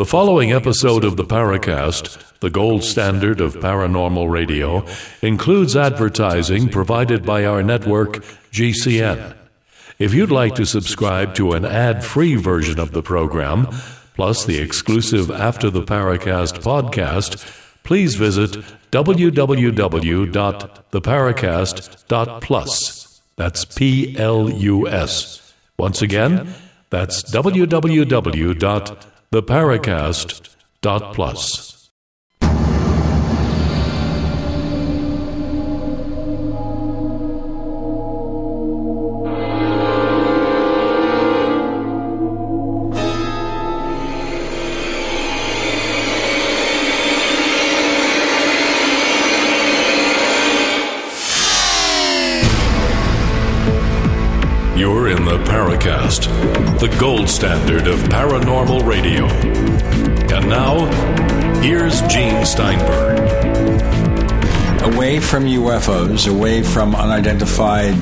The following episode of the Paracast, the gold standard of paranormal radio, includes advertising provided by our network, GCN. If you'd like to subscribe to an ad free version of the program, plus the exclusive After the Paracast podcast, please visit www.theparacast.plus. That's P L U S. Once again, that's www.theparacast.plus. You're the gold standard of paranormal radio. And now, here's Gene Steinberg. Away from UFOs, away from unidentified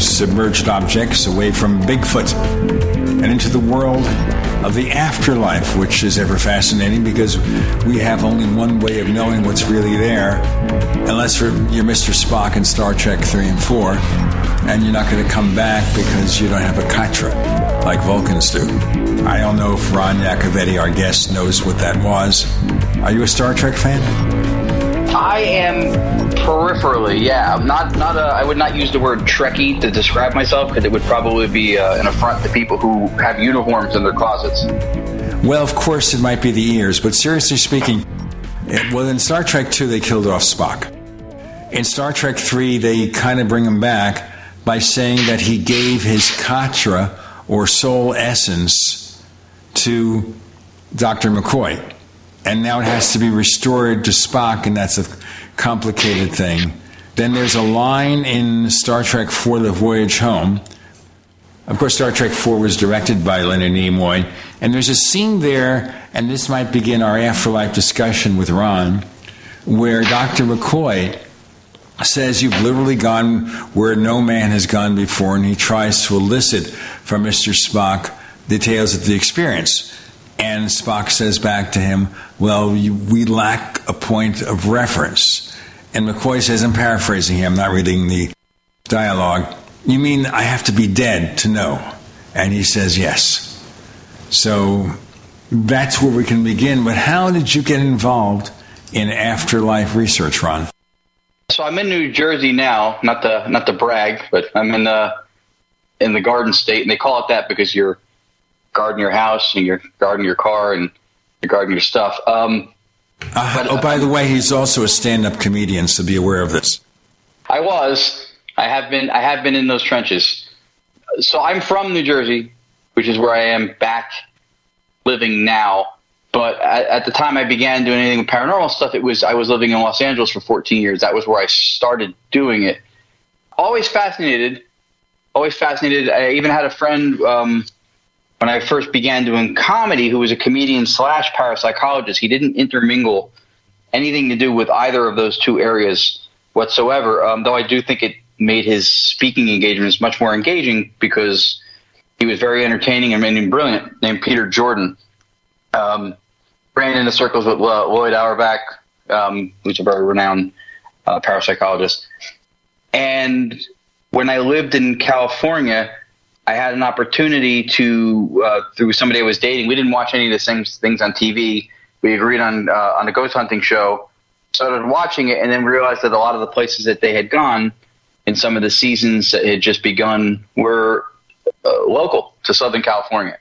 submerged objects, away from Bigfoot, and into the world of the afterlife, which is ever fascinating because we have only one way of knowing what's really there, unless you're Mr. Spock in Star Trek 3 and 4 and you're not going to come back because you don't have a katra like Vulcans do. I don't know if Ron Yakovetti, our guest, knows what that was. Are you a Star Trek fan? I am peripherally, yeah. I'm not not a, I would not use the word Trekkie to describe myself because it would probably be uh, an affront to people who have uniforms in their closets. Well, of course, it might be the ears, but seriously speaking, it, well, in Star Trek 2, they killed off Spock. In Star Trek 3, they kind of bring him back by saying that he gave his katra or soul essence to Dr. McCoy. And now it has to be restored to Spock, and that's a complicated thing. Then there's a line in Star Trek IV The Voyage Home. Of course, Star Trek IV was directed by Leonard Nimoy. And there's a scene there, and this might begin our afterlife discussion with Ron, where Dr. McCoy says you've literally gone where no man has gone before, and he tries to elicit from Mr. Spock details of the experience. And Spock says back to him, Well, you, we lack a point of reference. And McCoy says, I'm paraphrasing here, I'm not reading the dialogue. You mean I have to be dead to know? And he says, Yes. So that's where we can begin. But how did you get involved in afterlife research, Ron? So I'm in New Jersey now, not the not to brag, but I'm in the in the Garden State, and they call it that because you're guarding your house and you're guarding your car and you're guarding your stuff. Um, uh, but, oh, by the way, he's also a stand-up comedian, so be aware of this. I was. I have been. I have been in those trenches. So I'm from New Jersey, which is where I am back living now. But at, at, the time I began doing anything with paranormal stuff, it was I was living in Los Angeles for 14 years. That was where I started doing it. Always fascinated, always fascinated. I even had a friend um, when I first began doing comedy who was a comedian slash parapsychologist. He didn't intermingle anything to do with either of those two areas whatsoever. Um, though I do think it made his speaking engagements much more engaging because he was very entertaining and brilliant. Named Peter Jordan. Um, ran into circles with Lloyd Auerbach, um, who's a very renowned uh, parapsychologist. And when I lived in California, I had an opportunity to, uh, through somebody I was dating, we didn't watch any of the same things on TV. We agreed on uh, on a ghost hunting show, started watching it, and then realized that a lot of the places that they had gone in some of the seasons that had just begun were uh, local to Southern California.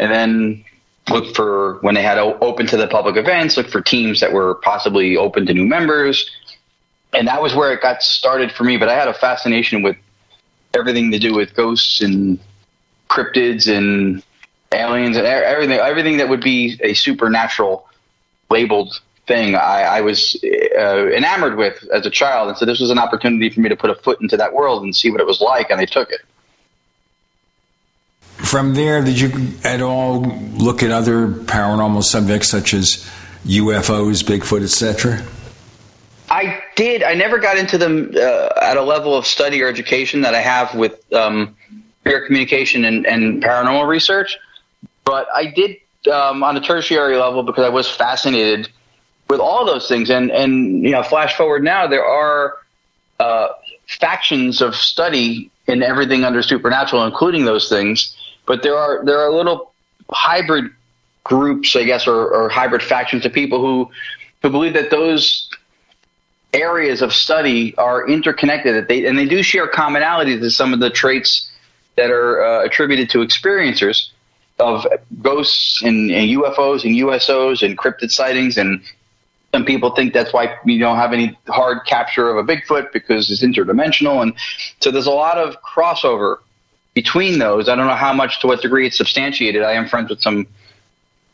And then look for when they had open to the public events, look for teams that were possibly open to new members. And that was where it got started for me. But I had a fascination with everything to do with ghosts and cryptids and aliens and everything, everything that would be a supernatural labeled thing. I, I was uh, enamored with as a child, and so this was an opportunity for me to put a foot into that world and see what it was like, and I took it. From there, did you at all look at other paranormal subjects such as UFOs, Bigfoot, etc.? I did. I never got into them uh, at a level of study or education that I have with um, communication and, and paranormal research. But I did um, on a tertiary level because I was fascinated with all those things. And and you know, flash forward now, there are uh, factions of study in everything under supernatural, including those things. But there are there are little hybrid groups, I guess, or, or hybrid factions of people who who believe that those areas of study are interconnected. That they and they do share commonalities to some of the traits that are uh, attributed to experiencers of ghosts and, and, UFOs and USOs and cryptid sightings. And some people think that's why you don't have any hard capture of a Bigfoot because it's interdimensional. And so there's a lot of crossover between those. I don't know how much, to what degree it's substantiated. I am friends with some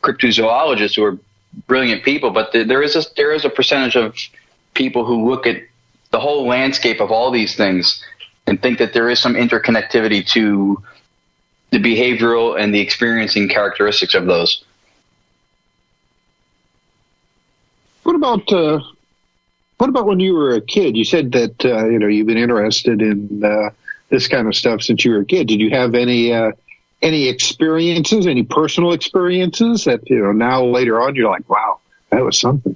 cryptozoologists who are brilliant people, but there is a, there is a percentage of people who look at the whole landscape of all these things and think that there is some interconnectivity to the behavioral and the experiencing characteristics of those. What about uh, what about when you were a kid? You said that uh, you know you've been interested in uh, this kind of stuff since you were a kid. Did you have any uh, any experiences, any personal experiences that you know now later on you're like, wow, that was something.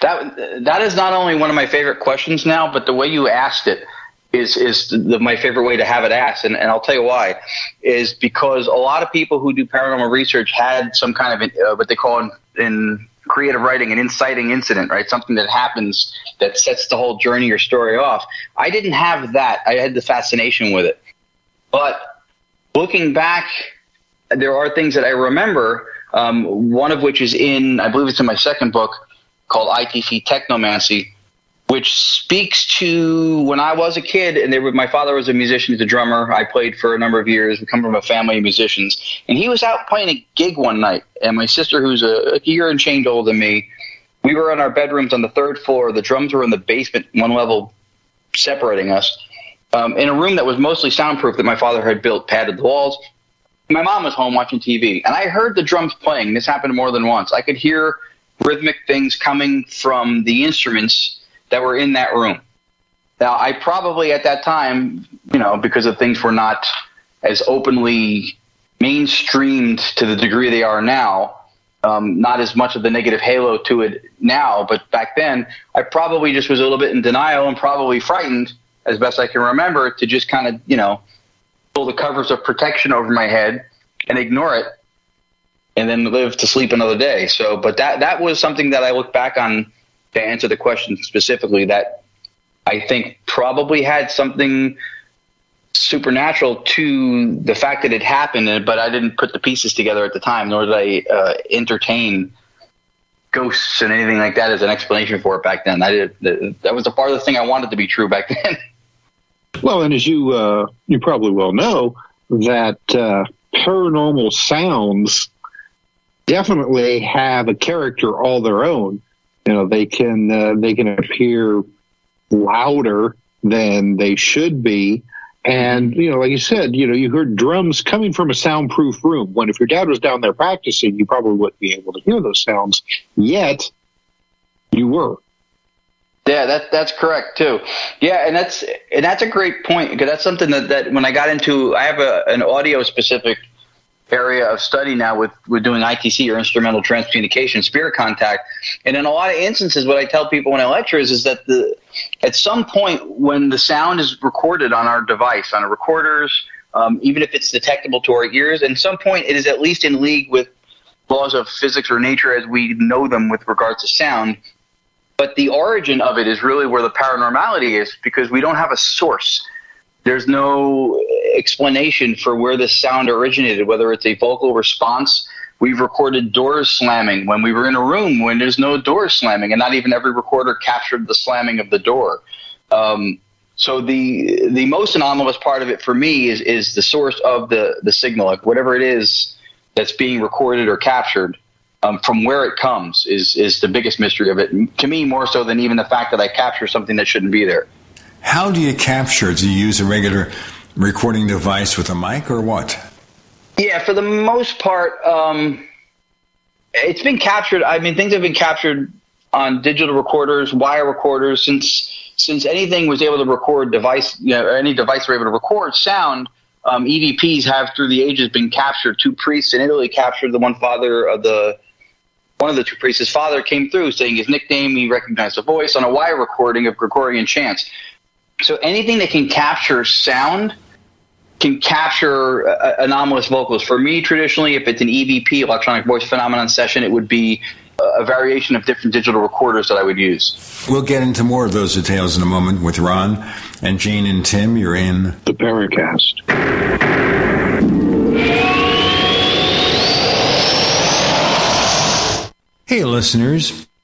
That that is not only one of my favorite questions now, but the way you asked it is is the, my favorite way to have it asked, and, and I'll tell you why. Is because a lot of people who do paranormal research had some kind of uh, what they call in, in creative writing an inciting incident, right? Something that happens that sets the whole journey or story off. I didn't have that. I had the fascination with it, but looking back, there are things that I remember. Um, one of which is in, I believe it's in my second book called ITC Technomancy, which speaks to when I was a kid, and my father was a musician, he's a drummer. I played for a number of years. We come from a family of musicians, and he was out playing a gig one night, and my sister, who's a, a year and change older than me, we were in our bedrooms on the third floor. The drums were in the basement, one level separating us, um, in a room that was mostly soundproof that my father had built, padded the walls. My mom was home watching TV, and I heard the drums playing. This happened more than once. I could hear rhythmic things coming from the instruments that were in that room. Now, I probably at that time, you know, because of things were not as openly mainstreamed to the degree they are now, um, not as much of the negative halo to it now, but back then, I probably just was a little bit in denial and probably frightened, as best I can remember, to just kind of, you know, pull the covers of protection over my head and ignore it and then live to sleep another day. So, but that, that was something that I look back on to answer the question specifically that I think probably had something supernatural to the fact that it happened, but I didn't put the pieces together at the time, nor did I uh, entertain ghosts and anything like that as an explanation for it back then. I did that was the thing I wanted to be true back then. Well, and as you uh, you probably well know that uh, paranormal sounds definitely have a character all their own. You know, they can uh, they can appear louder than they should be. And, you know, like you said, you know, you heard drums coming from a soundproof room. When if your dad was down there practicing, you probably wouldn't be able to hear those sounds. Yet, you were. Yeah, that that's correct too. Yeah, and that's and that's a great point because that's something that, that when I got into, I have a, an audio specific area of study now with, with doing ITC or instrumental transcommunication, spirit contact. And in a lot of instances, what I tell people when I lecture is, is that the, at some point when the sound is recorded on our device, on our recorders, um, even if it's detectable to our ears, at some point it is at least in league with laws of physics or nature as we know them with regards to sound. But the origin of it is really where the paranormality is because we don't have a source. There's no explanation for where this sound originated, whether it's a vocal response. We've recorded doors slamming when we were in a room when there's no doors slamming, and not even every recorder captured the slamming of the door. Um, so the the most anomalous part of it for me is is the source of the the signal, like whatever it is that's being recorded or captured. Um, from where it comes is is the biggest mystery of it. To me, more so than even the fact that I capture something that shouldn't be there. How do you capture? Do you use a regular recording device with a mic or what? Yeah, for the most part, um, it's been captured. I mean, things have been captured on digital recorders, wire recorders, since since anything was able to record device, you know, any device were able to record sound. um, EVPs have through the ages been captured. Two priests in Italy captured the one father of the one of the two priests. His father came through saying his nickname. He recognized the voice on a wire recording of Gregorian chants. So anything that can capture sound can capture uh, anomalous vocals. For me, traditionally, if it's an EVP, electronic voice phenomenon session, it would be a variation of different digital recorders that I would use. We'll get into more of those details in a moment with Ron and Jane and Tim. You're in the Paracast. Hey, listeners.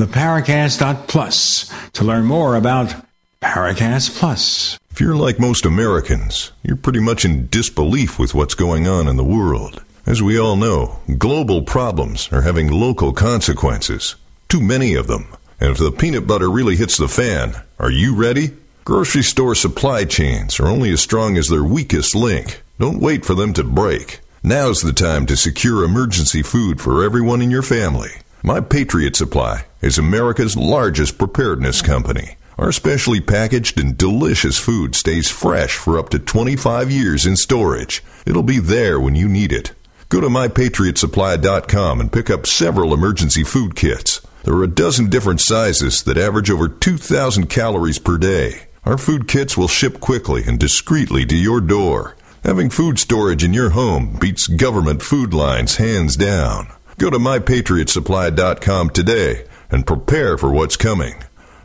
theparacast.plus to learn more about Paracast Plus. If you're like most Americans, you're pretty much in disbelief with what's going on in the world. As we all know, global problems are having local consequences. Too many of them. And if the peanut butter really hits the fan, are you ready? Grocery store supply chains are only as strong as their weakest link. Don't wait for them to break. Now's the time to secure emergency food for everyone in your family. My Patriot Supply is America's largest preparedness company. Our specially packaged and delicious food stays fresh for up to 25 years in storage. It'll be there when you need it. Go to mypatriotsupply.com and pick up several emergency food kits. There are a dozen different sizes that average over 2,000 calories per day. Our food kits will ship quickly and discreetly to your door. Having food storage in your home beats government food lines hands down. Go to mypatriotsupply.com today and prepare for what's coming.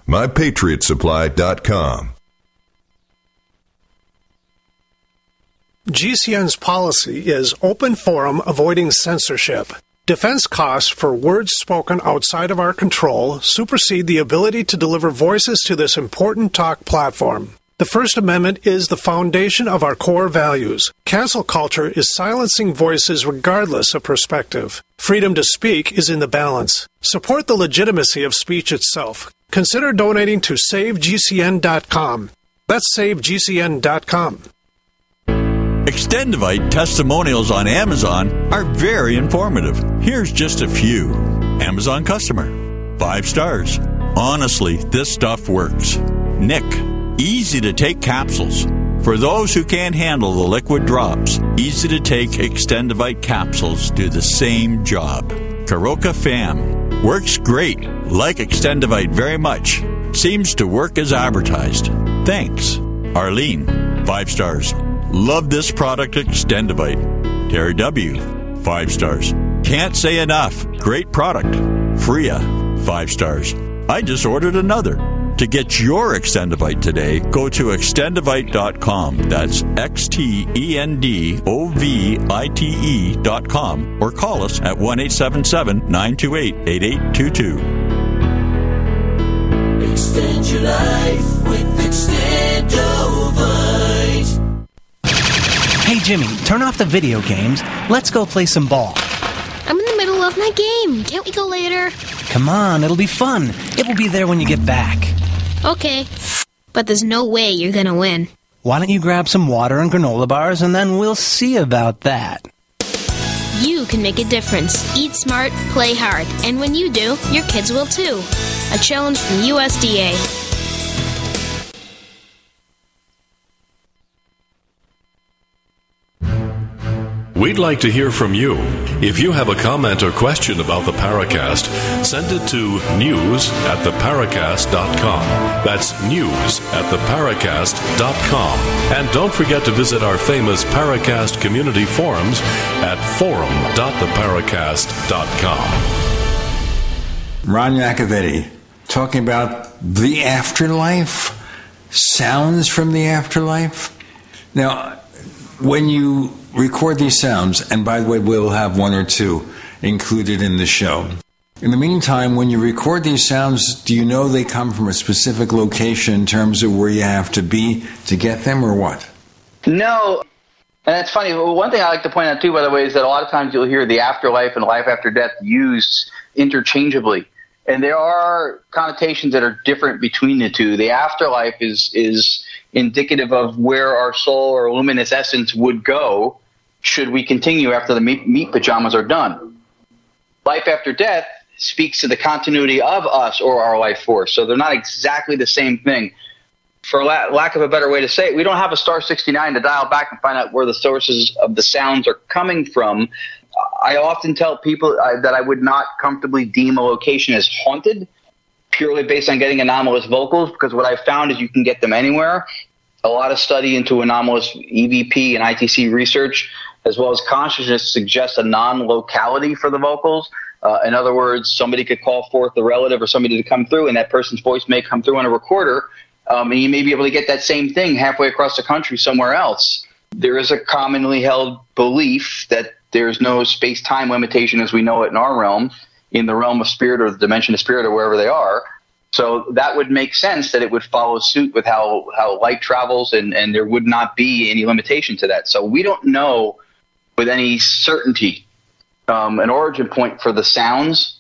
mypatriotsupply.com. GCN's policy is open forum avoiding censorship. Defense costs for words spoken outside of our control supersede the ability to deliver voices to this important talk platform. The First Amendment is the foundation of our core values. Cancel culture is silencing voices regardless of perspective. Freedom to speak is in the balance. Support the legitimacy of speech itself. Consider donating to SaveGCN.com. That's SaveGCN.com. Extendovite testimonials on Amazon are very informative. Here's just a few Amazon customer, five stars. Honestly, this stuff works. Nick, easy to take capsules. For those who can't handle the liquid drops, easy to take Extendovite capsules do the same job. Karoka Fam works great. Like Extendovite very much. Seems to work as advertised. Thanks. Arlene, five stars. Love this product, Extendovite. Terry W., five stars. Can't say enough. Great product. Freya, five stars. I just ordered another. To get your Extendovite today, go to extendovite.com. That's X T E N D O V I T E.com or call us at 1 877 928 8822. Extend your life with Extendovite. Hey, Jimmy, turn off the video games. Let's go play some ball. I'm in the middle of my game. Can't we go later? Come on, it'll be fun. It will be there when you get back. Okay. But there's no way you're gonna win. Why don't you grab some water and granola bars and then we'll see about that. You can make a difference. Eat smart, play hard, and when you do, your kids will too. A challenge from USDA. We'd like to hear from you. If you have a comment or question about the Paracast, send it to news at theparacast.com. That's news at theparacast.com. And don't forget to visit our famous Paracast community forums at forum.theparacast.com. Ron Yakovetti, talking about the afterlife, sounds from the afterlife. Now, when you record these sounds, and by the way, we'll have one or two included in the show. In the meantime, when you record these sounds, do you know they come from a specific location in terms of where you have to be to get them or what? No. And it's funny. One thing I like to point out, too, by the way, is that a lot of times you'll hear the afterlife and life after death used interchangeably. And there are connotations that are different between the two. The afterlife is, is indicative of where our soul or luminous essence would go should we continue after the meat, meat pajamas are done. Life after death speaks to the continuity of us or our life force. So they're not exactly the same thing. For la- lack of a better way to say it, we don't have a star 69 to dial back and find out where the sources of the sounds are coming from. I often tell people uh, that I would not comfortably deem a location as haunted purely based on getting anomalous vocals because what I've found is you can get them anywhere. A lot of study into anomalous EVP and ITC research, as well as consciousness, suggests a non locality for the vocals. Uh, in other words, somebody could call forth a relative or somebody to come through, and that person's voice may come through on a recorder, um, and you may be able to get that same thing halfway across the country somewhere else. There is a commonly held belief that there's no space time limitation as we know it in our realm, in the realm of spirit or the dimension of spirit or wherever they are. So that would make sense that it would follow suit with how, how light travels and, and there would not be any limitation to that. So we don't know with any certainty um, an origin point for the sounds.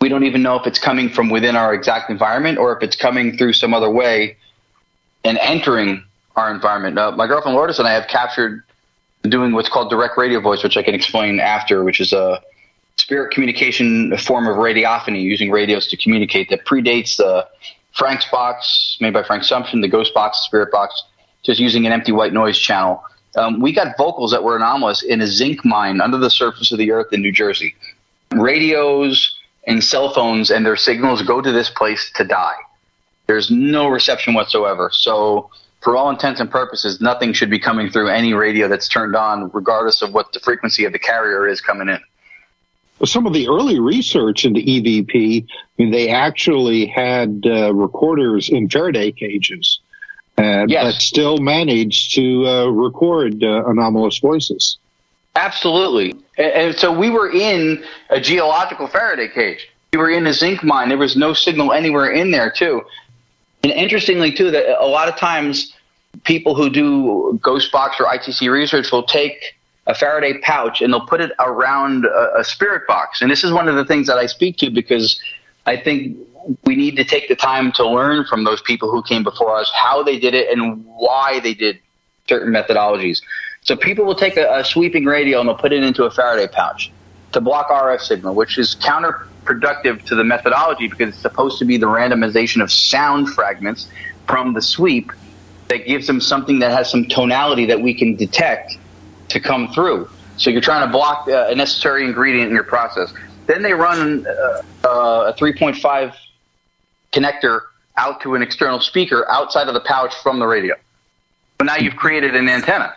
We don't even know if it's coming from within our exact environment or if it's coming through some other way and entering our environment. Uh, my girlfriend Lourdes and I have captured doing what's called direct radio voice, which I can explain after, which is a spirit communication a form of radiophony using radios to communicate that predates the Frank's box made by Frank Sumption, the Ghost box, the Spirit box, just using an empty white noise channel um, we got vocals that were anomalous in a zinc mine under the surface of the earth in New Jersey. Radios and cell phones and their signals go to this place to die. There's no reception whatsoever. So, for all intents and purposes, nothing should be coming through any radio that's turned on, regardless of what the frequency of the carrier is coming in. Some of the early research into EVP, I mean, they actually had uh, recorders in Faraday cages uh, yes. but still managed to uh, record uh, anomalous voices. Absolutely. And, and, so we were in a geological Faraday cage. We were in a zinc mine. There was no signal anywhere in there, too. And interestingly, too, that a lot of times people who do ghost box or ITC research will take a Faraday pouch and they'll put it around a, a spirit box. And this is one of the things that I speak to because I think we need to take the time to learn from those people who came before us how they did it and why they did certain methodologies. So people will take a, a sweeping radio and they'll put it into a Faraday pouch to block RF signal, which is counterproductive to the methodology because it's supposed to be the randomization of sound fragments from the sweep that gives them something that has some tonality that we can detect to come through. So you're trying to block uh, a necessary ingredient in your process. Then they run uh, uh, a 3.5 connector out to an external speaker outside of the pouch from the radio. But now you've created an antenna.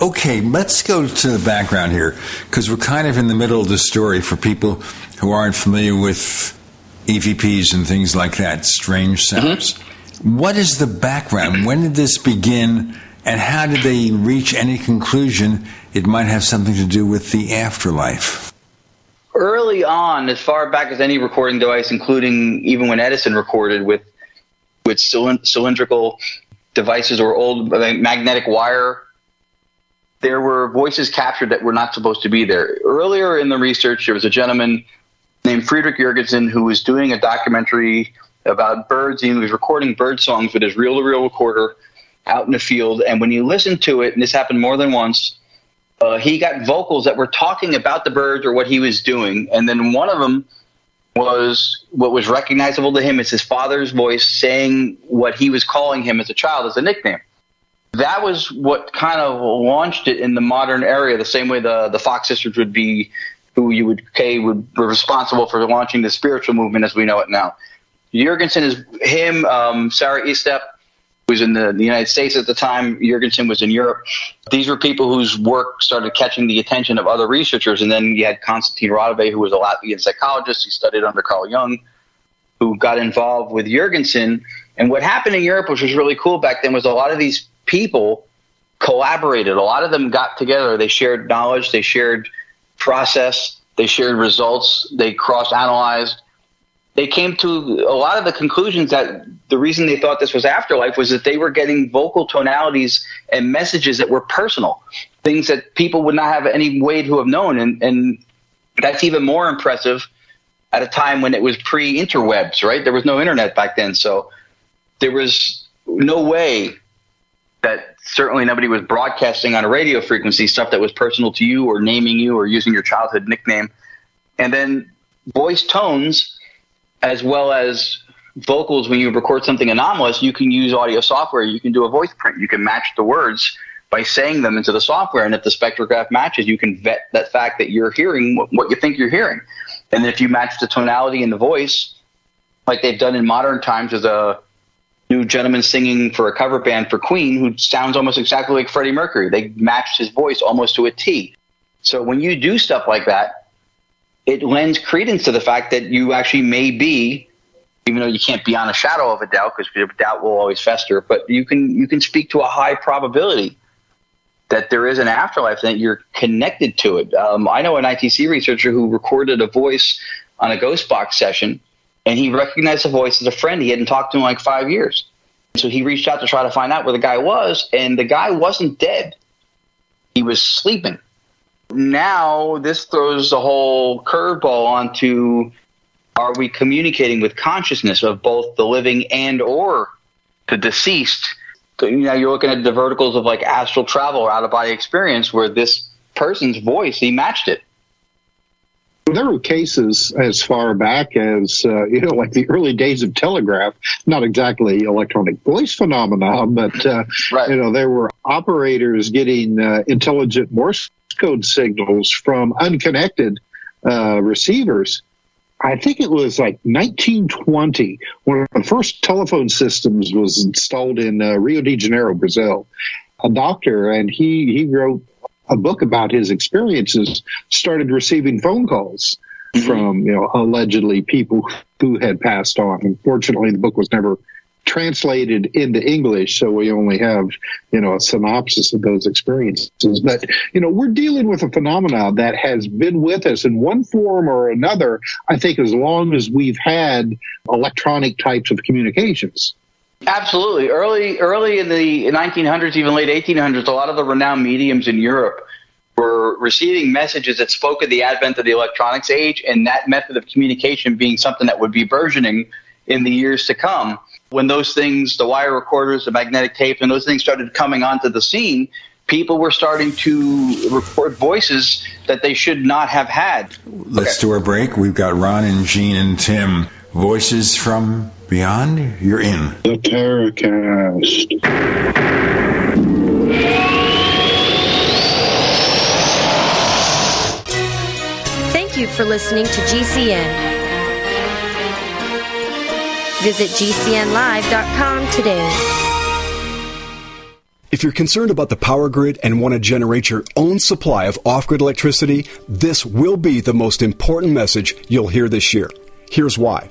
Okay, let's go to the background here because we're kind of in the middle of the story for people who aren't familiar with EVPs and things like that, strange sounds. Mm-hmm. What is the background? When did this begin, and how did they reach any conclusion it might have something to do with the afterlife? early on, as far back as any recording device, including even when Edison recorded with with cylindrical devices or old magnetic wire, there were voices captured that were not supposed to be there. Earlier in the research, there was a gentleman named Friedrich Jürgenson who was doing a documentary about birds. He was recording bird songs with his reel-to-reel recorder out in the field, and when you listen to it, and this happened more than once uh, he got vocals that were talking about the birds or what he was doing, and then one of them was what was recognizable to him as his father's voice saying what he was calling him as a child as a nickname. That was what kind of launched it in the modern area, the same way the the Fox sisters would be, who you would say would be responsible for launching the spiritual movement as we know it now. Jürgenson is him, um, Sarah Estep, was in the, the United States at the time. Jürgenson was in Europe. These were people whose work started catching the attention of other researchers. And then you had Konstantin Raudive, who was a Latvian psychologist. He studied under Carl Jung, who got involved with Jürgenson. And what happened in Europe, which was really cool back then, was a lot of these people collaborated. A lot of them got together. They shared knowledge, they shared process, they shared results, they cross analyzed. They came to a lot of the conclusions that the reason they thought this was afterlife was that they were getting vocal tonalities and messages that were personal, things that people would not have any way to have known. And, and that's even more impressive at a time when it was pre interwebs, right? There was no internet back then. So there was no way that certainly nobody was broadcasting on a radio frequency stuff that was personal to you or naming you or using your childhood nickname. And then voice tones, as well as vocals, when you record something anomalous, you can use audio software. You can do a voice print. You can match the words by saying them into the software. And if the spectrograph matches, you can vet that fact that you're hearing what you think you're hearing. And if you match the tonality in the voice, like they've done in modern times, as a new gentleman singing for a cover band for Queen who sounds almost exactly like Freddie Mercury. They matched his voice almost to a T. So when you do stuff like that, it lends credence to the fact that you actually may be, even though you can't be on a shadow of a doubt because doubt will always fester, but you can you can speak to a high probability that there is an afterlife that you're connected to it. Um, I know an ITC researcher who recorded a voice on a ghost box session and he recognized the voice as a friend he hadn't talked to in like five years. So he reached out to try to find out where the guy was, and the guy wasn't dead. He was sleeping. Now, this throws a whole curveball onto are we communicating with consciousness of both the living and or the deceased? So, you know, you're looking at the verticals of like astral travel or out of body experience where this person's voice, he matched it. There were cases as far back as, uh, you know, like the early days of telegraph, not exactly electronic voice phenomenon, but, uh, right. you know, there were operators getting uh, intelligent Morse code signals from unconnected uh, receivers. I think it was like 1920 when the first telephone systems was installed in uh, Rio de Janeiro, Brazil. A doctor, and he, he wrote a book about his experiences, started receiving phone calls mm-hmm. from, you know, allegedly people who had passed on. Unfortunately, the book was never translated into English, so we only have, you know, a synopsis of those experiences. But, you know, we're dealing with a phenomenon that has been with us in one form or another, I think, as long as we've had electronic types of communications. Absolutely. Early, early in the 1900s, even late 1800s, a lot of the renowned mediums in Europe were receiving messages that spoke of the advent of the electronics age, and that method of communication being something that would be burgeoning in the years to come. When those things, the wire recorders, the magnetic tape, and those things started coming onto the scene, people were starting to record voices that they should not have had. Let's okay. do a break. We've got Ron and Gene and Tim. Voices from Beyond, you're in. The Paracast. Thank you for listening to GCN. Visit GCNlive.com today. If you're concerned about the power grid and want to generate your own supply of off grid electricity, this will be the most important message you'll hear this year. Here's why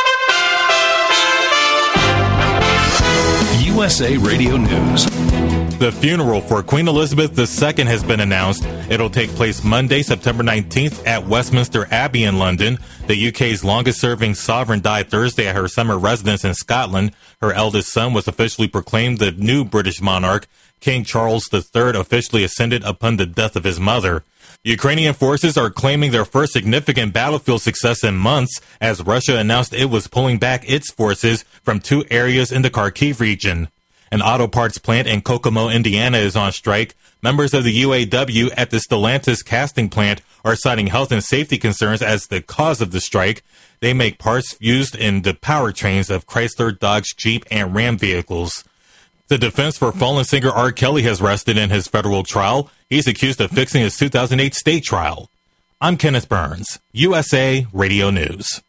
USA Radio News. The funeral for Queen Elizabeth II has been announced. It'll take place Monday, September 19th at Westminster Abbey in London. The UK's longest serving sovereign died Thursday at her summer residence in Scotland. Her eldest son was officially proclaimed the new British monarch. King Charles III officially ascended upon the death of his mother. Ukrainian forces are claiming their first significant battlefield success in months as Russia announced it was pulling back its forces from two areas in the Kharkiv region. An auto parts plant in Kokomo, Indiana is on strike. Members of the UAW at the Stellantis casting plant are citing health and safety concerns as the cause of the strike. They make parts used in the powertrains of Chrysler, Dodge, Jeep, and Ram vehicles. The defense for fallen singer R. Kelly has rested in his federal trial. He's accused of fixing his 2008 state trial. I'm Kenneth Burns, USA Radio News.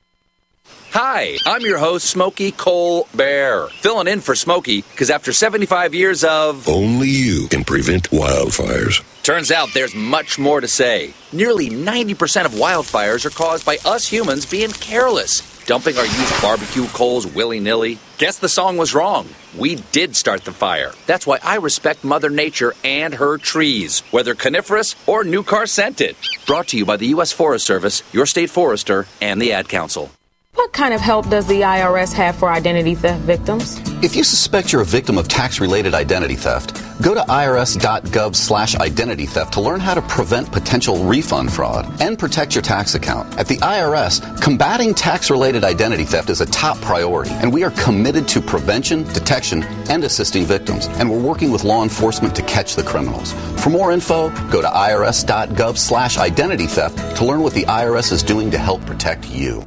Hi, I'm your host, Smokey Cole Bear, filling in for Smokey because after 75 years of. Only you can prevent wildfires. Turns out there's much more to say. Nearly 90% of wildfires are caused by us humans being careless, dumping our used barbecue coals willy nilly. Guess the song was wrong. We did start the fire. That's why I respect Mother Nature and her trees, whether coniferous or new car scented. Brought to you by the U.S. Forest Service, your state forester, and the Ad Council. What kind of help does the IRS have for identity theft victims? If you suspect you're a victim of tax-related identity theft, go to irs.gov slash identity theft to learn how to prevent potential refund fraud and protect your tax account. At the IRS, combating tax-related identity theft is a top priority, and we are committed to prevention, detection, and assisting victims. And we're working with law enforcement to catch the criminals. For more info, go to irs.gov slash identity theft to learn what the IRS is doing to help protect you.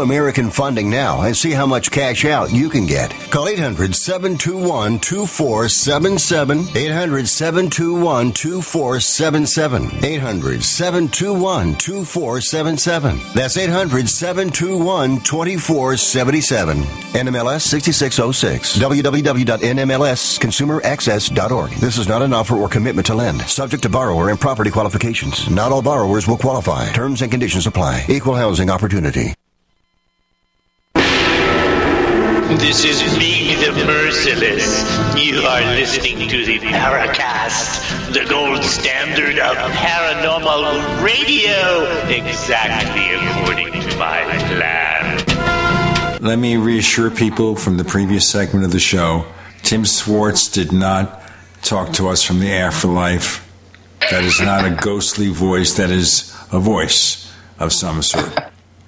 American Funding now and see how much cash out you can get. Call 800 721 2477. 800 721 2477. 800 721 2477. That's 800 721 2477. NMLS 6606. www.nmlsconsumeraccess.org. This is not an offer or commitment to lend. Subject to borrower and property qualifications. Not all borrowers will qualify. Terms and conditions apply. Equal housing opportunity. This is me, the Merciless. You are listening to the Paracast, the gold standard of paranormal radio, exactly according to my plan. Let me reassure people from the previous segment of the show Tim Swartz did not talk to us from the afterlife. That is not a ghostly voice, that is a voice of some sort.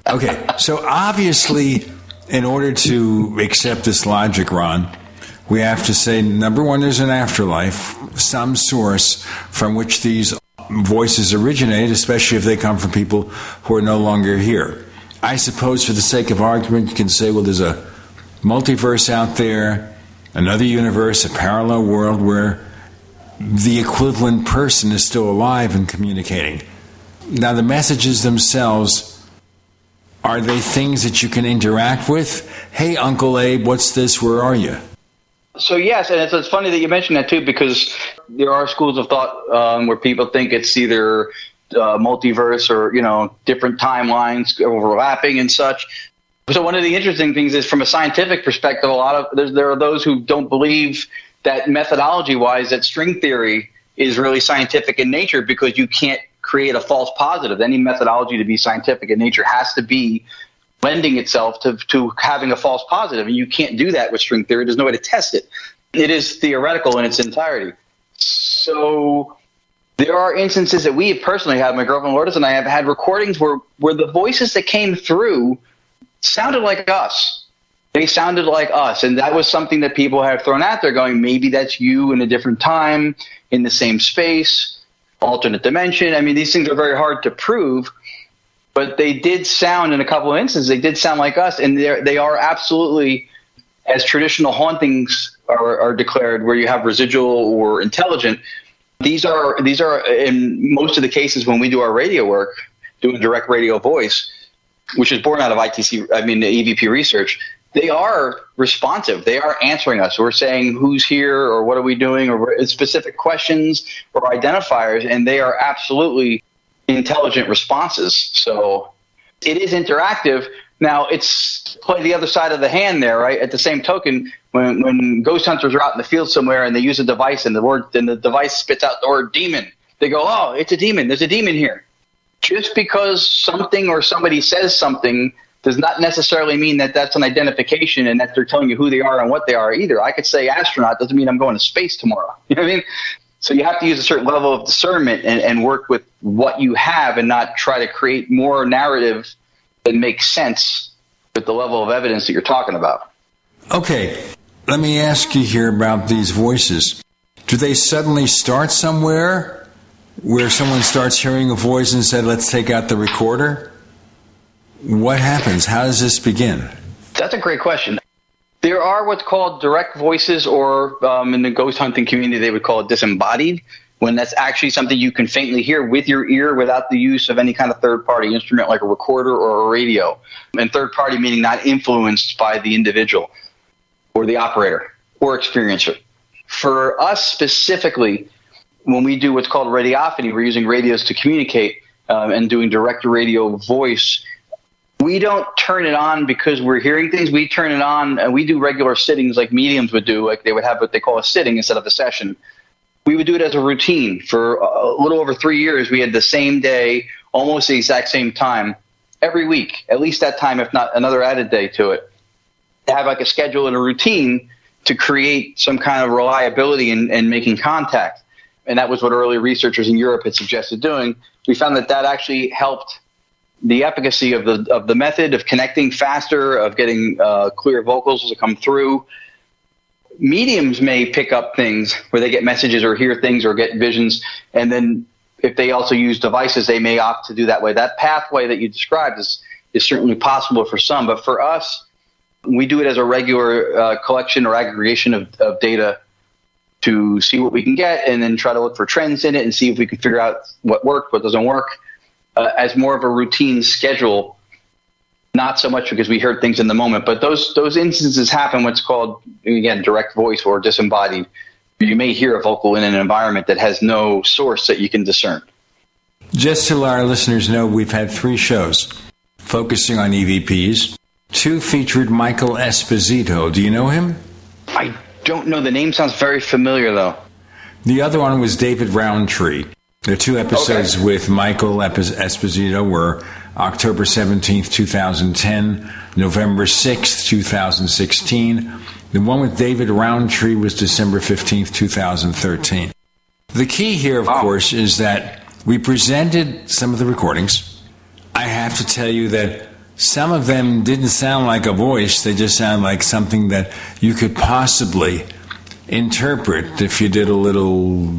Okay, so obviously, in order to accept this logic, Ron, we have to say number one, there's an afterlife, some source from which these voices originate, especially if they come from people who are no longer here. I suppose, for the sake of argument, you can say, well, there's a multiverse out there, another universe, a parallel world where the equivalent person is still alive and communicating. Now, the messages themselves are they things that you can interact with? Hey, Uncle Abe, what's this? Where are you? So yes, and it's, it's funny that you mentioned that too, because there are schools of thought um, where people think it's either uh, multiverse or you know different timelines overlapping and such. So one of the interesting things is, from a scientific perspective, a lot of there are those who don't believe that methodology wise that string theory is really scientific in nature because you can't create a false positive. Any methodology to be scientific in nature has to be lending itself to, to having a false positive, and you can't do that with string theory. There's no way to test it. It is theoretical in its entirety. So there are instances that we personally have, my girlfriend Lourdes and I have had recordings where, where the voices that came through sounded like us. They sounded like us. And that was something that people have thrown out there going, maybe that's you in a different time, in the same space, alternate dimension. I mean, these things are very hard to prove, but they did sound in a couple of instances, they did sound like us. And they are absolutely, as traditional hauntings are, are declared where you have residual or intelligent. These are these are in most of the cases when we do our radio work, doing direct radio voice, which is born out of ITC. I mean, EVP research. They are responsive. They are answering us. We're saying who's here or what are we doing or specific questions or identifiers, and they are absolutely intelligent responses. So it is interactive. Now it's play the other side of the hand there, right? At the same token, when when ghost hunters are out in the field somewhere and they use a device and the word and the device spits out the word demon, they go, "Oh, it's a demon. There's a demon here." Just because something or somebody says something does not necessarily mean that that's an identification and that they're telling you who they are and what they are either. I could say astronaut doesn't mean I'm going to space tomorrow. You know what I mean? So you have to use a certain level of discernment and, and work with what you have and not try to create more narrative that makes sense with the level of evidence that you're talking about. Okay, let me ask you here about these voices. Do they suddenly start somewhere where someone starts hearing a voice and said, let's take out the recorder? What happens? How does this begin? That's a great question. There are what's called direct voices, or um, in the ghost hunting community, they would call it disembodied, when that's actually something you can faintly hear with your ear without the use of any kind of third party instrument like a recorder or a radio. And third party meaning not influenced by the individual or the operator or experiencer. For us specifically, when we do what's called radiophony, we're using radios to communicate um, and doing direct radio voice we don't turn it on because we're hearing things. We turn it on and we do regular sittings like mediums would do. Like they would have what they call a sitting instead of a session. We would do it as a routine for a little over three years. We had the same day, almost the exact same time every week, at least that time, if not another added day to it. To have like a schedule and a routine to create some kind of reliability in, in making contact. And that was what early researchers in Europe had suggested doing. We found that that actually helped the efficacy of the of the method of connecting faster, of getting uh, clear vocals to come through. Mediums may pick up things where they get messages or hear things or get visions, and then if they also use devices, they may opt to do that way. That pathway that you described is is certainly possible for some, but for us, we do it as a regular uh, collection or aggregation of, of data to see what we can get, and then try to look for trends in it and see if we can figure out what worked, what doesn't work uh, as more of a routine schedule. Not so much because we heard things in the moment, but those those instances happen. What's called again direct voice or disembodied. You may hear a vocal in an environment that has no source that you can discern. Just to let our listeners know, we've had three shows focusing on EVPs. Two featured Michael Esposito. Do you know him? I don't know. The name sounds very familiar, though. The other one was David Rountree. The two episodes okay. with Michael Esposito were October 17th, 2010, November 6th, 2016. The one with David Rountree was December 15th, 2013. The key here, of wow. course, is that we presented some of the recordings. I have to tell you that some of them didn't sound like a voice, they just sound like something that you could possibly interpret if you did a little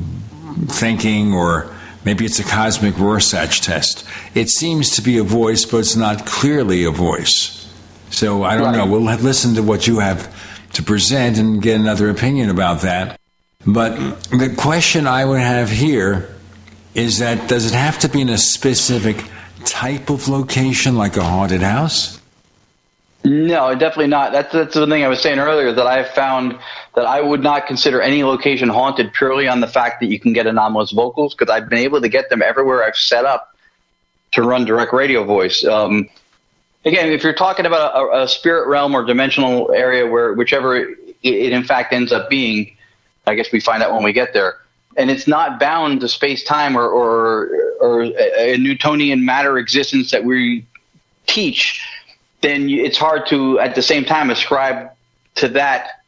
thinking, or maybe it's a cosmic Rorschach test. It seems to be a voice, but it's not clearly a voice. So I don't right. know. We'll have listen to what you have to present and get another opinion about that. But the question I would have here is that does it have to be in a specific type of location, like a haunted house? No, definitely not. That's that's the thing I was saying earlier that I have found that I would not consider any location haunted purely on the fact that you can get anomalous vocals because I've been able to get them everywhere I've set up to run direct radio voice. Um, again, if you're talking about a, a, spirit realm or dimensional area where whichever it, it in fact ends up being, I guess we find out when we get there. And it's not bound to space time or, or, or a Newtonian matter existence that we teach then it's hard to at the same time ascribe to that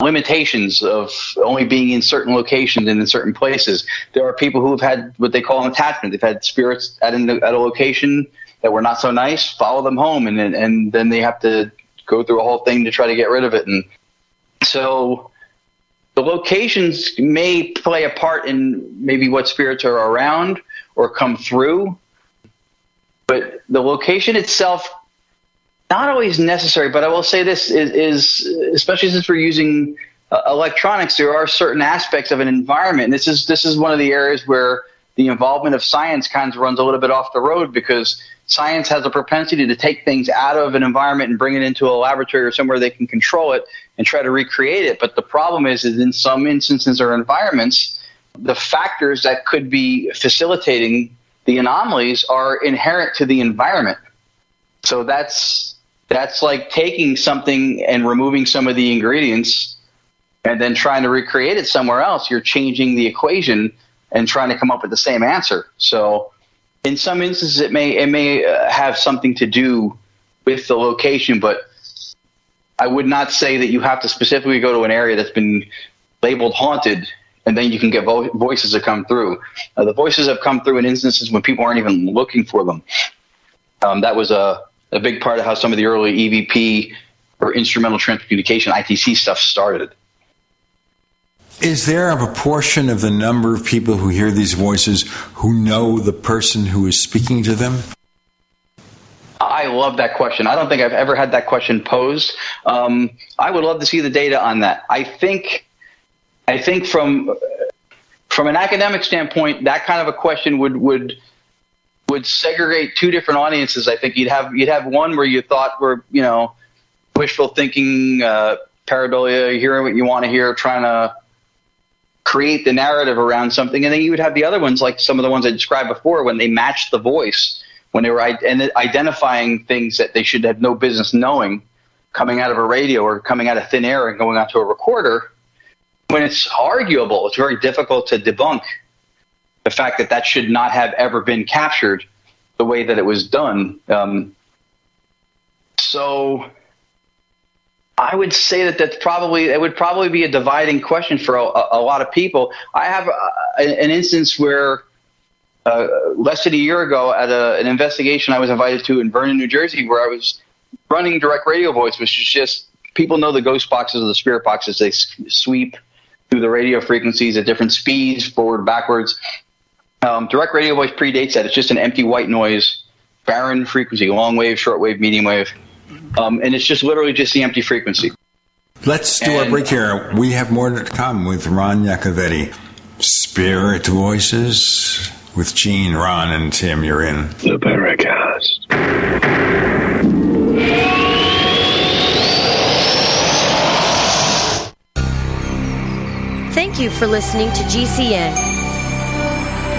limitations of only being in certain locations and in certain places. There are people who have had what they call an attachment. They've had spirits at, an, at a location that were not so nice, follow them home, and and then they have to go through a whole thing to try to get rid of it. And so the locations may play a part in maybe what spirits are around or come through, but the location itself not always necessary, but I will say this is, is especially since we're using uh, electronics, there are certain aspects of an environment. And this is this is one of the areas where the involvement of science kind of runs a little bit off the road because science has a propensity to take things out of an environment and bring it into a laboratory or somewhere they can control it and try to recreate it. But the problem is, is in some instances or environments, the factors that could be facilitating the anomalies are inherent to the environment. So that's that's like taking something and removing some of the ingredients and then trying to recreate it somewhere else. You're changing the equation and trying to come up with the same answer. So in some instances, it may it may uh, have something to do with the location, but I would not say that you have to specifically go to an area that's been labeled haunted and then you can get vo- voices that come through. Uh, the voices have come through in instances when people aren't even looking for them. Um, that was a, a big part of how some of the early EVP or instrumental transcommunication ITC stuff started. Is there a proportion of the number of people who hear these voices who know the person who is speaking to them? I love that question. I don't think I've ever had that question posed. Um, I would love to see the data on that. I think, I think from from an academic standpoint, that kind of a question would would would segregate two different audiences. I think you'd have you'd have one where you thought were you know wishful thinking, uh, pareidolia, hearing what you want to hear, trying to create the narrative around something, and then you would have the other ones like some of the ones I described before when they matched the voice, when they were identifying things that they should have no business knowing, coming out of a radio or coming out of thin air and going onto a recorder. When it's arguable, it's very difficult to debunk the fact that that should not have ever been captured the way that it was done. Um, so I would say that that's probably it would probably be a dividing question for a, a lot of people. I have a, an instance where uh, less than a year ago at a, an investigation I was invited to in Vernon, New Jersey, where I was running direct radio voice, which is just people know the ghost boxes or the spirit boxes. They sweep through the radio frequencies at different speeds, forward, backwards. Um, direct radio voice predates that. It's just an empty white noise, barren frequency, long wave, short wave, medium wave. Um, and it's just literally just the empty frequency. Let's do and, our break here. We have more to come with Ron Yakovetti. Spirit Voices with Gene, Ron, and Tim. You're in the Paracast. Thank you for listening to GCN.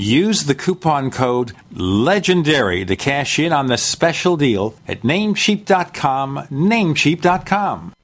Use the coupon code LEGENDARY to cash in on the special deal at namecheap.com, namecheap.com.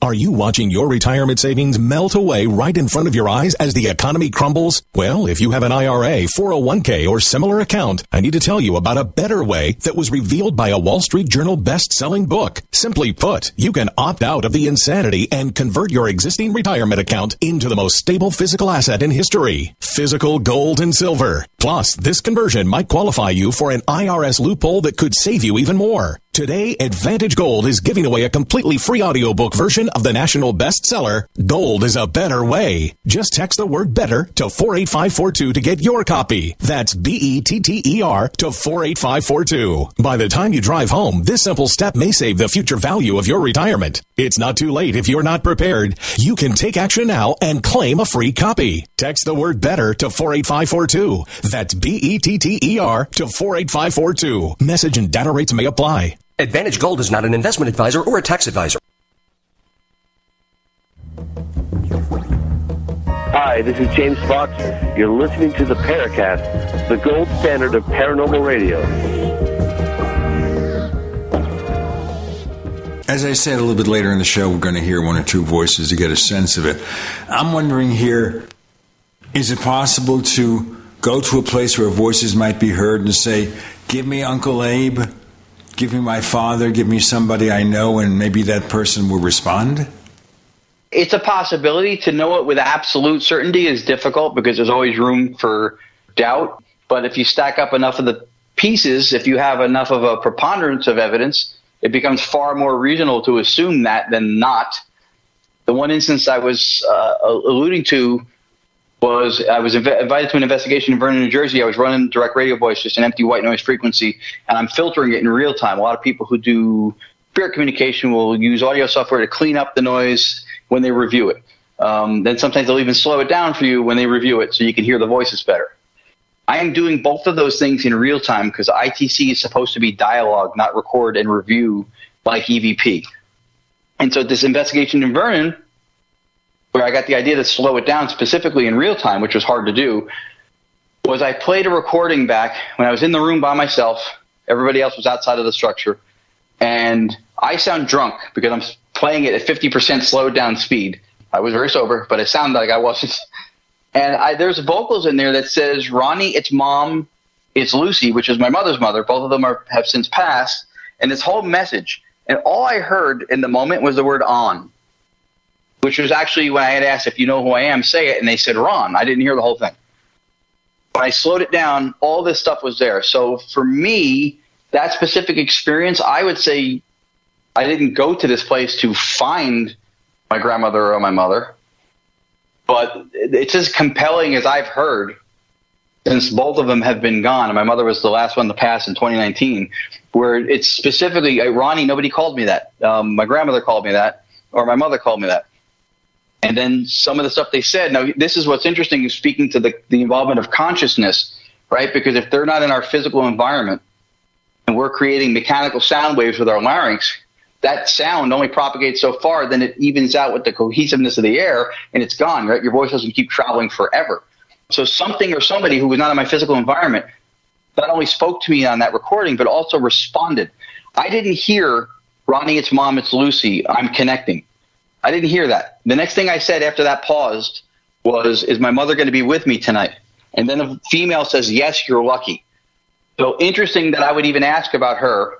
Are you watching your retirement savings melt away right in front of your eyes as the economy crumbles? Well, if you have an IRA, 401k, or similar account, I need to tell you about a better way that was revealed by a Wall Street Journal best-selling book. Simply put, you can opt out of the insanity and convert your existing retirement account into the most stable physical asset in history. Physical gold and silver. Plus, this conversion might qualify you for an IRS loophole that could save you even more. Today, Advantage Gold is giving away a completely free audiobook version of the national bestseller, Gold is a Better Way. Just text the word better to 48542 to get your copy. That's B-E-T-T-E-R to 48542. By the time you drive home, this simple step may save the future value of your retirement. It's not too late if you're not prepared. You can take action now and claim a free copy. Text the word better to 48542. That's B-E-T-T-E-R to 48542. Message and data rates may apply. Advantage Gold is not an investment advisor or a tax advisor. Hi, this is James Fox. You're listening to the Paracast, the gold standard of paranormal radio. As I said a little bit later in the show, we're going to hear one or two voices to get a sense of it. I'm wondering here is it possible to go to a place where voices might be heard and say, Give me Uncle Abe, give me my father, give me somebody I know, and maybe that person will respond? It's a possibility. To know it with absolute certainty is difficult because there's always room for doubt. But if you stack up enough of the pieces, if you have enough of a preponderance of evidence, it becomes far more reasonable to assume that than not. The one instance I was uh, alluding to was I was inv- invited to an investigation in Vernon, New Jersey. I was running direct radio voice, just an empty white noise frequency, and I'm filtering it in real time. A lot of people who do spirit communication will use audio software to clean up the noise when they review it. Um, then sometimes they'll even slow it down for you when they review it so you can hear the voices better. I am doing both of those things in real time because ITC is supposed to be dialogue, not record and review like EVP. And so this investigation in Vernon, where I got the idea to slow it down specifically in real time, which was hard to do, was I played a recording back when I was in the room by myself. Everybody else was outside of the structure. And I sound drunk because I'm playing it at 50% slowed down speed. I was very sober, but it sounded like I wasn't. And I, there's vocals in there that says, Ronnie, it's mom, it's Lucy, which is my mother's mother. Both of them are, have since passed. And this whole message. And all I heard in the moment was the word on, which was actually when I had asked if you know who I am, say it. And they said Ron. I didn't hear the whole thing. When I slowed it down, all this stuff was there. So for me, that specific experience, I would say I didn't go to this place to find my grandmother or my mother, but it's as compelling as I've heard since both of them have been gone. And my mother was the last one to pass in 2019, where it's specifically uh, Ronnie. Nobody called me that. Um, my grandmother called me that, or my mother called me that. And then some of the stuff they said. Now, this is what's interesting, is speaking to the, the involvement of consciousness, right? Because if they're not in our physical environment and we're creating mechanical sound waves with our larynx, that sound only propagates so far, then it evens out with the cohesiveness of the air and it's gone, right? Your voice doesn't keep traveling forever. So something or somebody who was not in my physical environment not only spoke to me on that recording, but also responded. I didn't hear, Ronnie, it's mom, it's Lucy, I'm connecting. I didn't hear that. The next thing I said after that paused was, Is my mother going to be with me tonight? And then the female says, Yes, you're lucky. So interesting that I would even ask about her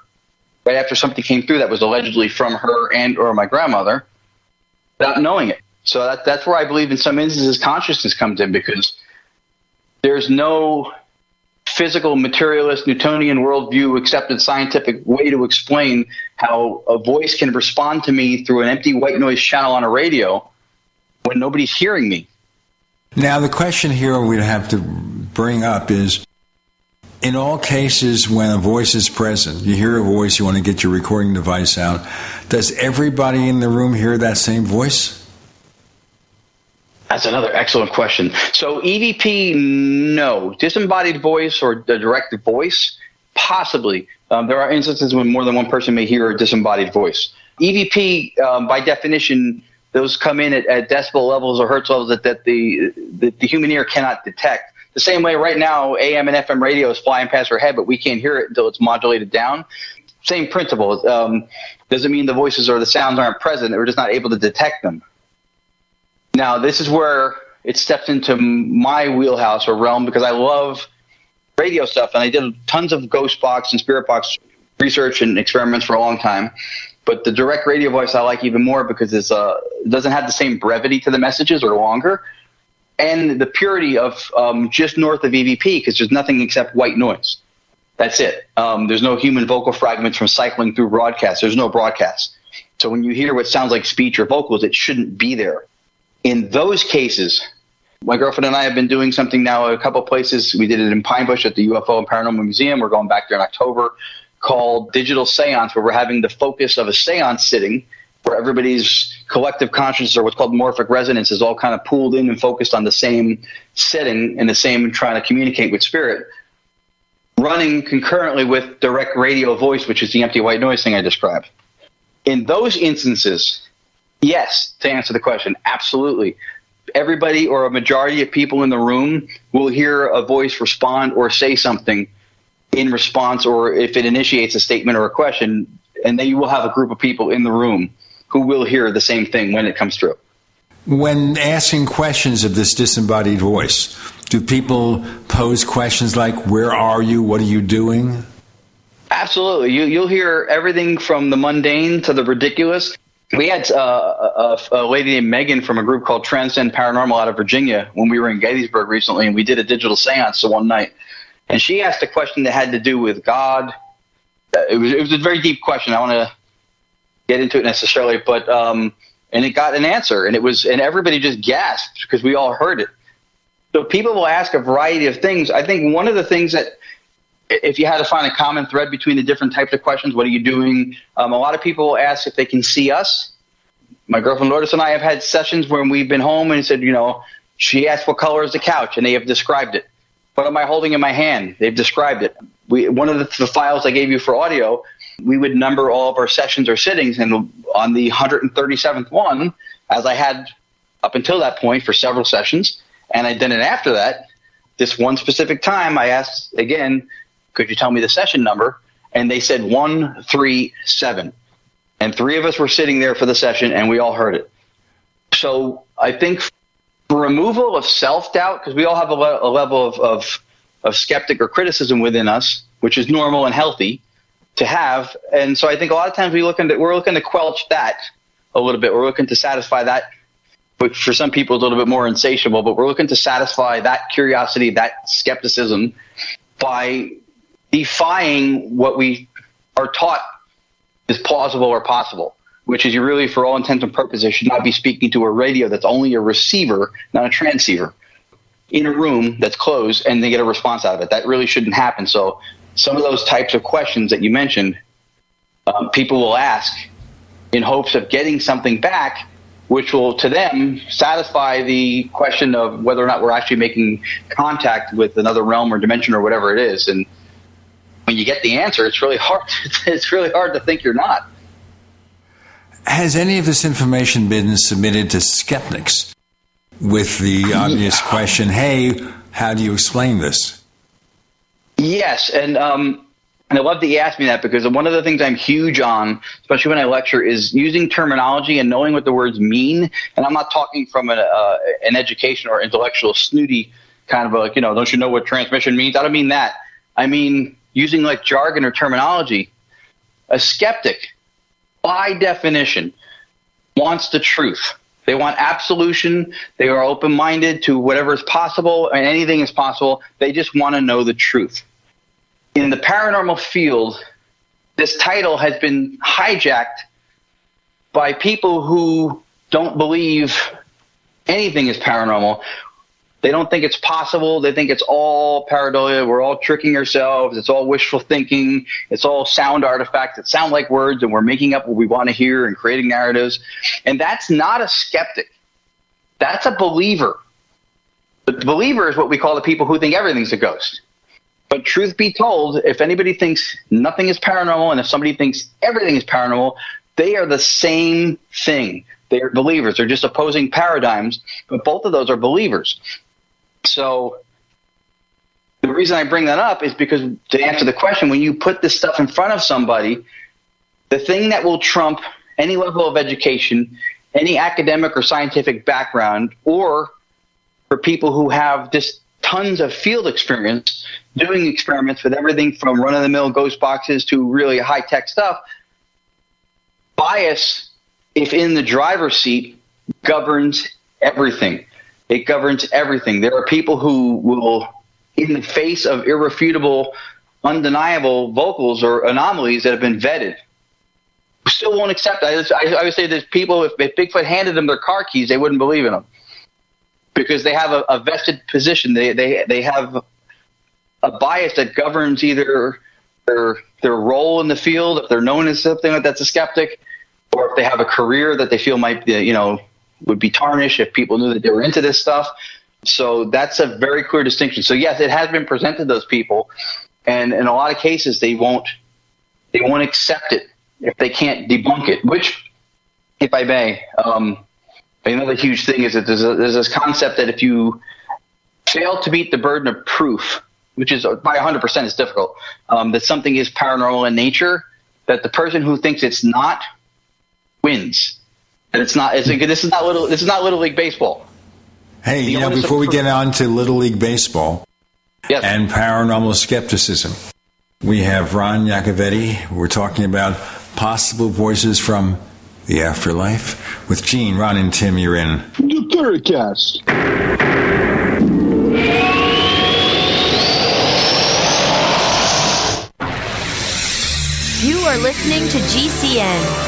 right after something came through that was allegedly from her and or my grandmother without knowing it. So that, that's where I believe in some instances consciousness comes in because there's no physical materialist Newtonian worldview accepted scientific way to explain how a voice can respond to me through an empty white noise channel on a radio when nobody's hearing me. Now, the question here we'd have to bring up is in all cases when a voice is present, you hear a voice, you want to get your recording device out, does everybody in the room hear that same voice? That's another excellent question. So EVP, no. Disembodied voice or a direct voice, possibly. Um, there are instances when more than one person may hear a disembodied voice. EVP, um, by definition, those come in at, at, decibel levels or hertz levels that, that the, the, the human ear cannot detect. The same way right now, AM and FM radio is flying past our head, but we can't hear it until it's modulated down. Same principle. Um, doesn't mean the voices or the sounds aren't present. We're just not able to detect them. Now, this is where it steps into my wheelhouse or realm because I love radio stuff, and I did tons of ghost box and spirit box research and experiments for a long time. But the direct radio voice I like even more because uh, it doesn't have the same brevity to the messages or longer, and the purity of um, just north of EVP because there's nothing except white noise. That's it. Um, there's no human vocal fragments from cycling through broadcast. There's no broadcast. So when you hear what sounds like speech or vocals, it shouldn't be there in those cases, my girlfriend and I have been doing something now a couple places. We did it in Pine Bush at the UFO and Paranormal Museum. We're going back there in October called Digital Seance, where we're having the focus of a seance sitting where everybody's collective consciousness or what's called morphic resonance is all kind of pooled in and focused on the same setting and the same trying to communicate with spirit. Running concurrently with direct radio voice, which is the empty white noise thing I described. In those instances, Yes, to answer the question, absolutely. Everybody or a majority of people in the room will hear a voice respond or say something in response, or if it initiates a statement or a question, and then you will have a group of people in the room who will hear the same thing when it comes through. When asking questions of this disembodied voice, do people pose questions like, Where are you? What are you doing? Absolutely. You, you'll hear everything from the mundane to the ridiculous we had uh, a, a, lady named Megan from a group called Transcend Paranormal out of Virginia when we were in Gettysburg recently, and we did a digital seance one night. And she asked a question that had to do with God. Uh, it was it was a very deep question. I want to get into it necessarily, but um, and it got an answer, and it was and everybody just gasped because we all heard it. So people will ask a variety of things. I think one of the things that if you had to find a common thread between the different types of questions, what are you doing? Um, a lot of people ask if they can see us. My girlfriend Lourdes and I have had sessions where we've been home and said, you know, she asked what color is the couch, and they have described it. What am I holding in my hand? They've described it. We, one of the, the files I gave you for audio, we would number all of our sessions or sittings, and on the 137th one, as I had up until that point for several sessions, and I did it after that, this one specific time, I asked again, could you tell me the session number? And they said 137. And three of us were sitting there for the session and we all heard it. So I think removal of self doubt, because we all have a, le- a level of, of, of skeptic or criticism within us, which is normal and healthy to have. And so I think a lot of times we look into, we're looking to quelch that a little bit. We're looking to satisfy that, which for some people is a little bit more insatiable, but we're looking to satisfy that curiosity, that skepticism by defying what we are taught is plausible or possible, which is you really, for all intents and purposes, should not be speaking to a radio that's only a receiver, not a transceiver, in a room that's closed and they get a response out of it. That really shouldn't happen. So, some of those types of questions that you mentioned, um, people will ask in hopes of getting something back, which will to them satisfy the question of whether or not we're actually making contact with another realm or dimension or whatever it is. And when you get the answer, it's really hard. It's really hard to think you're not. Has any of this information been submitted to skeptics with the obvious question, "Hey, how do you explain this?" Yes, and um, and I love that you asked me that because one of the things I'm huge on, especially when I lecture, is using terminology and knowing what the words mean. And I'm not talking from an, uh, an education or intellectual snooty kind of a, like, you know, don't you know what transmission means? I don't mean that. I mean using like jargon or terminology, a skeptic, by definition, wants the truth. They want absolution. They are open minded to whatever is possible and anything is possible. They just want to know the truth. In the paranormal field, this title has been hijacked by people who don't believe anything is paranormal. They don't think it's possible. They think it's all pareidolia. We're all tricking ourselves. It's all wishful thinking. It's all sound artifacts that sound like words, and we're making up what we want to hear and creating narratives. And that's not a skeptic. That's a believer. The believer is what we call the people who think everything's a ghost. But truth be told, if anybody thinks nothing is paranormal and if somebody thinks everything is paranormal, they are the same thing. They are believers. They're just opposing paradigms, but both of those are believers. So the reason I bring that up is because to answer the question, when you put this stuff in front of somebody, the thing that will trump any level of education, any academic or scientific background, or for people who have just tons of field experience doing experiments with everything from run of the mill ghost boxes to really high tech stuff, bias, if in the driver's seat, governs everything. It governs everything. There are people who will, in the face of irrefutable, undeniable vocals or anomalies that have been vetted, still won't accept. I, I, I would say there's people, if, if Bigfoot handed them their car keys, they wouldn't believe in them because they have a, a vested position. They, they, they have a bias that governs either their their role in the field, if they're known as something that's a skeptic, or if they have a career that they feel might be, you know would be tarnished if people knew that they were into this stuff. So that's a very clear distinction. So yes, it has been presented to those people, and in a lot of cases they won't they won't accept it if they can't debunk it. Which, if I may, um, another huge thing is that there's, a, there's this concept that if you fail to meet the burden of proof, which is by 100% is difficult, um, that something is paranormal in nature, that the person who thinks it's not wins. And it's not. It's, this is not little. This is not little league baseball. Hey, the you know, before we get on to little league baseball yes. and paranormal skepticism, we have Ron Yakovetti. We're talking about possible voices from the afterlife with Gene, Ron, and Tim. You're in the Paracast. You are listening to GCN.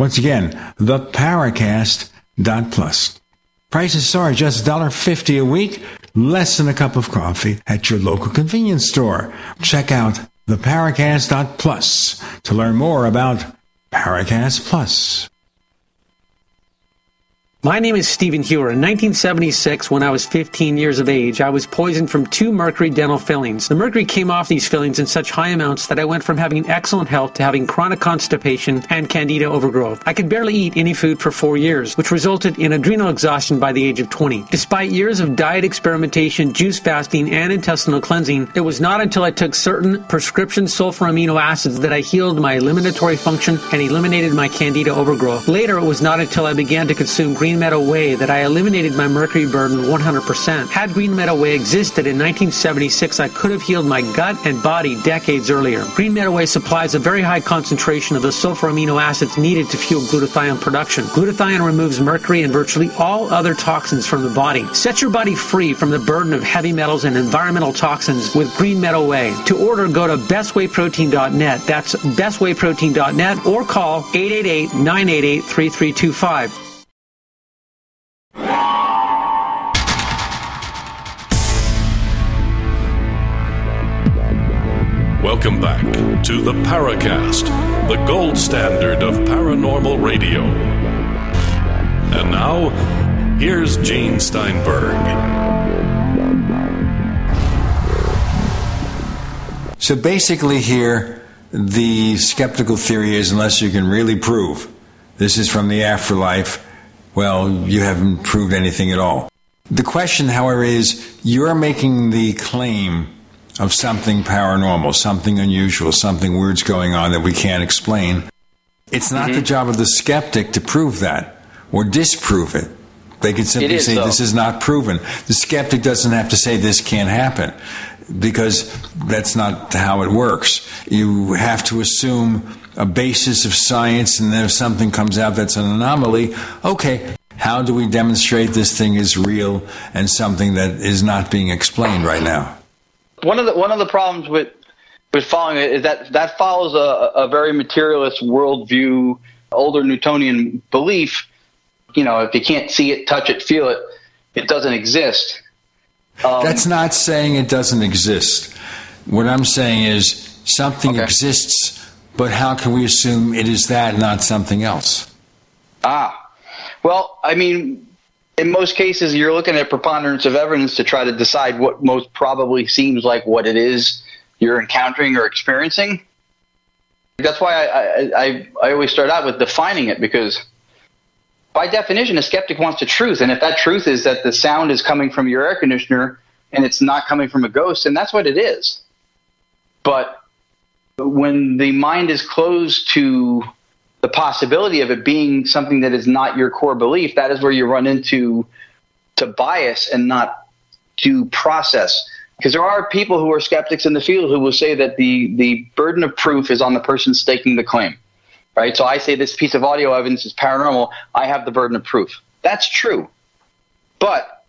Once again, theparacast.plus. Prices start just $1.50 a week, less than a cup of coffee at your local convenience store. Check out theparacast.plus to learn more about Paracast Plus. My name is Stephen Heuer. In 1976, when I was 15 years of age, I was poisoned from two mercury dental fillings. The mercury came off these fillings in such high amounts that I went from having excellent health to having chronic constipation and candida overgrowth. I could barely eat any food for four years, which resulted in adrenal exhaustion by the age of 20. Despite years of diet experimentation, juice fasting, and intestinal cleansing, it was not until I took certain prescription sulfur amino acids that I healed my eliminatory function and eliminated my candida overgrowth. Later, it was not until I began to consume green Green Meadow Way that I eliminated my mercury burden 100%. Had Green Meadow Way existed in 1976, I could have healed my gut and body decades earlier. Green Meadow Way supplies a very high concentration of the sulfur amino acids needed to fuel glutathione production. Glutathione removes mercury and virtually all other toxins from the body. Set your body free from the burden of heavy metals and environmental toxins with Green Meadow Way. To order, go to bestwayprotein.net. That's bestwayprotein.net or call 888 988 3325. Welcome back to the Paracast, the gold standard of paranormal radio. And now, here's Gene Steinberg. So basically, here, the skeptical theory is unless you can really prove this is from the afterlife, well, you haven't proved anything at all. The question, however, is you're making the claim of something paranormal, something unusual, something weird's going on that we can't explain. It's not the mm-hmm. job of the skeptic to prove that or disprove it. They can simply is, say though. this is not proven. The skeptic doesn't have to say this can't happen because that's not how it works. You have to assume a basis of science, and then if something comes out that's an anomaly, okay, how do we demonstrate this thing is real and something that is not being explained right now? One of the one of the problems with with following it is that that follows a, a very materialist worldview, older Newtonian belief. You know, if you can't see it, touch it, feel it, it doesn't exist. Um, That's not saying it doesn't exist. What I'm saying is something exists, but how can we assume it is that, and not something else? Ah, well, I mean, in most cases, you're looking at preponderance of evidence to try to decide what most probably seems like what it is you're encountering or experiencing. That's why I, I, I, always start out with defining it because, by definition, a skeptic wants the truth. And if that truth is that the sound is coming from your air conditioner and it's not coming from a ghost, then that's what it is. But when the mind is closed to the possibility of it being something that is not your core belief, that is where you run into to bias and not to process. Because there are people who are skeptics in the field who will say that the, the burden of proof is on the person staking the claim. Right? So I say this piece of audio evidence is paranormal, I have the burden of proof. That's true. But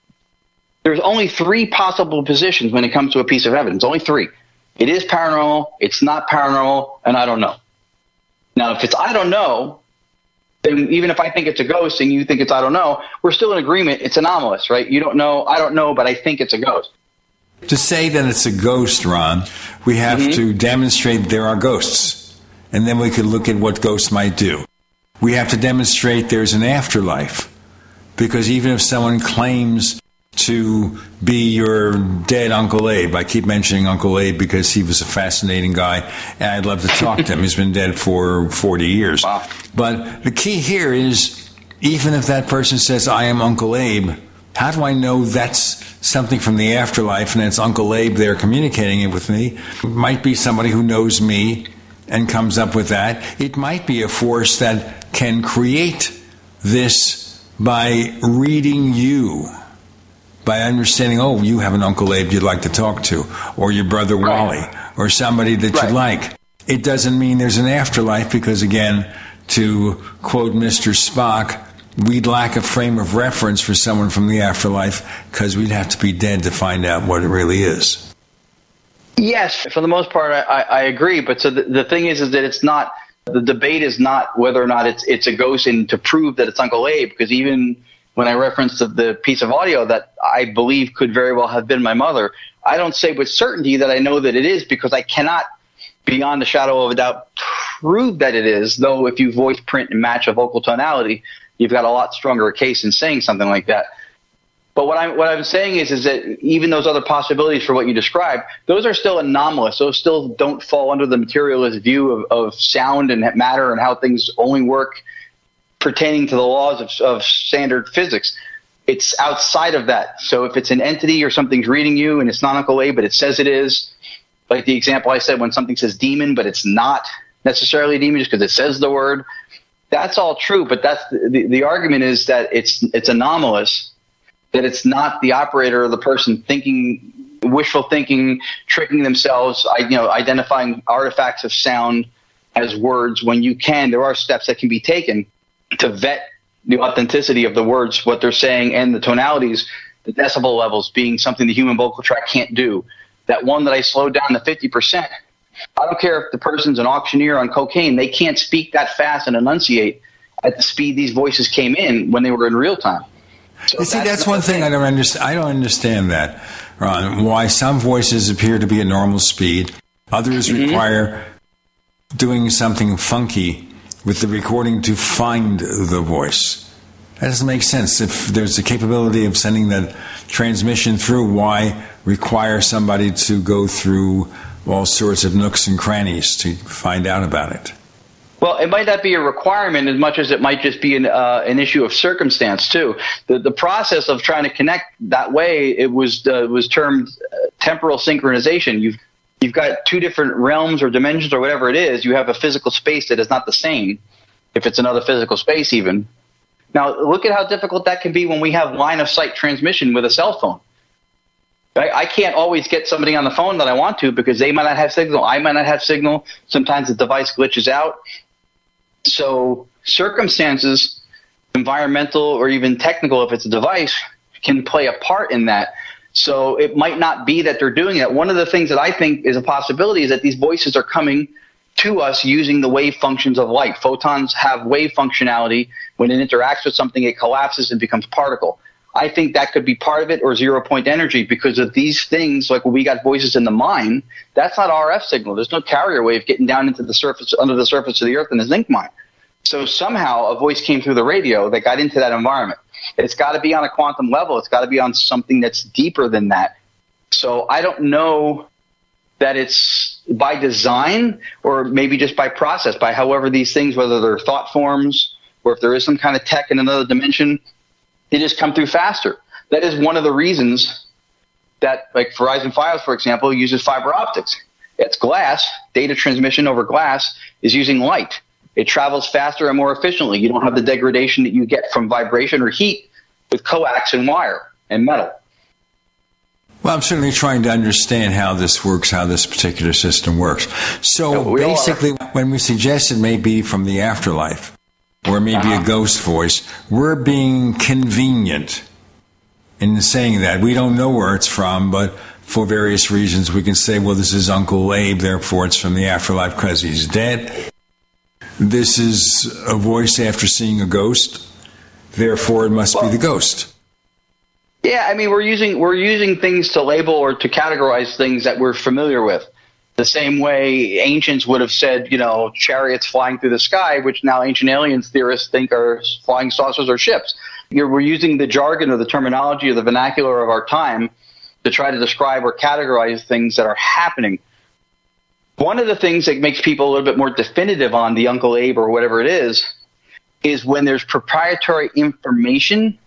there's only three possible positions when it comes to a piece of evidence. Only three. It is paranormal, it's not paranormal, and I don't know. Now, if it's I don't know, then even if I think it's a ghost and you think it's I don't know, we're still in agreement. It's anomalous, right? You don't know, I don't know, but I think it's a ghost. To say that it's a ghost, Ron, we have mm-hmm. to demonstrate there are ghosts. And then we could look at what ghosts might do. We have to demonstrate there's an afterlife. Because even if someone claims to be your dead Uncle Abe, I keep mentioning Uncle Abe because he was a fascinating guy and I'd love to talk to him. He's been dead for 40 years. But the key here is even if that person says, I am Uncle Abe, how do I know that's something from the afterlife and it's Uncle Abe there communicating it with me? It might be somebody who knows me and comes up with that. It might be a force that can create this by reading you, by understanding, oh, you have an Uncle Abe you'd like to talk to, or your brother Wally, or somebody that you like. It doesn't mean there's an afterlife because, again, to quote Mr. Spock, we'd lack a frame of reference for someone from the afterlife because we'd have to be dead to find out what it really is. Yes, for the most part, I, I, I agree. But so the, the thing is, is that it's not the debate is not whether or not it's it's a ghost and to prove that it's Uncle Abe. Because even when I referenced the, piece of audio that I believe could very well have been my mother, I don't say with certainty that I know that it is because I cannot, beyond the shadow of a doubt, prove that it is. Though if you voice, print, and match a vocal tonality, you've got a lot stronger case in saying something like that. But what I'm what I'm saying is is that even those other possibilities for what you described, those are still anomalous. Those still don't fall under the materialist view of, of sound and matter and how things only work pertaining to the laws of, of standard physics. It's outside of that. So if it's an entity or something's reading you and it's not Uncle but it says it is, like the example I said when something says demon, but it's not necessarily a demon just because it says the word, that's all true. But that's the, the, the argument is that it's it's anomalous that it's not the operator or the person thinking wishful thinking tricking themselves you know identifying artifacts of sound as words when you can there are steps that can be taken to vet the authenticity of the words what they're saying and the tonalities the decibel levels being something the human vocal tract can't do that one that i slowed down to 50% i don't care if the person's an auctioneer on cocaine they can't speak that fast and enunciate at the speed these voices came in when they were in real time you see, that's, one thing I don't understand. I don't understand that, Ron. Why some voices appear to be at normal speed, Others Mm-hmm. require doing something funky with the recording to find the voice. That doesn't make sense. If there's the capability of sending that transmission through, why require somebody to go through all sorts of nooks and crannies to find out about it? Well, it might not be a requirement as much as it might just be an, uh, an issue of circumstance too. The the process of trying to connect that way it was uh, was termed uh, temporal synchronization. You've you've got two different realms or dimensions or whatever it is. You have a physical space that is not the same, if it's another physical space even. Now look at how difficult that can be when we have line of sight transmission with a cell phone. I, can't always get somebody on the phone that I want to because they might not have signal. I might not have signal. Sometimes the device glitches out. So circumstances, environmental or even technical, if it's a device, can play a part in that. So it might not be that they're doing that. One of the things that I think is a possibility is that these voices are coming to us using the wave functions of light. Photons have wave functionality. When it interacts with something, it collapses and becomes particle. I think that could be part of it or zero point energy because of these things, like we got voices in the mine, that's not RF signal. There's no carrier wave getting down into the surface, under the surface of the earth in a zinc mine. So somehow a voice came through the radio that got into that environment. It's got to be on a quantum level. It's got to be on something that's deeper than that. So I don't know that it's by design or maybe just by process, by however these things, whether they're thought forms or if there is some kind of tech in another dimension, they just come through faster. That is one of the reasons that, like Verizon Fios, for example, uses fiber optics. It's glass, data transmission over glass is using light. It travels faster and more efficiently. You don't have the degradation that you get from vibration or heat with coax and wire and metal. Well, I'm certainly trying to understand how this works, how this particular system works. So all basically, when we suggest it may be from the afterlife or maybe Uh-huh. a ghost voice, we're being convenient in saying that. We don't know where it's from, but for various reasons, we can say, well, this is Uncle Abe, therefore it's from the afterlife because he's dead. This is a voice after seeing a ghost, therefore it must be the ghost. Yeah, I mean we're using we're using things to label or to categorize things that we're familiar with. The same way ancients would have said, you know, chariots flying through the sky, which now ancient aliens theorists think are flying saucers or ships. You're, we're using the jargon or the terminology or the vernacular of our time to try to describe or categorize things that are happening. One of the things that makes people a little bit more definitive on the Uncle Abe or whatever it is, is when there's proprietary information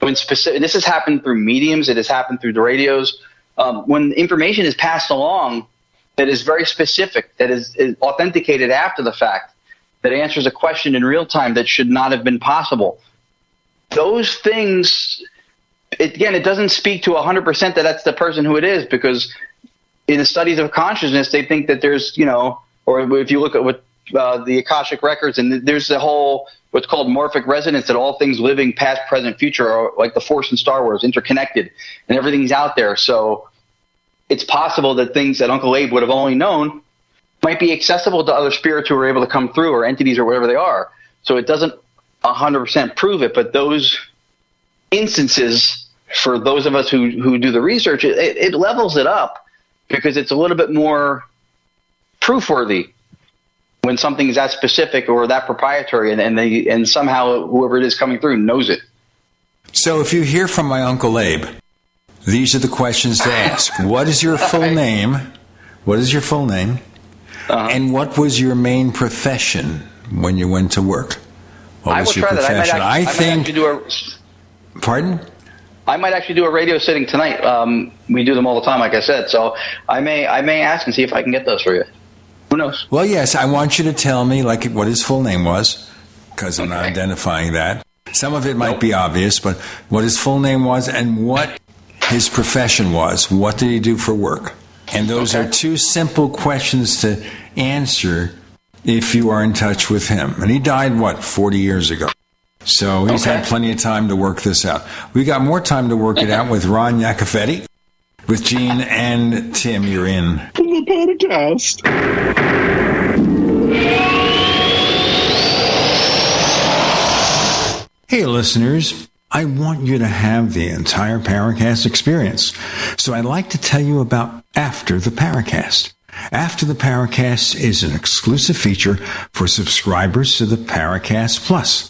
when specific, this has happened through mediums, it has happened through the radios. Um, when information is passed along that is very specific, that is, is authenticated after the fact, that answers a question in real time that should not have been possible. Those things, it, again, it doesn't speak to 100% that that's the person who it is because in the studies of consciousness, they think that there's, you know, or if you look at what uh, the Akashic records, and there's the whole what's called morphic resonance that all things living, past, present, future, are like the Force in Star Wars, interconnected, and everything's out there. So it's possible that things that Uncle Abe would have only known might be accessible to other spirits who are able to come through, or entities, or whatever they are. So it doesn't 100% prove it, but those instances, for those of us who who do the research, it, it levels it up because it's a little bit more proof worthy when something is that specific or that proprietary and, and they and somehow whoever it is coming through knows it. So if you hear from my Uncle Abe, these are the questions to ask. what is your full name? What is your full name? Uh-huh. And what was your main profession when you went to work? What I was your. I profession? actually, I might think. a Pardon? I might actually do a radio sitting tonight. Um, we do them all the time, like I said. So I may I may ask and see if I can get those for you. Who knows? Well, yes, I want you to tell me like what his full name was, because I'm not identifying that. Some of it might be obvious, but what his full name was and what his profession was. What did he do for work? And those are two simple questions to answer if you are in touch with him. And he died, what, 40 years ago? So he's had plenty of time to work this out. We got more time to work it out with Ron Yakovetti, with Gene and Tim. You're in. The podcast. Hey, listeners. I want you to have the entire Paracast experience. So I'd like to tell you about After the Paracast. After the Paracast is an exclusive feature for subscribers to the Paracast Plus.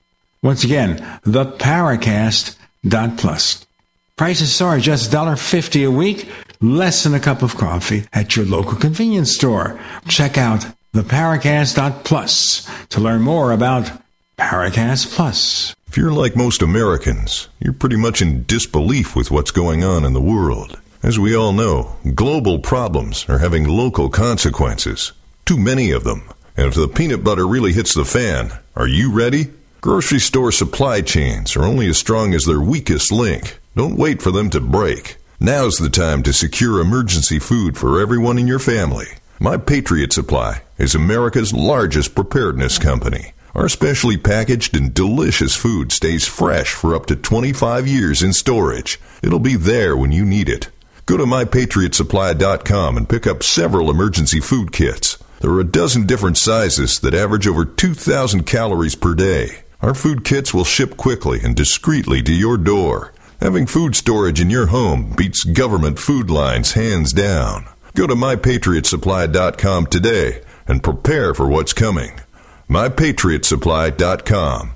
Once again, theparacast.plus. Prices are just $1.50 a week, less than a cup of coffee at your local convenience store. Check out theparacast.plus to learn more about Paracast Plus. If you're like most Americans, you're pretty much in disbelief with what's going on in the world. As we all know, global problems are having local consequences. Too many of them. And if the peanut butter really hits the fan, are you ready? Grocery store supply chains are only as strong as their weakest link. Don't wait for them to break. Now's the time to secure emergency food for everyone in your family. My Patriot Supply is America's largest preparedness company. Our specially packaged and delicious food stays fresh for up to 25 years in storage. It'll be there when you need it. Go to mypatriotsupply.com and pick up several emergency food kits. There are a dozen different sizes that average over 2,000 calories per day. Our food kits will ship quickly and discreetly to your door. Having food storage in your home beats government food lines hands down. Go to mypatriotsupply.com today and prepare for what's coming. mypatriotsupply.com.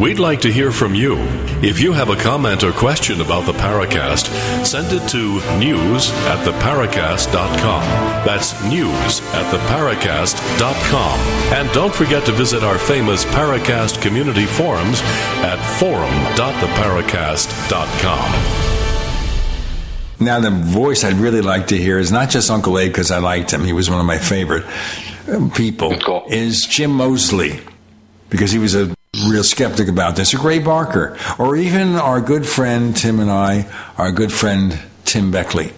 We'd like to hear from you. If you have a comment or question about the Paracast, send it to news at theparacast.com. That's news at theparacast.com. And don't forget to visit our famous Paracast community forums at forum.theparacast.com. Now, the voice I'd really like to hear is not just Uncle Abe because I liked him. He was one of my favorite uh, people. Is Jim Moseley because he was a real skeptic about this, or Gray Barker, or even our good friend Tim and I, our good friend Tim Beckley.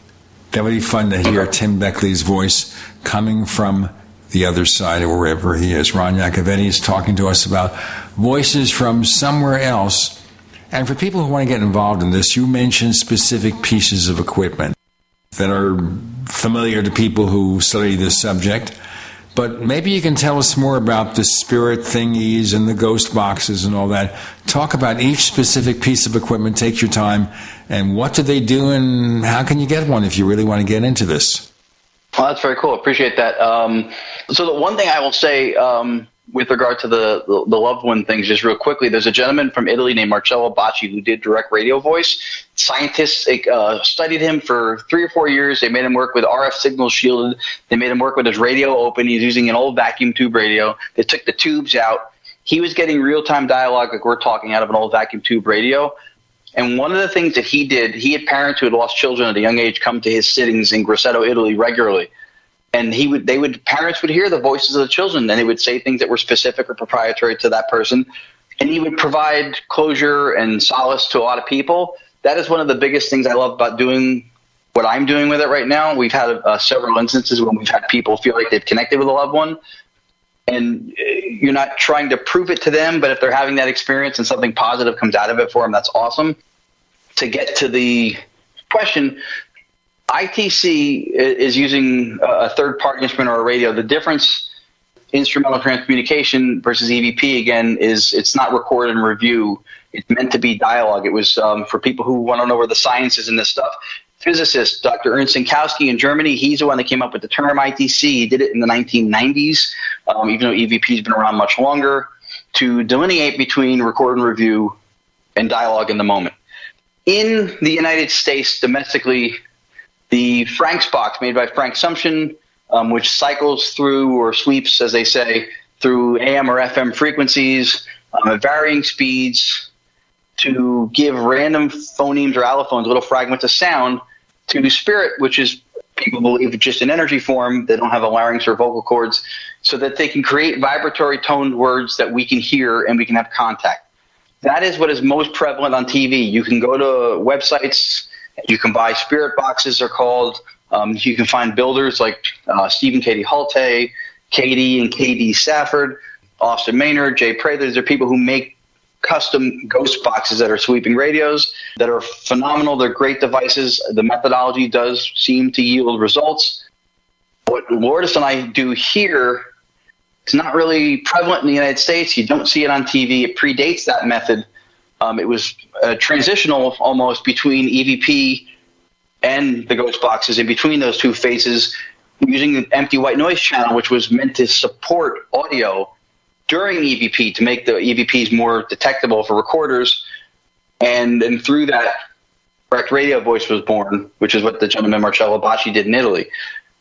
That would be fun to hear Tim Beckley's voice coming from the other side or wherever he is. Ron Yakovetti is talking to us about voices from somewhere else. And for people who want to get involved in this, you mentioned specific pieces of equipment that are familiar to people who study this subject. But maybe you can tell us more about the spirit thingies and the ghost boxes and all that. Talk about each specific piece of equipment. Take your time. And what do they do and how can you get one if you really want to get into this? Well, that's very cool. Appreciate that. Um, so the one thing I will say um, with regard to the, the, the loved one things, just real quickly, there's a gentleman from Italy named Marcello Bacci who did direct radio voice. Scientists uh, studied him for three or four years. They made him work with RF signals shielded. They made him work with his radio open. He's using an old vacuum tube radio. They took the tubes out. He was getting real time dialogue like we're talking out of an old vacuum tube radio. And one of the things that he did, he had parents who had lost children at a young age come to his sittings in Grosseto, Italy regularly. And he would, they would, parents would hear the voices of the children and they would say things that were specific or proprietary to that person. And he would provide closure and solace to a lot of people. That is one of the biggest things I love about doing what I'm doing with it right now. We've had uh, several instances when we've had people feel like they've connected with a loved one and uh, you're not trying to prove it to them, but if they're having that experience and something positive comes out of it for them, that's awesome. To get to the question, ITC is using a third party instrument or a radio. The difference instrumental transcommunication versus EVP again is it's not record and review. It's meant to be dialogue. It was um, for people who want to know where the science is in this stuff physicist, Dr. Ernst Senkowski in Germany. He's the one that came up with the term ITC. He did it in the 1990s, um, even though EVP has been around much longer, to delineate between record and review and dialogue in the moment. In the United States, domestically, the Frank's box made by Frank Sumption, um, which cycles through or sweeps, as they say, through AM or FM frequencies um, at varying speeds to give random phonemes or allophones, little fragments of sound, to spirit, which is people believe just an energy form. They don't have a larynx or vocal cords, so that they can create vibratory toned words that we can hear and we can have contact. That is what is most prevalent on TV. You can go to websites, you can buy spirit boxes, they're called. Um, you can find builders like uh, Stephen Katie Halte, Katie and Katie Safford, Austin Maynard, Jay Prather. These are people who make custom ghost boxes that are sweeping radios that are phenomenal. They're great devices. The methodology does seem to yield results. What Lourdes and I do here is not really prevalent in the United States. You don't see it on TV. It predates that method. Um, it was uh, transitional almost between EVP and the ghost boxes. In between those two phases, using the empty white noise channel, which was meant to support audio during EVP to make the EVPs more detectable for recorders. And then through that, direct radio voice was born, which is what the gentleman Marcello Bacci did in Italy.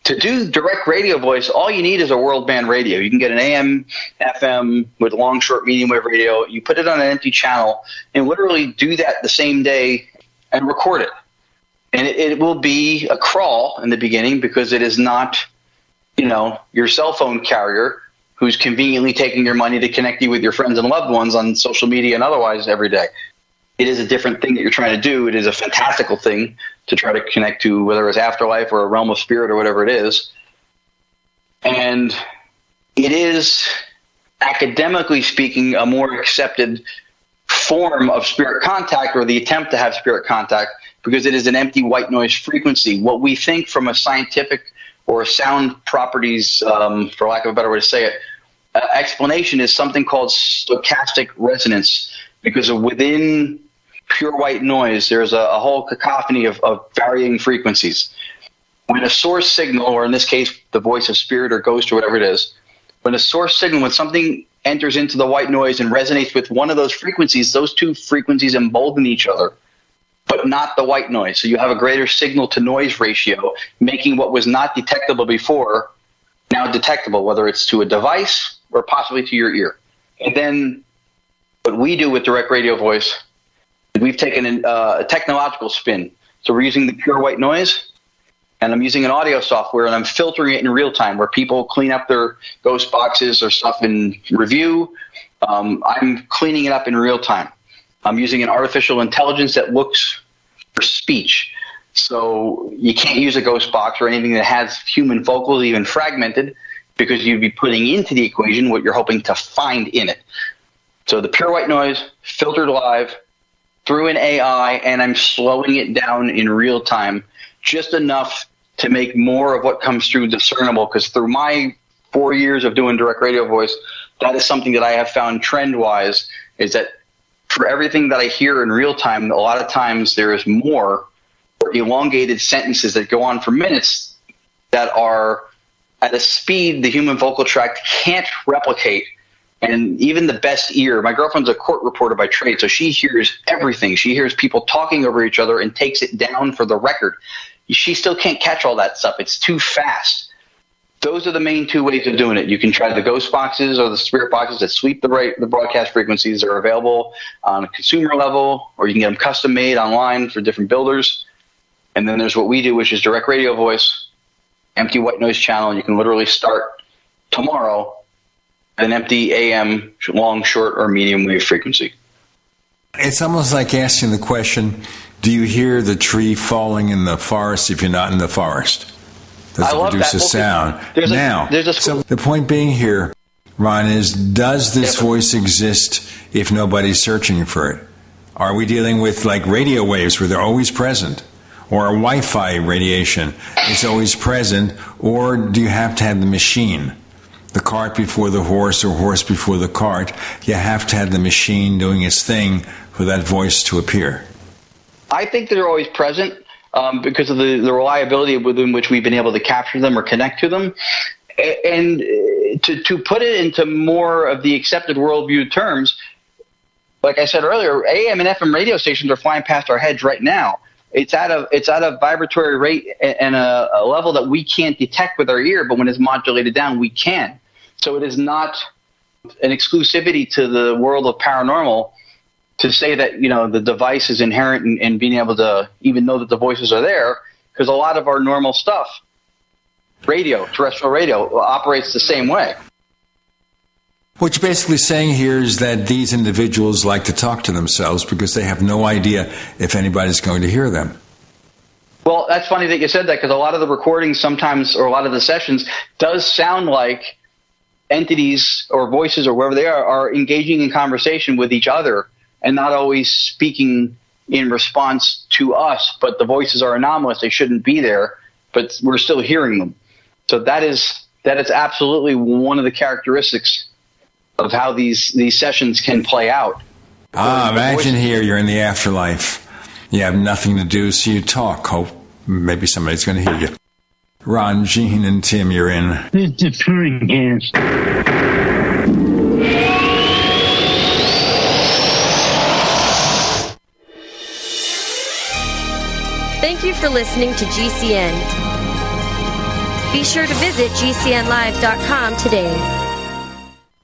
To do direct radio voice, all you need is a world band radio. You can get an AM, FM with long, short, medium wave radio. You put it on an empty channel and literally do that the same day and record it. And it, it will be a crawl in the beginning because it is not, you know, your cell phone carrier who's conveniently taking your money to connect you with your friends and loved ones on social media and otherwise every day. It is a different thing that you're trying to do. It is a fantastical thing to try to connect to, whether it's afterlife or a realm of spirit or whatever it is. And it is, academically speaking, a more accepted form of spirit contact or the attempt to have spirit contact because it is an empty white noise frequency. What we think from a scientific or sound properties, um, for lack of a better way to say it, uh, explanation is something called stochastic resonance because within pure white noise, there's a, a whole cacophony of, of, varying frequencies. When a source signal, or in this case, the voice of spirit or ghost or whatever it is, when a source signal, when something enters into the white noise and resonates with one of those frequencies, those two frequencies embolden each other but not the white noise. So you have a greater signal to noise ratio, making what was not detectable before now detectable, whether it's to a device or possibly to your ear. And then what we do with direct radio voice, we've taken an, uh, a technological spin. So we're using the pure white noise, and I'm using an audio software, and I'm filtering it in real time where people clean up their ghost boxes or stuff in review. Um, I'm cleaning it up in real time. I'm using an artificial intelligence that looks for speech. So you can't use a ghost box or anything that has human vocals, even fragmented, because you'd be putting into the equation what you're hoping to find in it. So the pure white noise, filtered live, through an AI, and I'm slowing it down in real time, just enough to make more of what comes through discernible. Because through my four years of doing direct radio voice, that is something that I have found trend wise is that for everything that I hear in real time, a lot of times there is more elongated sentences that go on for minutes that are at a speed the human vocal tract can't replicate. And even the best ear, my girlfriend's a court reporter by trade, so she hears everything. She hears people talking over each other and takes it down for the record. She still can't catch all that stuff. It's too fast those are the main two ways of doing it. You can try the ghost boxes or the spirit boxes that sweep the right, the broadcast frequencies. They're available on a consumer level, or you can get them custom made online for different builders. And then there's what we do, which is direct radio voice, empty white noise channel. You can literally start tomorrow at an empty AM, long, short, or medium wave frequency. It's almost like asking the question Do you hear the tree falling in the forest if you're not in the forest? Does I it produce that. a sound? there's a- now, there's a- so the point being here, Ron, is does this voice exist if nobody's searching for it? Are we dealing with like radio waves where they're always present? Or a Wi Fi radiation is always present? Or do you have to have the machine? The cart before the horse or horse before the cart. You have to have the machine doing its thing for that voice to appear. I think they're always present um, because of the, the reliability within which we've been able to capture them or connect to them. And uh, to, to put it into more of the accepted worldview terms, like I said earlier, AM and FM radio stations are flying past our heads right now. It's at a it's at a vibratory rate and a, a level that we can't detect with our ear, but when it's modulated down, we can. So it is not an exclusivity to the world of paranormal to say that you know the device is inherent in, in being able to even know that the voices are there because a lot of our normal stuff radio terrestrial radio operates the same way What you're basically saying here is that these individuals like to talk to themselves because they have no idea if anybody's going to hear them. well that's funny that you said that because a lot of the recordings sometimes or a lot of the sessions does sound like entities or voices or wherever they are are engaging in conversation with each other and not always speaking in response to us but the voices are anomalous they shouldn't be there but we're still hearing them so that is that is absolutely one of the characteristics of how these these sessions can play out Ah, imagine here you're in the afterlife. You have nothing to do, so you talk. Hope maybe somebody's going to hear you. Ron, Gene, and Tim, you're in. It's a podcast. Thank you for listening to GCN. Be sure to visit GCNlive.com today.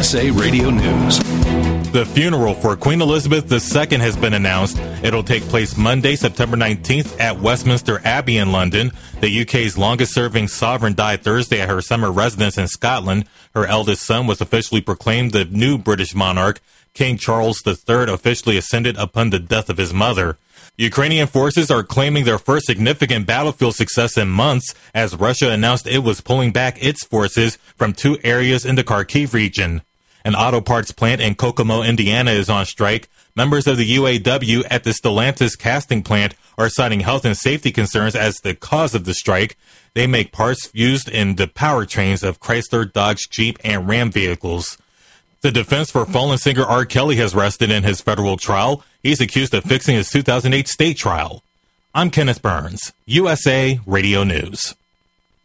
USA Radio News. The funeral for Queen Elizabeth II has been announced. It'll take place Monday, September 19th at Westminster Abbey in London. The UK's longest serving sovereign died Thursday at her summer residence in Scotland. Her eldest son was officially proclaimed the new British monarch. King Charles III officially ascended upon the death of his mother. Ukrainian forces are claiming their first significant battlefield success in months as Russia announced it was pulling back its forces from two areas in the Kharkiv region. An auto parts plant in Kokomo, Indiana is on strike. Members of the UAW at the Stellantis casting plant are citing health and safety concerns as the cause of the strike. They make parts used in the powertrains of Chrysler, Dodge, Jeep, and Ram vehicles. The defense for fallen singer R. Kelly has rested in his federal trial. He's accused of fixing his 2008 state trial. I'm Kenneth Burns, USA Radio News.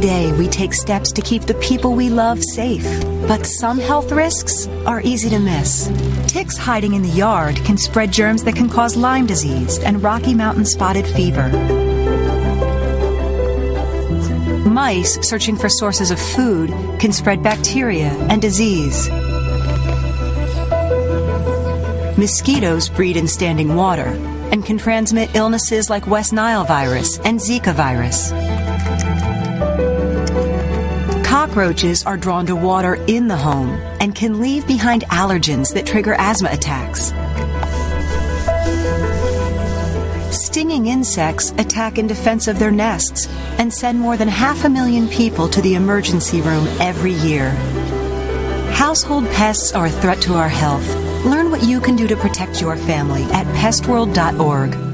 Day we take steps to keep the people we love safe. But some health risks are easy to miss. Ticks hiding in the yard can spread germs that can cause Lyme disease and Rocky Mountain spotted fever. Mice searching for sources of food can spread bacteria and disease. Mosquitoes breed in standing water and can transmit illnesses like West Nile virus and Zika virus. Cockroaches are drawn to water in the home and can leave behind allergens that trigger asthma attacks. Stinging insects attack in defense of their nests and send more than half a million people to the emergency room every year. Household pests are a threat to our health. Learn what you can do to protect your family at pestworld.org.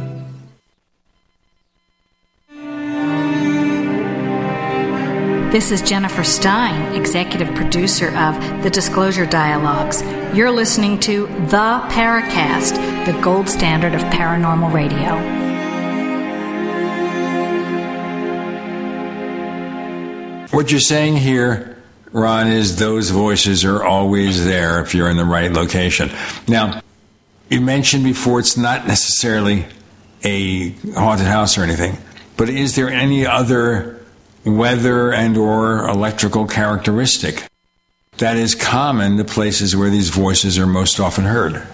This is Jennifer Stein, executive producer of The Disclosure Dialogues. You're listening to The Paracast, the gold standard of paranormal radio. What you're saying here, Ron, is those voices are always there if you're in the right location. Now, you mentioned before it's not necessarily a haunted house or anything, but is there any other weather and or electrical characteristic that is common to places where these voices are most often heard?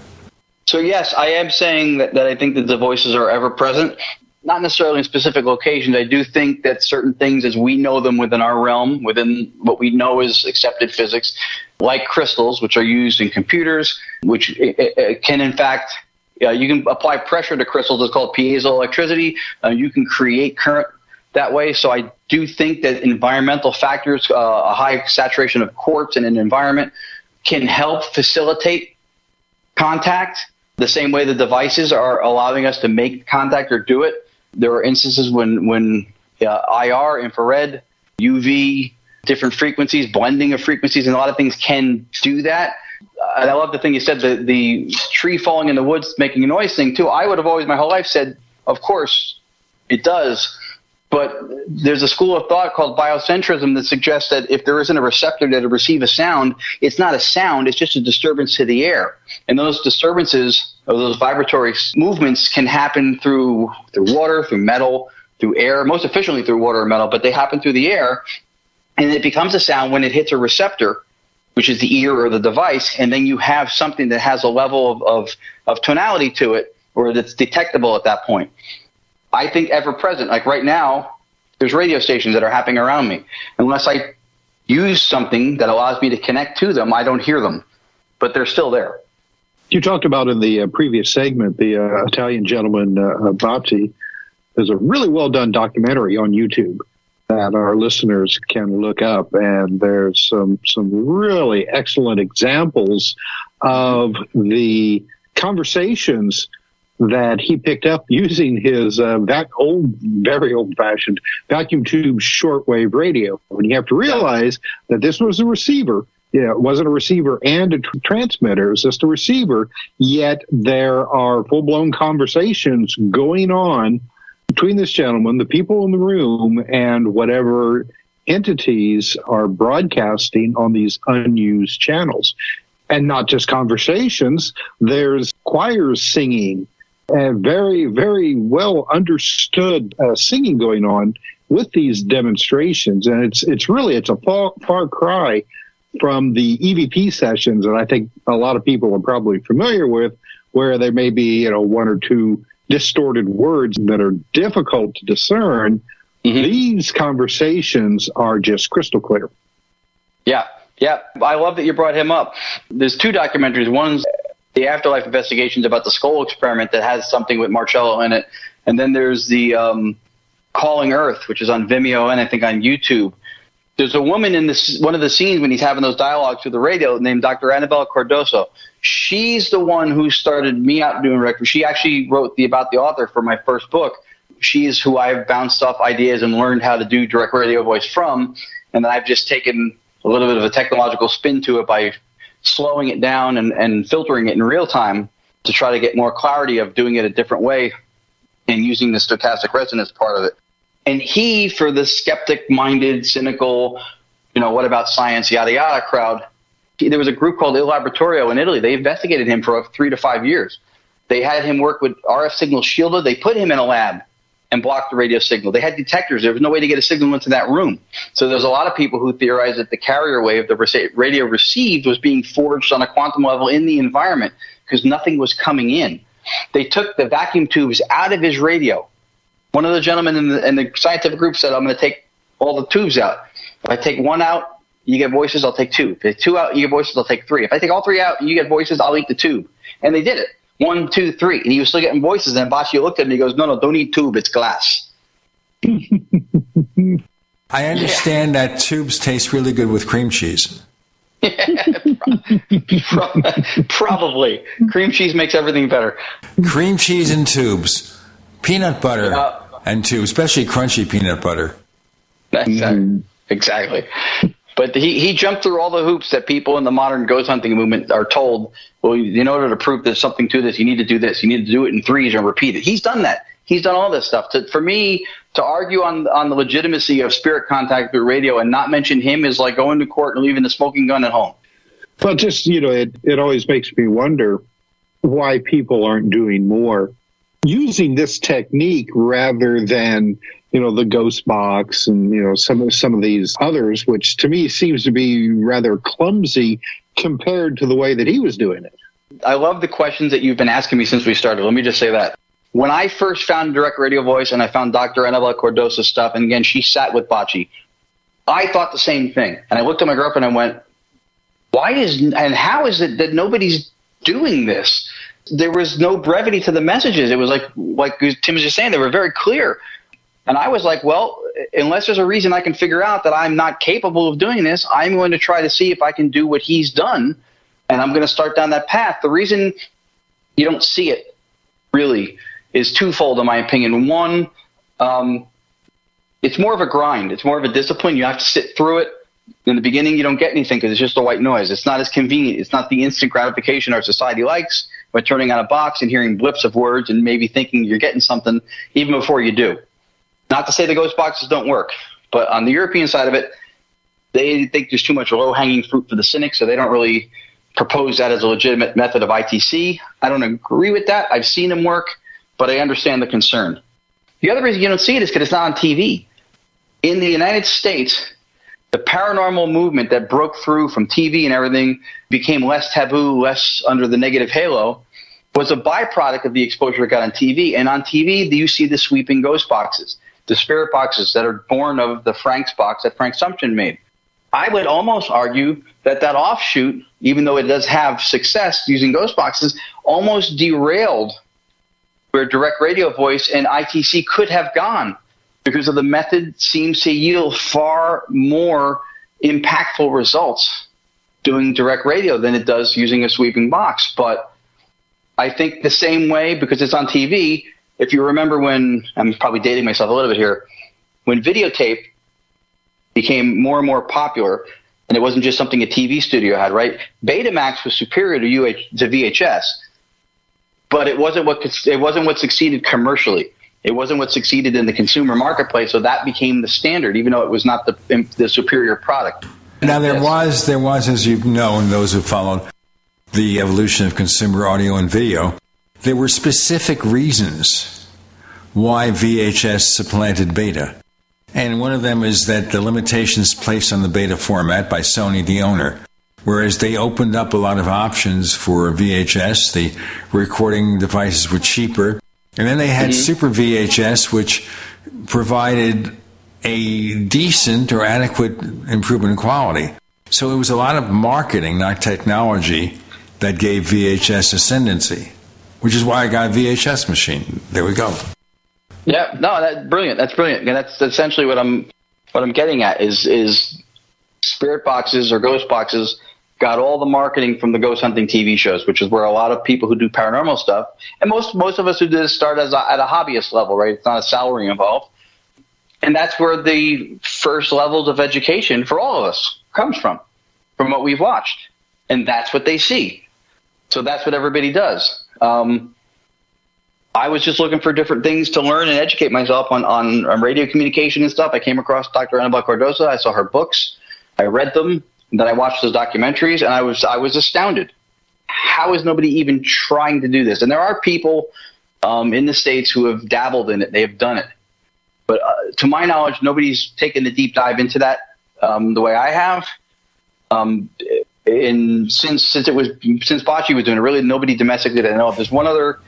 So yes, I am saying that, that I think that the voices are ever present. Not necessarily in specific locations. I do think that certain things, as we know them within our realm, within what we know is accepted physics, like crystals, which are used in computers, which can in fact uh, you can apply pressure to crystals. It's called piezoelectricity. Uh, you can create current that way. So I do think that environmental factors, uh, a high saturation of quartz in an environment, can help facilitate contact the same way the devices are allowing us to make contact or do it. There are instances when when uh, IR, infrared, UV, different frequencies, blending of frequencies, and a lot of things can do that. And I love the thing you said, the, the tree falling in the woods making a noise thing too. I would have always my whole life said, of course, it does. But there's a school of thought called biocentrism that suggests that if there isn't a receptor that to receive a sound, it's not a sound, it's just a disturbance to the air. And those disturbances or those vibratory movements can happen through through water, through metal, through air, most efficiently through water or metal, but they happen through the air. And it becomes a sound when it hits a receptor, which is the ear or the device, and then you have something that has a level of, of, of tonality to it or that's detectable at that point. I think ever present. Like right now, there's radio stations that are happening around me. Unless I use something that allows me to connect to them, I don't hear them, but they're still there. You talked about in the uh, previous segment the uh, Italian gentleman uh, Bhatti. There's a really well done documentary on YouTube that our listeners can look up, and there's some some really excellent examples of the conversations that he picked up using his uh, old, very old fashioned vacuum tube shortwave radio. And you have to realize that this was a receiver. Yeah, it wasn't a receiver and a tr- transmitter. It was just a receiver. Yet there are full blown conversations going on between this gentleman, the people in the room, and whatever entities are broadcasting on these unused channels. and not just conversations. There's choirs singing and very, very well understood uh, singing going on with these demonstrations. And it's, it's really, it's a far, far cry from the EVP sessions. And I think a lot of people are probably familiar with where there may be, you know, one or two distorted words that are difficult to discern. Mm-hmm. These conversations are just crystal clear. Yeah. Yeah. I love that you brought him up. There's two documentaries. One's the afterlife investigations about the Scole experiment that has something with Marcello in it. And then there's the um, Calling Earth, which is on Vimeo and I think on YouTube. There's a woman in this one of the scenes when he's having those dialogues through the radio named Dr. Anabela Cardoso. She's the one who started me out doing record. She actually wrote the about the author for my first book. She's who I've bounced off ideas and learned how to do direct radio voice from, and then I've just taken a little bit of a technological spin to it by slowing it down and, and filtering it in real time to try to get more clarity of doing it a different way and using the stochastic resonance part of it. And he, for the skeptic minded, cynical, you know, what about science, yada yada crowd, he, there was a group called Il Laboratorio in Italy. They investigated him for three to five years. They had him work with RF signal shielded. They put him in a lab and blocked the radio signal. They had detectors. There was no way to get a signal into that room. So there's a lot of people who theorize that the carrier wave the radio received was being forged on a quantum level in the environment because nothing was coming in. They took the vacuum tubes out of his radio. One of the gentlemen in the, in the scientific group said, I'm going to take all the tubes out. If I take one out, you get voices, I'll take two. If I take two out, you get voices, I'll take three. If I take all three out, you get voices, I'll eat the tube. And they did it one, two, three. And he was still getting voices. And Baccio looked at him and he goes, no, no, don't eat tube. It's glass. I understand yeah. that tubes taste really good with cream cheese. Probably. Cream cheese makes everything better. Cream cheese and tubes. Peanut butter uh, and tubes, especially crunchy peanut butter. Exactly. Exactly. But he, he jumped through all the hoops that people in the modern ghost hunting movement are told. Well, in order to prove there's something to this, you need to do this. You need to do it in threes and repeat it. He's done that. He's done all this stuff. To, for me, to argue on on the legitimacy of spirit contact through radio and not mention him is like going to court and leaving the smoking gun at home. Well, just you know, it it always makes me wonder why people aren't doing more using this technique rather than you know the ghost box and you know some of some of these others which to me seems to be rather clumsy compared to the way that he was doing it. I love the questions that you've been asking me since we started. Let me just say that. When i first found direct radio voice and i found dr anabela cardoso's stuff and again she sat with Bacci i thought the same thing. And i looked at my girlfriend and went why is and how is it that nobody's doing this? There was no brevity to the messages. It was like like Tim was just saying, they were very clear. And I was like, well, unless there's a reason I can figure out that I'm not capable of doing this, I'm going to try to see if I can do what he's done, and I'm going to start down that path. The reason you don't see it really is twofold, in my opinion. One, um, it's more of a grind. It's more of a discipline. You have to sit through it. In the beginning, you don't get anything because it's just a white noise. It's not as convenient. It's not the instant gratification our society likes by turning on a box and hearing blips of words and maybe thinking you're getting something even before you do. Not to say the ghost boxes don't work, but on the European side of it, they think there's too much low hanging fruit for the cynics, so they don't really propose that as a legitimate method of ITC. I don't agree with that. I've seen them work, but I understand the concern. The other reason you don't see it is because it's not on TV. In the United States, the paranormal movement that broke through from TV and everything became less taboo, less under the negative halo, was a byproduct of the exposure it got on TV. And on TV, you see the sweeping ghost boxes, the spirit boxes that are born of the Frank's box that Frank Sumption made. I would almost argue that that offshoot, even though it does have success using ghost boxes, almost derailed where direct radio voice and ITC could have gone because of the method seems to yield far more impactful results doing direct radio than it does using a sweeping box. But I think the same way because it's on TV. If you remember when I'm probably dating myself a little bit here, when videotape became more and more popular, and it wasn't just something a TV studio had, right? Betamax was superior to, UH, to VHS, but it wasn't what it wasn't what succeeded commercially. It wasn't what succeeded in the consumer marketplace, so that became the standard, even though it was not the the superior product. Now there was there was, as you know, and those who followed, the evolution of consumer audio and video, there were specific reasons why VHS supplanted beta. And one of them is that the limitations placed on the beta format by Sony, the owner, whereas they opened up a lot of options for VHS, the recording devices were cheaper. And then they had mm-hmm. Super VHS, which provided a decent or adequate improvement in quality. So it was a lot of marketing, not technology, that gave VHS ascendancy, which is why I got a VHS machine. There we go. Yeah, no, that's brilliant. That's brilliant, and that's essentially what I'm what I'm getting at is is spirit boxes or ghost boxes got all the marketing from the ghost hunting TV shows, which is where a lot of people who do paranormal stuff, and most most of us who do this start as a, at a hobbyist level, right? It's not a salary involved, and that's where the first levels of education for all of us comes from, from what we've watched, and that's what they see. So that's what everybody does. Um, I was just looking for different things to learn and educate myself on, on, on radio communication and stuff. I came across Dr. Anabela Cardoso. I saw her books. I read them. Then I watched those documentaries, and I was I was astounded. How is nobody even trying to do this? And there are people um, in the states who have dabbled in it. They have done it, but uh, to my knowledge, nobody's taken the deep dive into that um, the way I have. Um, and since since it was since Bacci was doing it, really nobody domestically did I know of. There's one other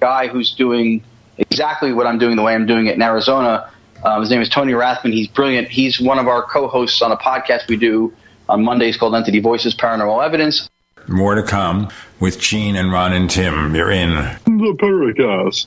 guy who's doing exactly what I'm doing the way I'm doing it in Arizona. Um, his name is Tony Rathman. He's brilliant. He's one of our co-hosts on a podcast we do on Mondays called Entity Voices Paranormal Evidence. More to come with Gene and Ron and Tim. You're in the Paracast.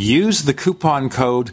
Use the coupon code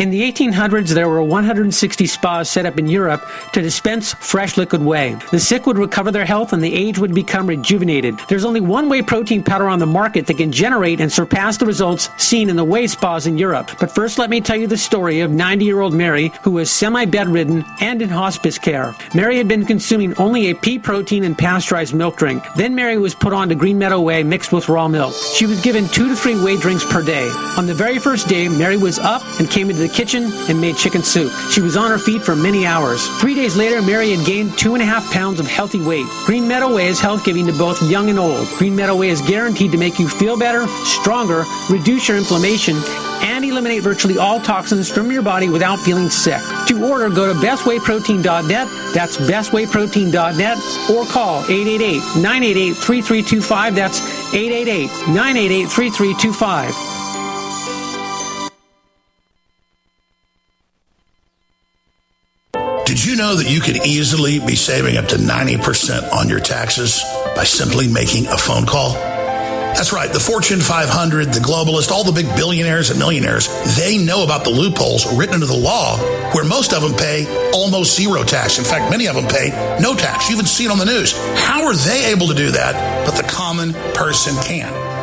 In the 1800s, there were 160 spas set up in Europe to dispense fresh liquid whey. The sick would recover their health and the aged would become rejuvenated. There's only one whey protein powder on the market that can generate and surpass the results seen in the whey spas in Europe. But first, let me tell you the story of 90 year old Mary, who was semi bedridden and in hospice care. Mary had been consuming only a pea protein and pasteurized milk drink. Then Mary was put on to Green Meadow Whey mixed with raw milk. She was given two to three whey drinks per day. On the very first day, Mary was up and came into the kitchen and made chicken soup. She was on her feet for many hours. Three days later, Mary had gained two and a half pounds of healthy weight. Green Meadow Whey is health giving to both young and old. Green Meadow Whey is guaranteed to make you feel better, stronger, reduce your inflammation, and eliminate virtually all toxins from your body without feeling sick. To order, go to bestwayprotein.net. That's bestwayprotein.net or call 888-988-3325. That's 888-988-3325. Did you know that you could easily be saving up to 90% on your taxes by simply making a phone call? That's right. The Fortune 500, the globalists, all the big billionaires and millionaires, they know about the loopholes written into the law where most of them pay almost zero tax. In fact, many of them pay no tax. You even see it on the news. How are they able to do that, but the common person can?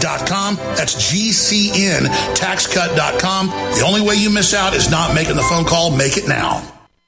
taxcut.com. That's GCN, taxcut.com. The only way you miss out is not making the phone call. Make it now.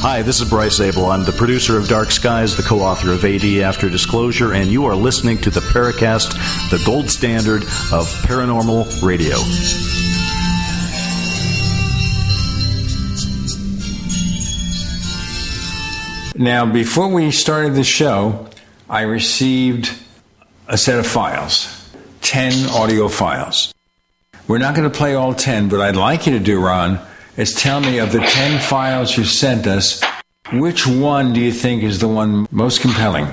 Hi, this is Bryce Zabel. I'm the producer of Dark Skies, the co author of AD After Disclosure, and you are listening to the Paracast, the gold standard of paranormal radio. Now, before we started the show, I received a set of files 10 audio files. We're not going to play all 10, but I'd like you to do, Ron, is tell me of the 10 files you sent us, which one do you think is the one most compelling?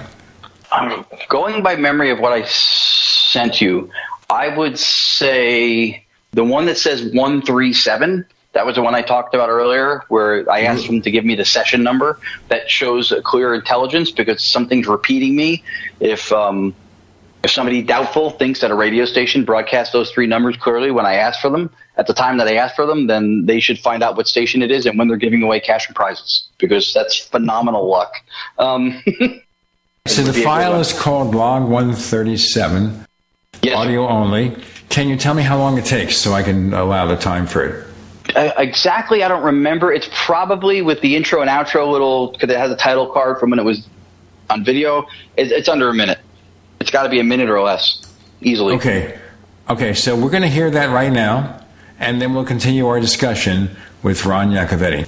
I'm going by memory of what I sent you. I would say the one that says 137. That was the one I talked about earlier, where I asked them to give me the session number that shows a clear intelligence because something's repeating me. If um, if somebody doubtful thinks that a radio station broadcasts those three numbers clearly when I ask for them at the time that I ask for them, then they should find out what station it is and when they're giving away cash and prizes because that's phenomenal luck. Um, So the file is called Log 137, audio only. Can you tell me how long it takes so I can allow the time for it? Uh, exactly, I don't remember. It's probably with the intro and outro little because it has a title card from when it was on video. It's, it's under a minute. It's got to be a minute or less, easily. Okay. Okay, so we're going to hear that right now, and then we'll continue our discussion with Ron Yakovetti.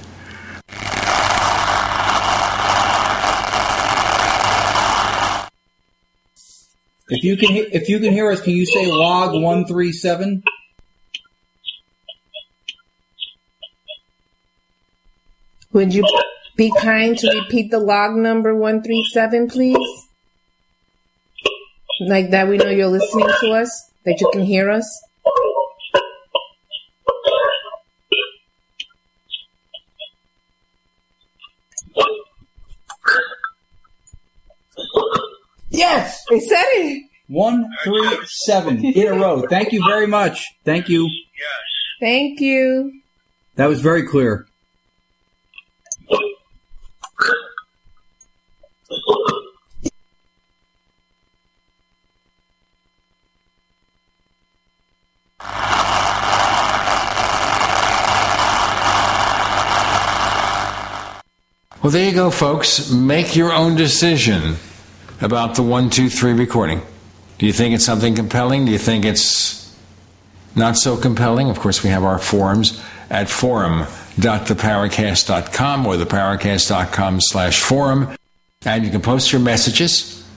If you can, if you can hear us, can you say log one three seven? Would you be kind to repeat the log number 137, please? Like that we know you're listening to us, that you can hear us? Yes, they said it. One three seven in a row. Thank you very much. Thank you. Yes. Thank you. That was very clear. Well, there you go, folks. Make your own decision about the one, two, three recording. Do you think it's something compelling? Do you think it's not so compelling? Of course, we have our forums at forum.theparacast.com or theparacast.com slash forum. And you can post your messages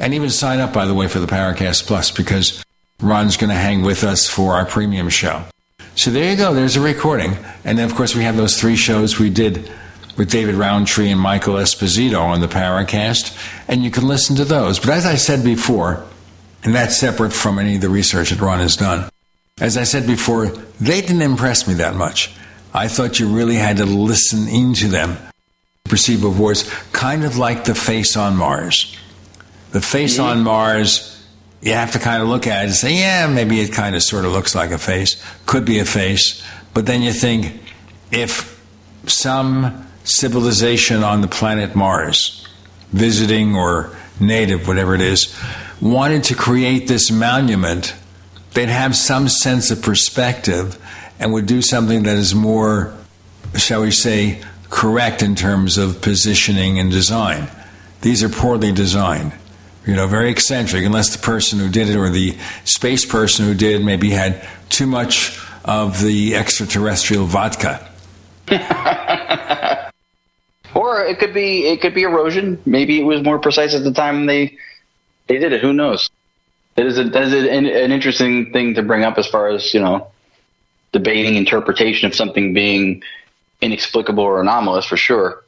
and even sign up, by the way, for the Paracast Plus because Ron's going to hang with us for our premium show. So there you go. There's a recording. And then, of course, we have those three shows we did with David Rountree and Michael Esposito on the Paracast, and you can listen to those. But as I said before, and that's separate from any of the research that Ron has done, as I said before, they didn't impress me that much. I thought you really had to listen into them to perceive a voice, kind of like the face on Mars. The face on Mars, you have to kind of look at it and say, yeah, maybe it kind of sort of looks like a face, could be a face. But then you think, if some civilization on the planet Mars, visiting or native, whatever it is, wanted to create this monument, they'd have some sense of perspective and would do something that is more, shall we say, correct in terms of positioning and design. These are poorly designed. You know, very eccentric, unless the person who did it or the space person who did maybe had too much of the extraterrestrial vodka. or it could be it could be erosion. Maybe it was more precise at the time they they did it. Who knows? It is, a, that is an, an interesting thing to bring up as far as you know debating interpretation of something being inexplicable or anomalous for sure.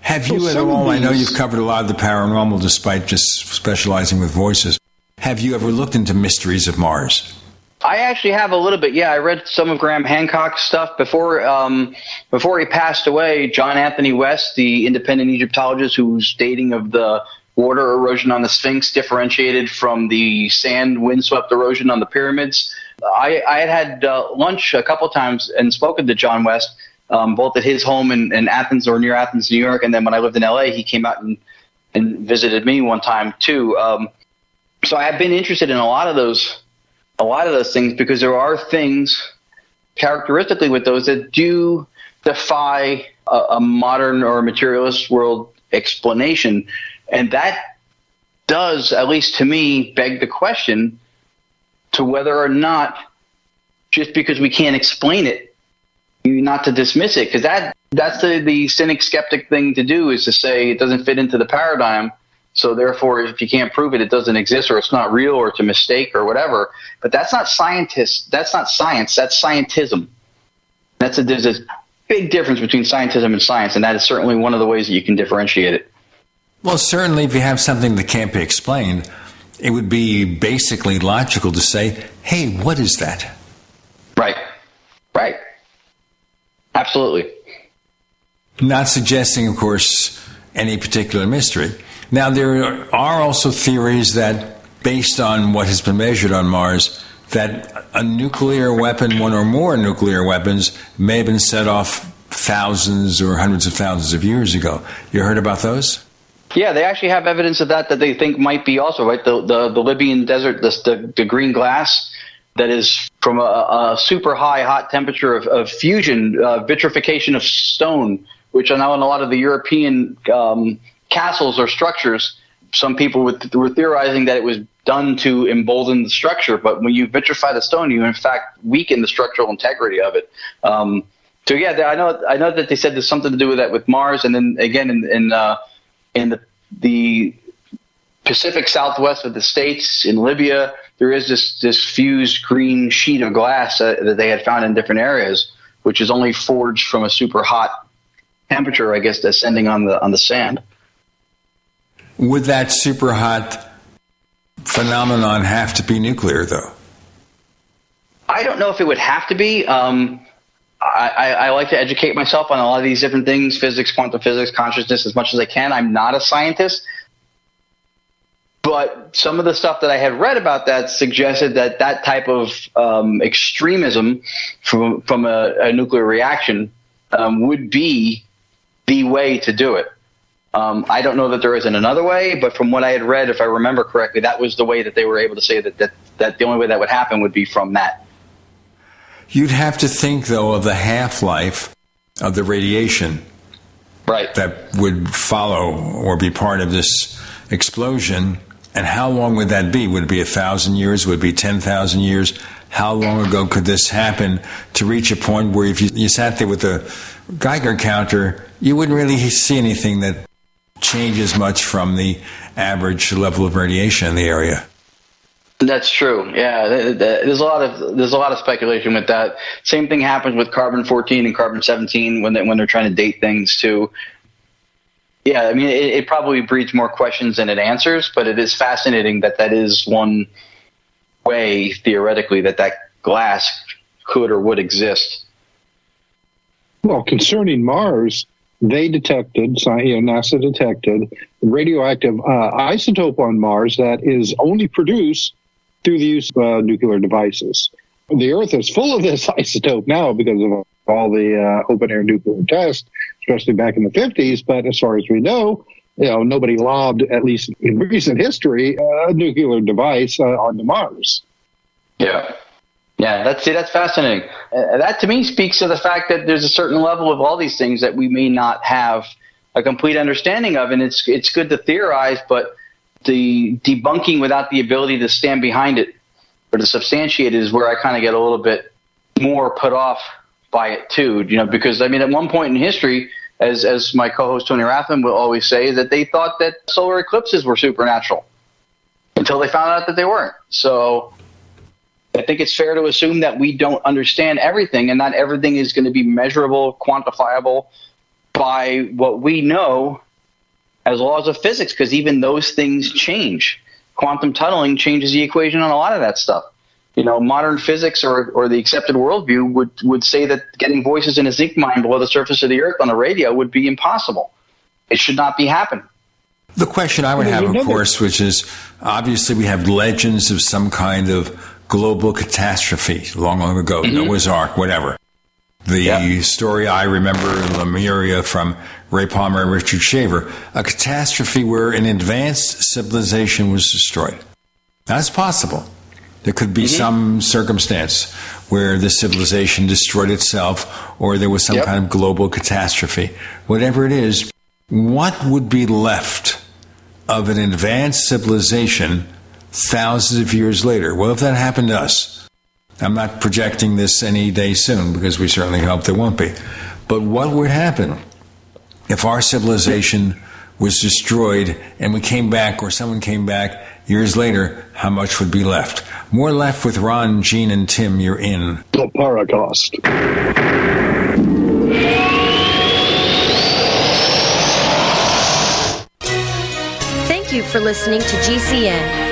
Have you at all? I know you've covered a lot of the paranormal, despite just specializing with voices. Have you ever looked into mysteries of Mars? I actually have a little bit. Yeah, I read some of Graham Hancock's stuff before. Um, before he passed away, John Anthony West, the independent Egyptologist whose dating of the water erosion on the Sphinx differentiated from the sand windswept erosion on the pyramids. I, I had had uh, lunch a couple times and spoken to John West, um, both at his home in, in, Athens or near Athens, New York, and then when I lived in LA, he came out and, and visited me one time too. Um, so I have been interested in a lot of those, a lot of those things because there are things characteristically with those that do defy a, a modern or materialist world explanation. And that does, at least to me, beg the question to whether or not just because we can't explain it, not to dismiss it, because that that's the the cynic skeptic thing to do is to say it doesn't fit into the paradigm. So therefore, if you can't prove it, it doesn't exist, or it's not real, or it's a mistake, or whatever. But that's not scientist. That's not science. That's scientism. That's a there's a big difference between scientism and science, and that is certainly one of the ways that you can differentiate it. Well, certainly, if you have something that can't be explained, it would be basically logical to say, hey, what is that? Right. Right. Absolutely. Not suggesting, of course, any particular mystery. Now, there are also theories that, based on what has been measured on Mars, that a nuclear weapon, one or more nuclear weapons, may have been set off thousands or hundreds of thousands of years ago. You heard about those? Yeah, they actually have evidence of that that they think might be also right. The the, the Libyan desert, the, the, the green glass that is from a, a super high hot temperature of, of fusion, uh, vitrification of stone, which I know in a lot of the European um, castles or structures, some people were, theorizing that it was done to embolden the structure, but when you vitrify the stone, you in fact weaken the structural integrity of it. Um, so yeah, I know I know that they said there's something to do with that with Mars, and then again in, in uh, in the, the Pacific Southwest of the states, in Libya, there is this, this fused green sheet of glass uh, that they had found in different areas, which is only forged from a super hot temperature, I guess, descending on the on the sand. Would that super hot phenomenon have to be nuclear, though? I don't know if it would have to be. Um, I, I, like to educate myself on a lot of these different things physics, quantum physics, consciousness as much as I can. I'm not a scientist. But some of the stuff that I had read about that suggested that that type of um, extremism from, from a, a nuclear reaction um, would be the way to do it. Um, I don't know that there isn't another way, but from what I had read, if I remember correctly, that was the way that they were able to say that, that, that the only way that would happen would be from that. You'd have to think, though, of the half life of the radiation right. that would follow or be part of this explosion. And how long would that be? Would it be a thousand years? Would it be 10,000 years? How long ago could this happen to reach a point where if you, you sat there with a Geiger counter, you wouldn't really see anything that changes much from the average level of radiation in the area? That's true. Yeah, there's a lot of there's a lot of speculation with that. Same thing happens with carbon 14 and carbon 17 when they when they're trying to date things too. Yeah, I mean it, it probably breeds more questions than it answers, but it is fascinating that that is one way theoretically that that glass could or would exist. Well, concerning Mars, they detected, you know, NASA detected radioactive uh, isotope on Mars that is only produced through the use of uh, nuclear devices. The Earth is full of this isotope now because of all the uh, open air nuclear tests, especially back in the 50s. But as far as we know, you know, nobody lobbed, at least in recent history, a nuclear device uh, onto Mars. Yeah. Yeah, that's that's fascinating. Uh, that to me speaks to the fact that there's a certain level of all these things that we may not have a complete understanding of, and it's it's good to theorize, but the debunking without the ability to stand behind it or to substantiate it is where I kind of get a little bit more put off by it too. You know, because I mean, at one point in history, as as my co-host Tony Rathman will always say, that they thought that solar eclipses were supernatural until they found out that they weren't. So I think it's fair to assume that we don't understand everything, and not everything is going to be measurable, quantifiable by what we know as laws of physics, because even those things change. Quantum tunneling changes the equation on a lot of that stuff. You know, modern physics or, or the accepted worldview would, would say that getting voices in a zinc mine below the surface of the earth on a radio would be impossible. It should not be happening. The question I would have, of course, which is obviously we have legends of some kind of global catastrophe long, long ago, mm-hmm. Noah's Ark, whatever. The yep. story I remember in Lemuria from Ray Palmer and Richard Shaver, a catastrophe where an advanced civilization was destroyed. That's possible. There could be mm-hmm. some circumstance where the civilization destroyed itself or there was some yep. kind of global catastrophe. Whatever it is, what would be left of an advanced civilization thousands of years later. Well, if that happened to us, I'm not projecting this any day soon because we certainly hope there won't be. But what would happen if our civilization was destroyed and we came back or someone came back years later? How much would be left? More left with Ron, Gene, and Tim. You're in. The Paracast. Thank you for listening to GCN.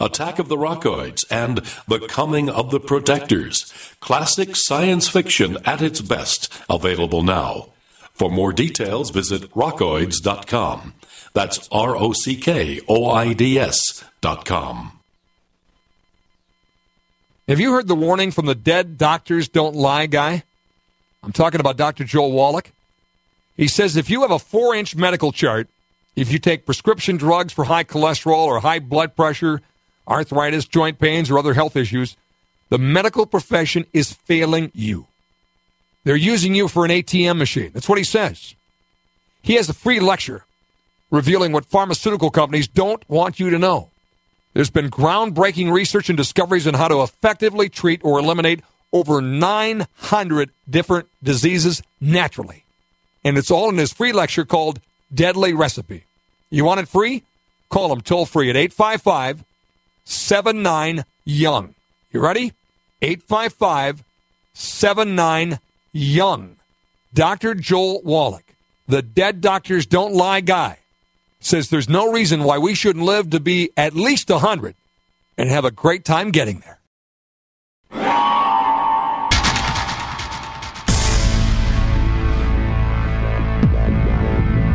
Attack of the Rockoids, and The Coming of the Protectors. Classic science fiction at its best, available now. For more details, visit rockoids.com. That's R O C K O I D S.com. Have you heard the warning from the dead doctors don't lie guy? I'm talking about Dr. Joel Wallach. He says if you have a four inch medical chart, if you take prescription drugs for high cholesterol or high blood pressure, arthritis, joint pains, or other health issues, the medical profession is failing you. They're using you for an ATM machine. That's what he says. He has a free lecture revealing what pharmaceutical companies don't want you to know. There's been groundbreaking research and discoveries on how to effectively treat or eliminate over 900 different diseases naturally. And it's all in his free lecture called Deadly Recipe. You want it free? Call him toll free at 855 79 Young. You ready? 855 79 Young. Dr. Joel Wallach, the Dead Doctors Don't Lie guy, says there's no reason why we shouldn't live to be at least 100 and have a great time getting there.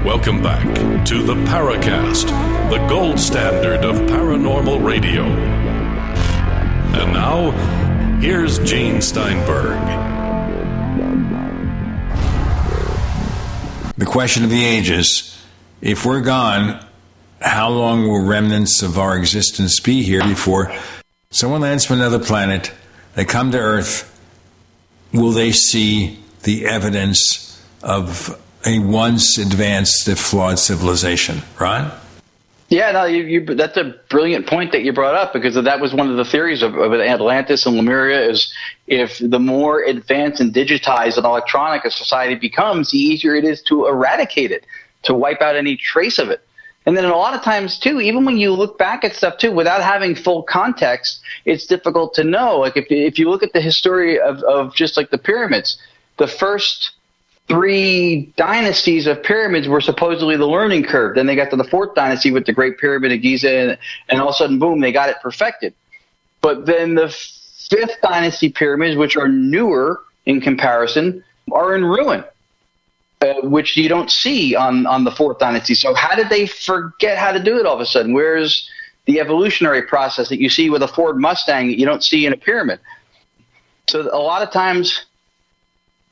Welcome back to the Paracast, the gold standard of paranormal radio. And now, here's Gene Steinberg. The question of the ages if we're gone, how long will remnants of our existence be here before someone lands from another planet? They come to Earth. Will they see the evidence of a once advanced if flawed civilization, right? Yeah, no, you, you, that's a brilliant point that you brought up because that was one of the theories of, of Atlantis and Lemuria is if the more advanced and digitized and electronic a society becomes, the easier it is to eradicate it, to wipe out any trace of it. And then a lot of times too, even when you look back at stuff too, without having full context, it's difficult to know. Like if if you look at the history of, of just like the pyramids, the first three dynasties of pyramids were supposedly the learning curve. Then they got to the fourth dynasty with the Great Pyramid of Giza, and, and all of a sudden, boom, they got it perfected. But then the fifth dynasty pyramids, which are newer in comparison, are in ruin. Uh, which you don't see on, on the fourth dynasty. So how did they forget how to do it all of a sudden? Where's the evolutionary process that you see with a Ford Mustang that you don't see in a pyramid? So a lot of times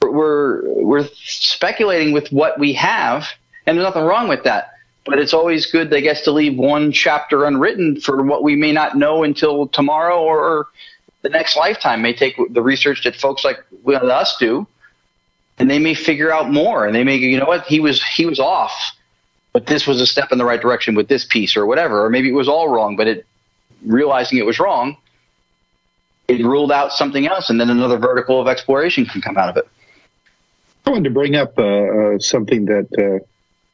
we're we're speculating with what we have, and there's nothing wrong with that. But it's always good, I guess, to leave one chapter unwritten for what we may not know until tomorrow or the next lifetime. May take the research that folks like us do and they may figure out more and they may you know what he was he was off but this was a step in the right direction with this piece or whatever or maybe it was all wrong but it realizing it was wrong it ruled out something else and then another vertical of exploration can come out of it i wanted to bring up uh, uh, something that uh,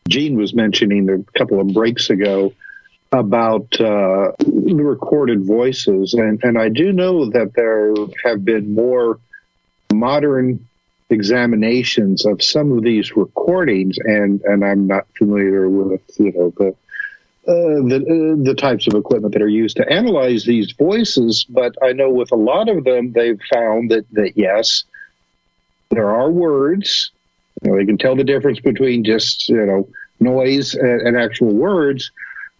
gene was mentioning a couple of breaks ago about uh, the recorded voices and, and i do know that there have been more modern examinations of some of these recordings, and and I'm not familiar with you know the. Uh, the uh, the types of equipment that are used to analyze these voices, but I know with a lot of them they've found that that yes, there are words. You know, they can tell the difference between just you know noise and, and actual words,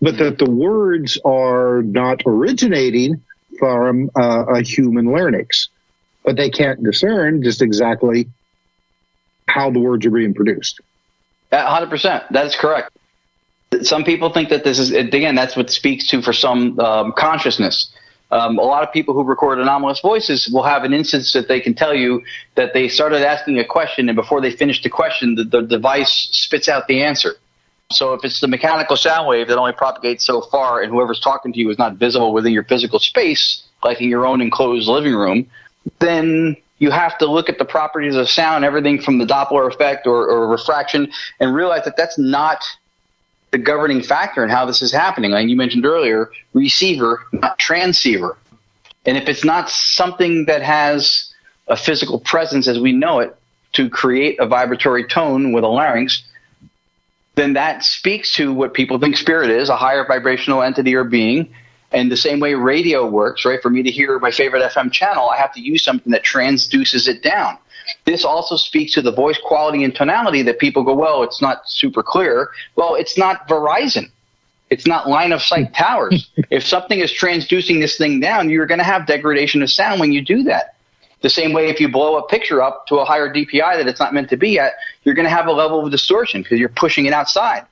but that the words are not originating from uh, a human larynx but they can't discern just exactly how the words are being produced. hundred percent. That is correct. Some people think that this is again. That's what speaks to for some um, consciousness. Um, a lot of people who record anomalous voices will have an instance that they can tell you that they started asking a question, and before they finish the question, the, the device spits out the answer. So if it's the mechanical sound wave that only propagates so far, and whoever's talking to you is not visible within your physical space, like in your own enclosed living room, then you have to look at the properties of sound, everything from the Doppler effect or, or refraction, and realize that that's not the governing factor in how this is happening. Like you mentioned earlier, receiver, not transceiver. And if it's not something that has a physical presence as we know it to create a vibratory tone with a larynx, then that speaks to what people think spirit is a higher vibrational entity or being and the same way radio works, right? For me to hear my favorite FM channel, I have to use something that transduces it down. This also speaks to the voice quality and tonality that people go, well, it's not super clear. Well, it's not Verizon. It's not line of sight towers. if something is transducing this thing down, you're going to have degradation of sound when you do that. The same way, if you blow a picture up to a higher DPI that it's not meant to be at, you're going to have a level of distortion because you're pushing it outside.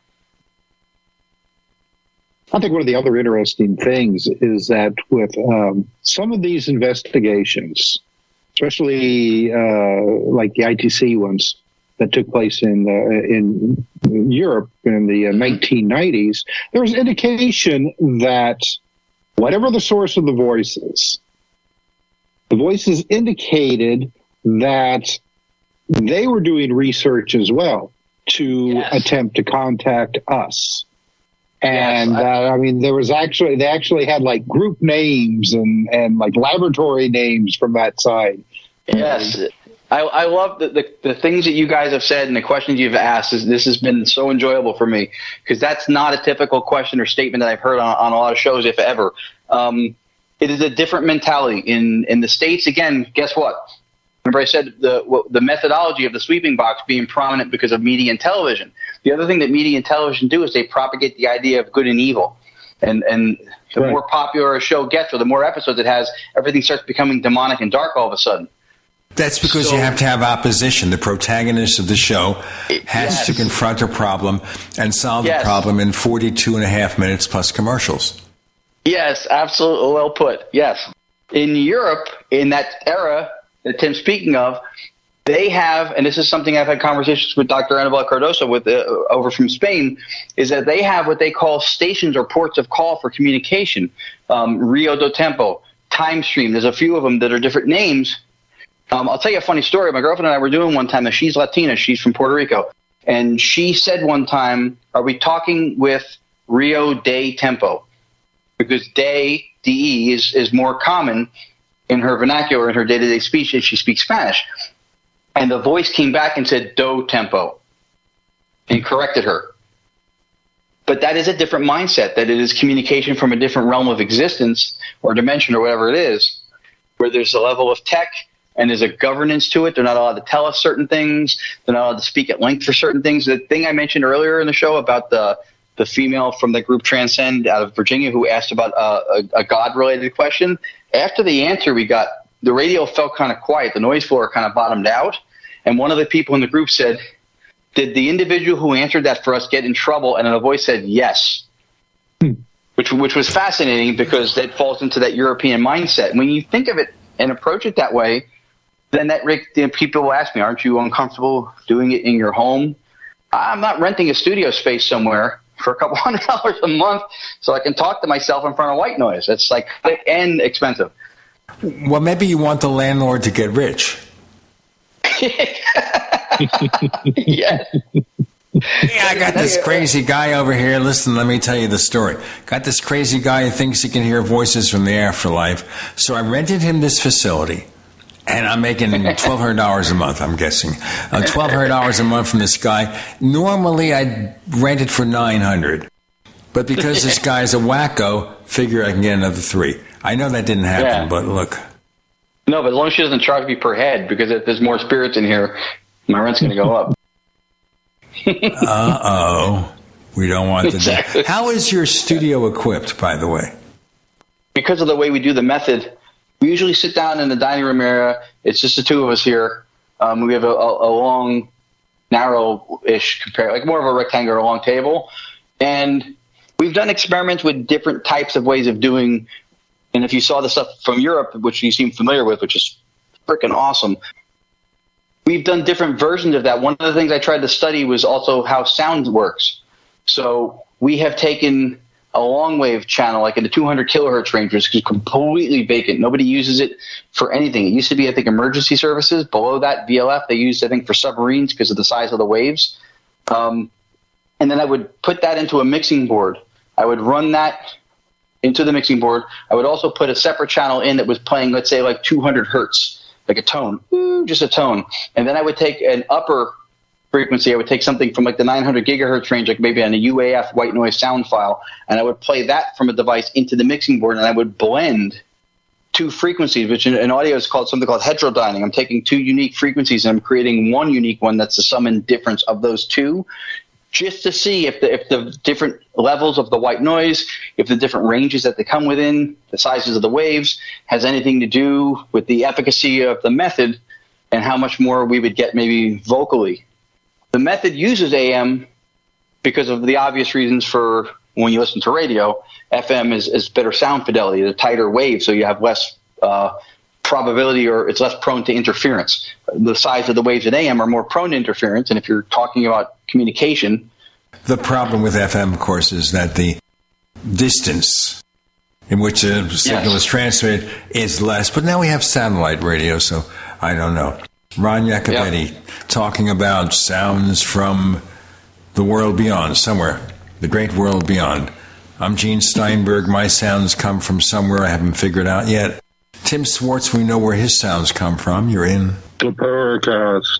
I think one of the other interesting things is that with um, some of these investigations, especially uh, like the ITC ones that took place in uh, in Europe in the uh, 1990s, there was indication that whatever the source of the voices, the voices indicated that they were doing research as well to yes. attempt to contact us. And yes, I, uh, I, mean, there was actually they actually had like group names and and like laboratory names from that side. Yes, I, I love the, the, the things that you guys have said and the questions you've asked. Is, this has been so enjoyable for me because that's not a typical question or statement that I've heard on, on a lot of shows, if ever. Um, it is a different mentality in in the states. Again, guess what? Remember, I said the the methodology of the sweeping box being prominent because of media and television. The other thing that media and television do is they propagate the idea of good and evil. And, and the right. more popular a show gets or the more episodes it has, everything starts becoming demonic and dark all of a sudden. That's because so, you have to have opposition. The protagonist of the show has yes. to confront a problem and solve yes. the problem in 42 and a half minutes plus commercials. Yes, absolutely well put. Yes. In Europe, in that era that Tim's speaking of, they have, and this is something I've had conversations with Dr. Anabela Cardoso with uh, over from Spain, is that they have what they call stations or ports of call for communication. Um, Rio do Tempo, Time Stream. There's a few of them that are different names. Um, I'll tell you a funny story. My girlfriend and I were doing one time. And she's Latina. She's from Puerto Rico, and she said one time, "Are we talking with Rio de Tempo because de de is is more common in her vernacular in her day to day speech if she speaks Spanish. And the voice came back and said do tempo and corrected her. But that is a different mindset, that it is communication from a different realm of existence or dimension or whatever it is, where there's a level of tech and there's a governance to it. They're not allowed to tell us certain things. They're not allowed to speak at length for certain things. The thing I mentioned earlier in the show about the the female from the group Transcend out of Virginia who asked about uh, a, a God related question. After the answer we got, the radio felt kind of quiet. The noise floor kind of bottomed out. And one of the people in the group said, Did the individual who answered that for us get in trouble? And a voice said, Yes. Hmm. Which, which was fascinating because it falls into that European mindset. When you think of it and approach it that way, then that know, people will ask me, "Aren't you uncomfortable doing it in your home?" I'm not renting a studio space somewhere for a couple hundred dollars a month so I can talk to myself in front of white noise. It's like thick and expensive. Well, maybe you want the landlord to get rich. yes. Hey, I got this crazy guy over here. Listen, let me tell you the story. Got this crazy guy who thinks he can hear voices from the afterlife. So I rented him this facility. And I'm making twelve hundred dollars a month. I'm guessing uh, twelve hundred dollars a month from this guy. Normally, I'd rent it for nine hundred, but because this guy's a wacko, figure I can get another three. I know that didn't happen, Yeah. but look, No, but as long as she doesn't charge me per head, because if there's more spirits in here, my rent's going to go up. uh oh, we don't want to. Exactly. How is your studio equipped, by the way? because of the way we do the method, we usually sit down in the dining room area. It's just the two of us here. Um, we have a, a, a long, narrow-ish compare, like more of a rectangular long table, and we've done experiments with different types of ways of doing. And if you saw the stuff from Europe, which you seem familiar with, which is freaking awesome, we've done different versions of that. One of the things I tried to study was also how sound works. So we have taken a long wave channel, like in the 200 kilohertz range, which is completely vacant. Nobody uses it for anything. It used to be, I think, emergency services. Below that, VLF, they used, I think, for submarines because of the size of the waves. Um, and then I would put that into a mixing board. I would run that into the mixing board. I would also put a separate channel in that was playing, let's say, like 200 hertz, like a tone, just a tone. And then I would take an upper frequency. I would take something from like the 900 gigahertz range, like maybe on a UHF white noise sound file, and I would play that from a device into the mixing board, and I would blend two frequencies, which in, in audio is called something called heterodyning. I'm taking two unique frequencies and I'm creating one unique one that's the sum and difference of those two, just to see if the if the different levels of the white noise, if the different ranges that they come within, the sizes of the waves, has anything to do with the efficacy of the method and how much more we would get maybe vocally. The method uses AM because of the obvious reasons for when you listen to radio. FM is, is better sound fidelity, the tighter wave, so you have less uh, probability or it's less prone to interference. The size of the waves in AM are more prone to interference, and if you're talking about communication, The problem with FM, of course, is that the distance in which a signal is transmitted is less. But now we have satellite radio, so I don't know. Ron Yakovetti talking about sounds from the world beyond, somewhere, the great world beyond. I'm Gene Steinberg. My sounds come from somewhere I haven't figured out yet. Tim Swartz, we know where his sounds come from. You're in. The Paracast.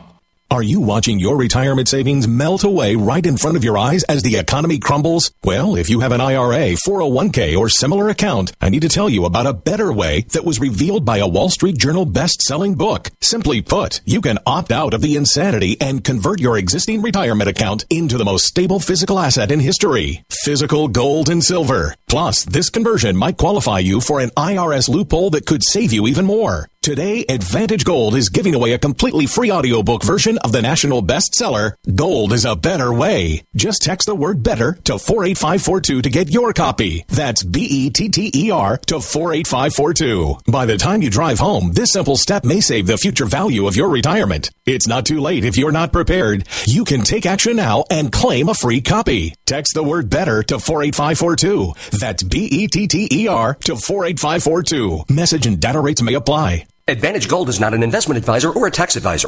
Are you watching your retirement savings melt away right in front of your eyes as the economy crumbles? Well, if you have an IRA, 401k, or similar account, I need to tell you about a better way that was revealed by a Wall Street Journal best-selling book. Simply put, you can opt out of the insanity and convert your existing retirement account into the most stable physical asset in history. Physical gold and silver. Plus, this conversion might qualify you for an IRS loophole that could save you even more. Today, Advantage Gold is giving away a completely free audiobook version of the national bestseller, Gold is a Better Way. Just text the word better to 48542 to get your copy. That's B-E-T-T-E-R to 48542. By the time you drive home, this simple step may save the future value of your retirement. It's not too late if you're not prepared. You can take action now and claim a free copy. Text the word better to 48542. That's B-E-T-T-E-R to 48542. Message and data rates may apply. Advantage Gold is not an investment advisor or a tax advisor.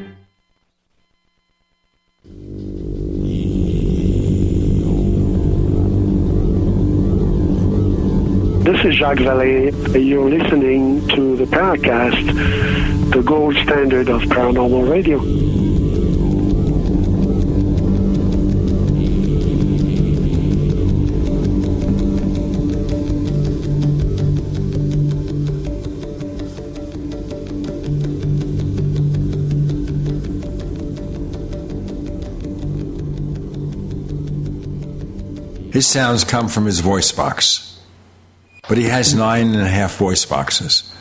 This is Jacques Vallée. You're listening to the Paracast, the gold standard of paranormal radio. His sounds come from his voice box, but he has nine and a half voice boxes.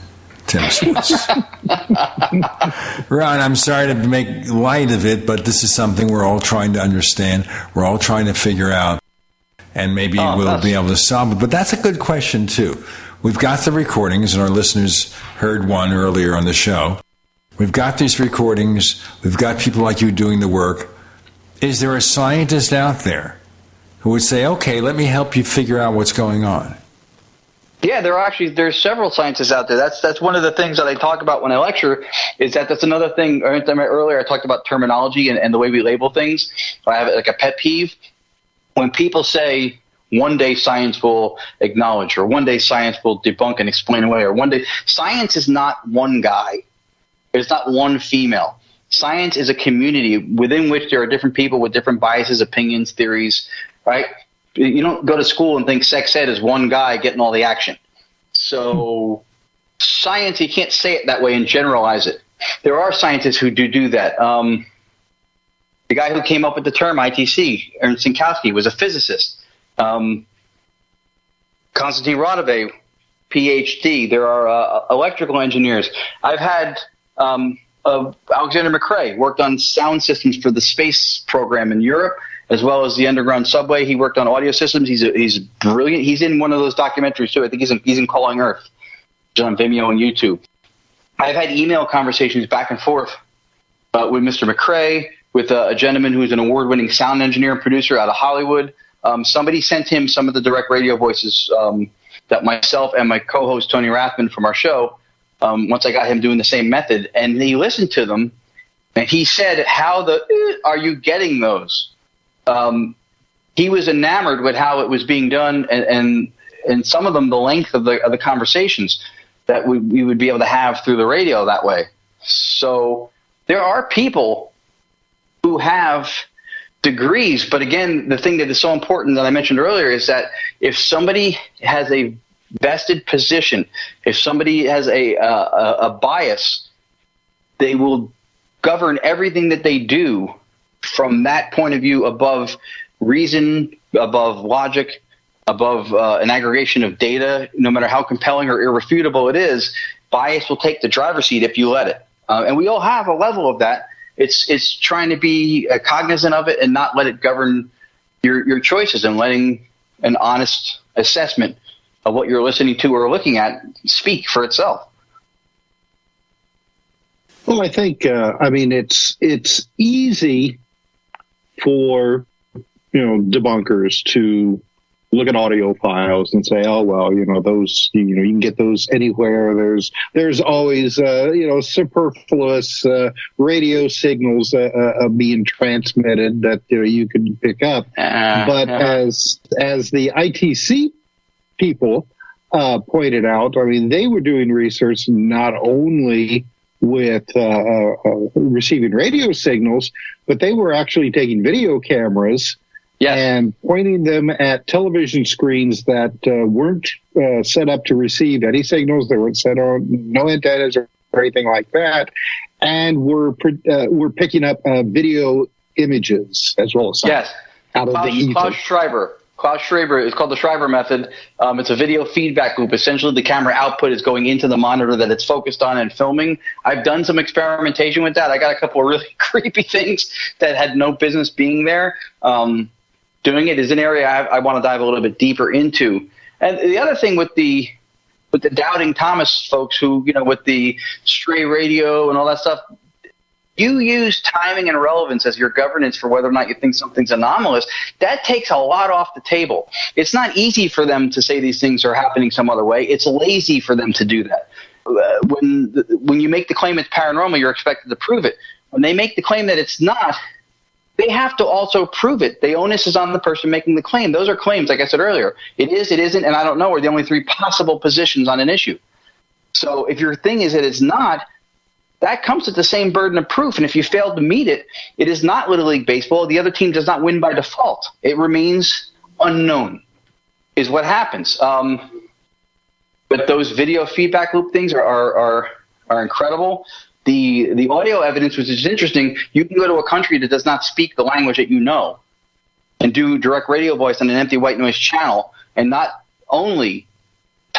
Tim says. Ron, I'm sorry to make light of it, but this is something we're all trying to understand. We're all trying to figure out, and maybe Oh, we'll that's- be able to solve it. But that's a good question, too. We've got the recordings, and our listeners heard one earlier on the show. We've got these recordings. We've got people like you doing the work. Is there a scientist out there who would say, okay, let me help you figure out what's going on? Yeah, there are actually there's several sciences out there. That's that's one of the things that I talk about when I lecture. Is that that's another thing. Earlier, I talked about terminology and, and the way we label things. I have like a pet peeve when people say one day science will acknowledge, or one day science will debunk and explain away, or one day science is not one guy. It's not one female. Science is a community within which there are different people with different biases, opinions, theories, right? You don't go to school and think sex ed is one guy getting all the action. So science, you can't say it that way and generalize it. There are scientists who do do that. Um, The guy who came up with the term ITC, Ernst Senkowski, was a physicist. Um, Konstantin Raudive, PhD. There are uh, electrical engineers. I've had um, uh, Alexander McRae worked on sound systems for the space program in Europe, as well as the underground subway. He worked on audio systems. He's a, he's brilliant. He's in one of those documentaries too. I think he's in, he's in Calling Earth, on Vimeo and YouTube. I've had email conversations back and forth uh, with Mr. McRae, with a, a gentleman who's an award-winning sound engineer and producer out of Hollywood. Um, somebody sent him some of the direct radio voices um, that myself and my co-host Tony Rathman from our show. Um, once I got him doing the same method, and he listened to them, and he said, "How the eh, are you getting those?" Um, he was enamored with how it was being done, and and, and some of them the length of the of the conversations that we, we would be able to have through the radio that way. So there are people who have degrees, but again, the thing that is so important that I mentioned earlier is that if somebody has a vested position, if somebody has a, a, a bias, they will govern everything that they do from that point of view above reason, above logic, above uh, an aggregation of data, no matter how compelling or irrefutable it is, bias will take the driver's seat if you let it. Uh, and we all have a level of that. It's it's trying to be uh, cognizant of it and not let it govern your your choices and letting an honest assessment of what you're listening to or looking at speak for itself. Well, I think uh, I mean it's it's easy for you know debunkers to look at audio files and say, oh well, you know those, you know, you can get those anywhere. There's there's always uh, you know superfluous uh, radio signals uh, uh being transmitted that you, know, you can pick up. Uh-huh. but as as the ITC people uh, pointed out, I mean, they were doing research not only with uh, receiving radio signals, but they were actually taking video cameras Yes. and pointing them at television screens that uh, weren't uh, set up to receive any signals. They weren't set on no antennas or anything like that, and we're uh, we're picking up uh, video images as well as Yes. out of Klaus, the ether. Klaus Schreiber. Klaus Schreiber is called the Schreiber method. Um, it's a video feedback loop. Essentially, the camera output is going into the monitor that it's focused on and filming. I've done some experimentation with that. I got a couple of really creepy things that had no business being there. Um, doing it is an area I, I want to dive a little bit deeper into. And the other thing with the with the doubting Thomas folks who, you know, with the stray radio and all that stuff, you use timing and relevance as your governance for whether or not you think something's anomalous. That takes a lot off the table. It's not easy for them to say these things are happening some other way. It's lazy for them to do that. When when you make the claim it's paranormal, you're expected to prove it. When they make the claim that it's not, they have to also prove it. The onus is on the person making the claim. Those are claims, like I said earlier. It is, it isn't, and I don't know are the only three possible positions on an issue. So if your thing is that it's not, that comes with the same burden of proof. And if you fail to meet it, it is not Little League Baseball. The other team does not win by default. It remains unknown, is what happens. Um, but those video feedback loop things are, are, are, are incredible the the audio evidence, which is interesting, you can go to a country that does not speak the language that you know, and do direct radio voice on an empty white noise channel, and not only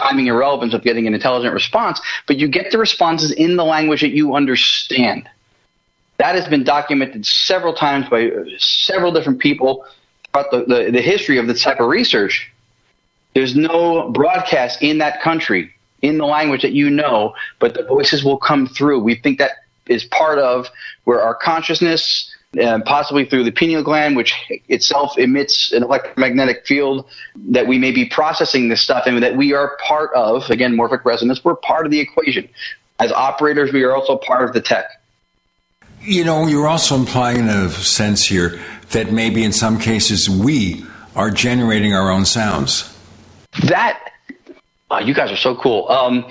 timing irrelevance of getting an intelligent response, but you get the responses in the language that you understand. That has been documented several times by uh, several different people throughout the, the, the history of this type of research. There's no broadcast in that country in the language that you know, but the voices will come through. We think that is part of where our consciousness, and possibly through the pineal gland, which itself emits an electromagnetic field, that we may be processing this stuff and that we are part of, again, morphic resonance, we're part of the equation. As operators, we are also part of the tech. You know, you're also implying in a sense here that maybe in some cases we are generating our own sounds. That Oh, you guys are so cool. Um,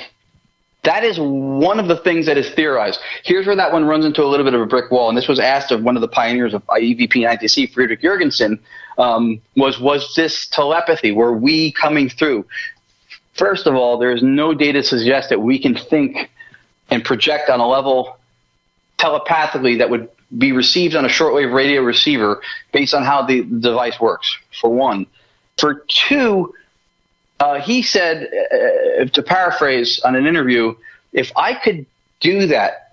that is one of the things that is theorized. Here's where that one runs into a little bit of a brick wall, and this was asked of one of the pioneers of EVP and ITC, Friedrich Jürgenson, um, was was this telepathy? Were we coming through? First of all, there is no data to suggest that we can think and project on a level telepathically that would be received on a shortwave radio receiver based on how the device works. For one, for two, uh, he said, uh, to paraphrase on an interview, if I could do that,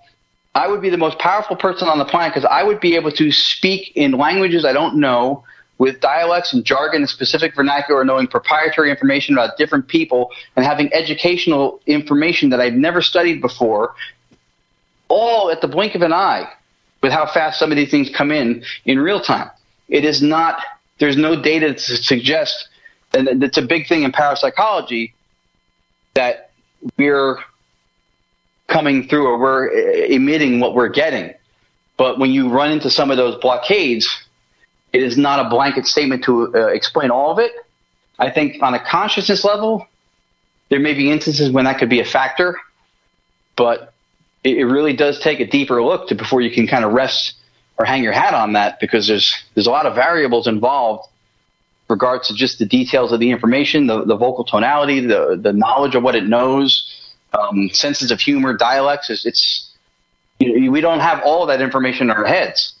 I would be the most powerful person on the planet because I would be able to speak in languages I don't know with dialects and jargon and specific vernacular, knowing proprietary information about different people and having educational information that I've never studied before, all at the blink of an eye with how fast some of these things come in in real time. It is not, there's no data to suggest, and it's a big thing in parapsychology that we're coming through or we're emitting what we're getting. But when you run into some of those blockades, it is not a blanket statement to uh, explain all of it. I think on a consciousness level, there may be instances when that could be a factor, but it, it really does take a deeper look to before you can kind of rest or hang your hat on that because there's there's a lot of variables involved regards to just the details of the information, the, the vocal tonality, the the knowledge of what it knows, um, senses of humor, dialects. It's, it's you know, we don't have all that information in our heads.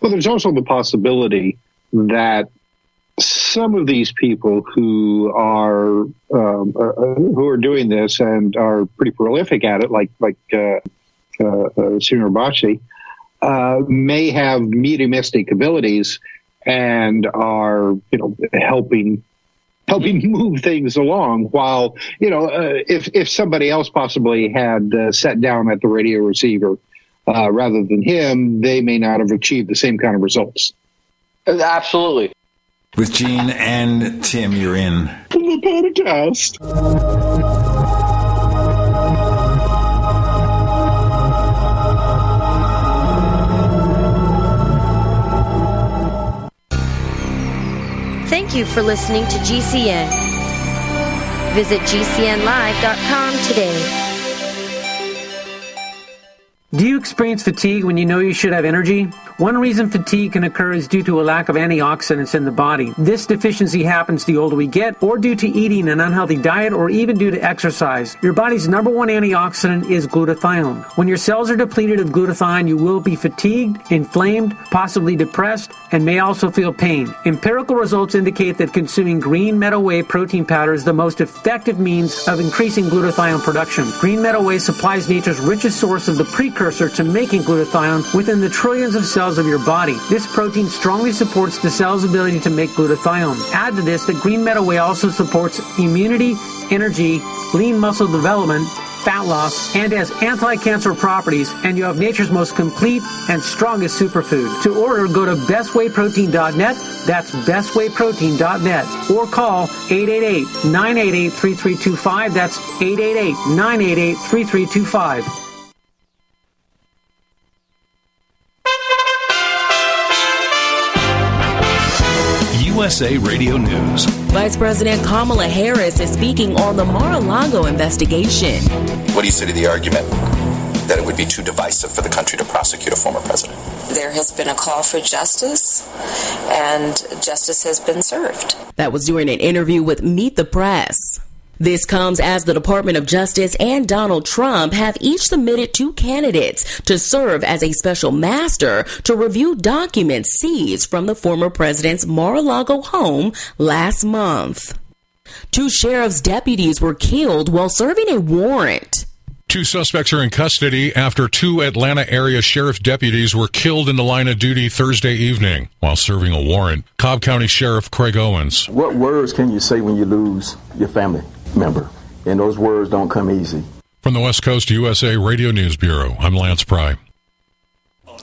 Well, there's also the possibility that some of these people who are um, uh, uh, who are doing this and are pretty prolific at it, like like uh, uh, uh uh, may have mediumistic abilities and are you know helping helping move things along. While you know, uh, if if somebody else possibly had uh, sat down at the radio receiver uh, rather than him, they may not have achieved the same kind of results. Absolutely. With Gene and Tim, you're in the podcast. Thank you for listening to GCN. Visit GCNlive.com today. Do you experience fatigue when you know you should have energy? One reason fatigue can occur is due to a lack of antioxidants in the body. This deficiency happens the older we get, or due to eating an unhealthy diet, or even due to exercise. Your body's number one antioxidant is glutathione. When your cells are depleted of glutathione, you will be fatigued, inflamed, possibly depressed, and may also feel pain. Empirical results indicate that consuming green meadow whey protein powder is the most effective means of increasing glutathione production. Green meadow whey supplies nature's richest source of the precursor precursor to making glutathione within the trillions of cells of your body. This protein strongly supports the cell's ability to make glutathione. Add to this that green meadow whey also supports immunity, energy, lean muscle development, fat loss, and has anti-cancer properties, and you have nature's most complete and strongest superfood. To order, go to bestwayprotein.net. That's bestwayprotein.net. Or call 888-988-3325. That's 888-988-3325. USA Radio News. Vice President Kamala Harris is speaking on the Mar a Lago investigation. What do you say to the argument that it would be too divisive for the country to prosecute a former president? There has been a call for justice, and justice has been served. That was during an interview with Meet the Press. This comes as the Department of Justice and Donald Trump have each submitted two candidates to serve as a special master to review documents seized from the former president's Mar-a-Lago home last month. Two sheriff's deputies were killed while serving a warrant. Two suspects are in custody after two Atlanta area sheriff deputies were killed in the line of duty Thursday evening while serving a warrant. Cobb County Sheriff Craig Owens. What words can you say when you lose your family? Member. And those words don't come easy. From the West Coast USA Radio News Bureau, I'm Lance Pry.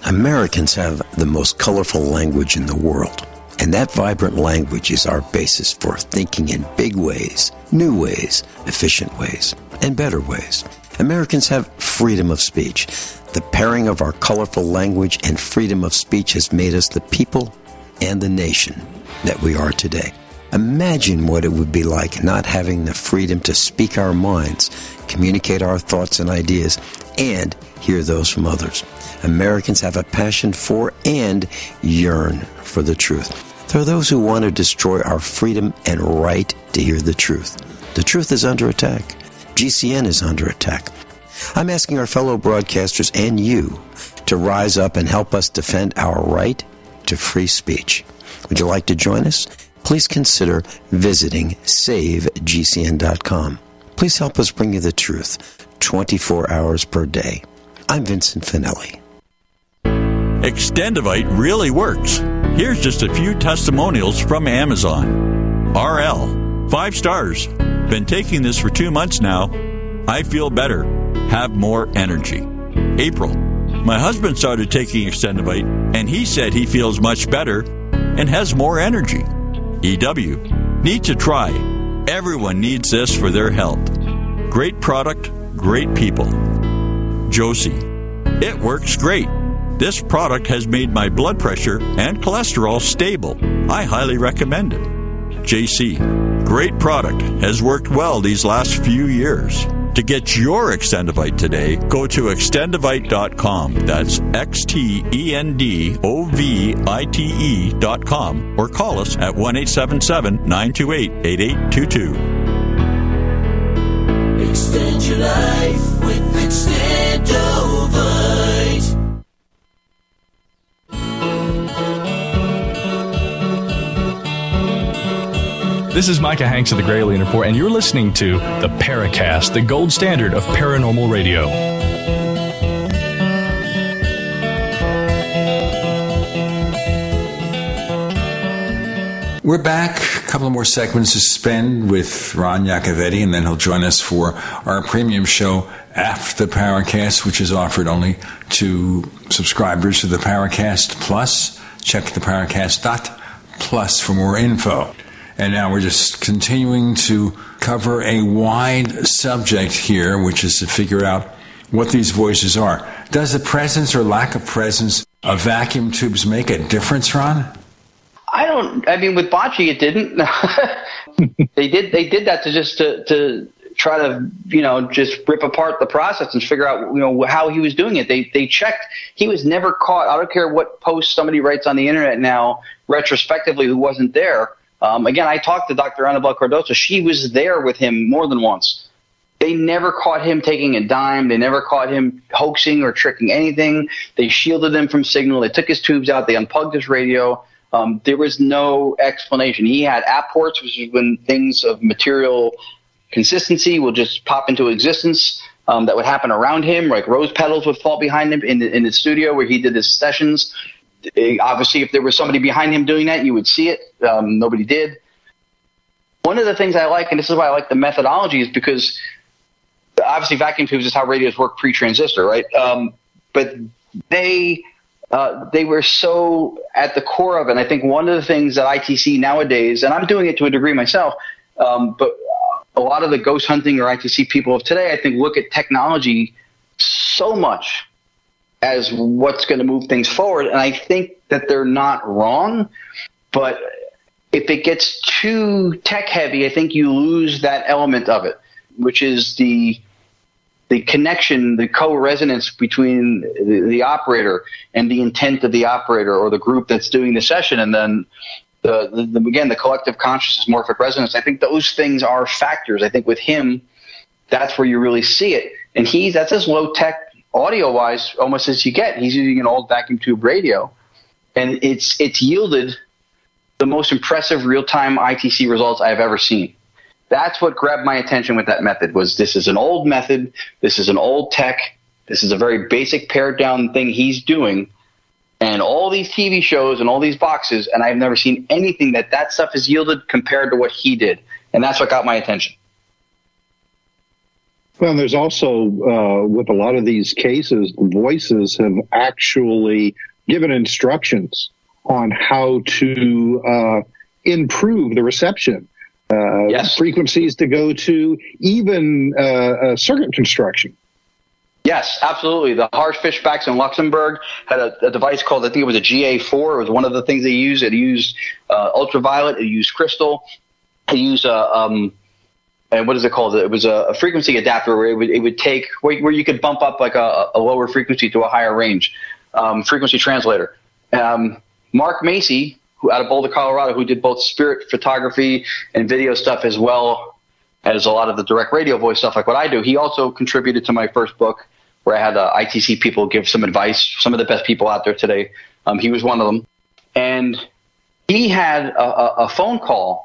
Americans have the most colorful language in the world. And that vibrant language is our basis for thinking in big ways, new ways, efficient ways, and better ways. Americans have freedom of speech. The pairing of our colorful language and freedom of speech has made us the people and the nation that we are today. Imagine what it would be like not having the freedom to speak our minds, communicate our thoughts and ideas, and hear those from others. Americans have a passion for and yearn for the truth. There are those who want to destroy our freedom and right to hear the truth. The truth is under attack. GCN is under attack. I'm asking our fellow broadcasters and you to rise up and help us defend our right to free speech. Would you like to join us? Please consider visiting savegcn.com. Please help us bring you the truth 24 hours per day. I'm Vincent Finelli. Extendovite really works. Here's just a few testimonials from Amazon. RL, five stars. Been taking this for two months now. I feel better, have more energy. April, my husband started taking Extendovite and he said he feels much better and has more energy. EW, need to try. Everyone needs this for their health. Great product, great people. Josie, it works great. This product has made my blood pressure and cholesterol stable. I highly recommend it. JC, great product, has worked well these last few years. To get your Extendovite today, go to extendovite.com. That's X T E N D O V I T E.com or call us at 1 877 928 8822. Extend your life with Extendovite. This is Micah Hanks of the Gralien Report, and you're listening to the Paracast, the gold standard of paranormal radio. We're back. A couple more segments to spend with Ron Yakovetti, and then he'll join us for our premium show after the Paracast, which is offered only to subscribers to the Paracast Plus. Check the Paracast.plus for more info. And now we're just continuing to cover a wide subject here, which is to figure out what these voices are. Does the presence or lack of presence of vacuum tubes make a difference, Ron? I don't. I mean, with Bacci, it didn't. they did. They did that to just to, to try to you know just rip apart the process and figure out you know how he was doing it. They they checked. He was never caught. I don't care what post somebody writes on the internet now, retrospectively, who wasn't there. Um, again, I talked to Dr. Anabela Cardoso. She was there with him more than once. They never caught him taking a dime. They never caught him hoaxing or tricking anything. They shielded him from signal. They took his tubes out. They unplugged his radio. Um, there was no explanation. He had apports, which is when things of material consistency will just pop into existence. Um, that would happen around him, like rose petals would fall behind him in in the studio where he did his sessions. Obviously, if there was somebody behind him doing that, you would see it. Um, nobody did. One of the things I like, and this is why I like the methodology, is because obviously vacuum tubes is how radios work pre-transistor, right? Um, but they uh, they were so at the core of it. And I think one of the things that ITC nowadays, and I'm doing it to a degree myself, um, but a lot of the ghost hunting or ITC people of today, I think, look at technology so much as what's going to move things forward. And I think that they're not wrong, but if it gets too tech heavy, I think you lose that element of it, which is the the connection, the co-resonance between the, the, operator and the intent of the operator or the group that's doing the session, and then the, the, the again the collective consciousness, morphic resonance. I think those things are factors. I think with him, that's where you really see it, and he's that's as low tech audio wise almost as you get. He's using an old vacuum tube radio, and it's it's yielded the most impressive real time ITC results I've ever seen. That's what grabbed my attention with that method. Was this is an old method? This is an old tech. This is a very basic pared down thing he's doing, and all these TV shows and all these boxes, and I've never seen anything that that stuff has yielded compared to what he did, and that's what got my attention. Well, there's also, uh, with a lot of these cases, voices have actually given instructions on how to uh, improve the reception. Uh, yes. Frequencies to go to, even uh, uh, circuit construction. Yes, absolutely. The Harsch-Fischbachs in Luxembourg had a, a, device called, I think it was a GA4. It was one of the things they used. It used uh, ultraviolet, it used crystal, it used uh, um, what is it called? It was a, a frequency adapter where it would, it would take where, where, you could bump up like a, a lower frequency to a higher range. Um, frequency translator. Um, Mark Macy, who out of Boulder, Colorado, who did both spirit photography and video stuff as well, as a lot of the direct radio voice stuff, like what I do. He also contributed to my first book, where I had uh, ITC people give some advice. Some of the best people out there today. Um, he was one of them, and he had a, a phone call.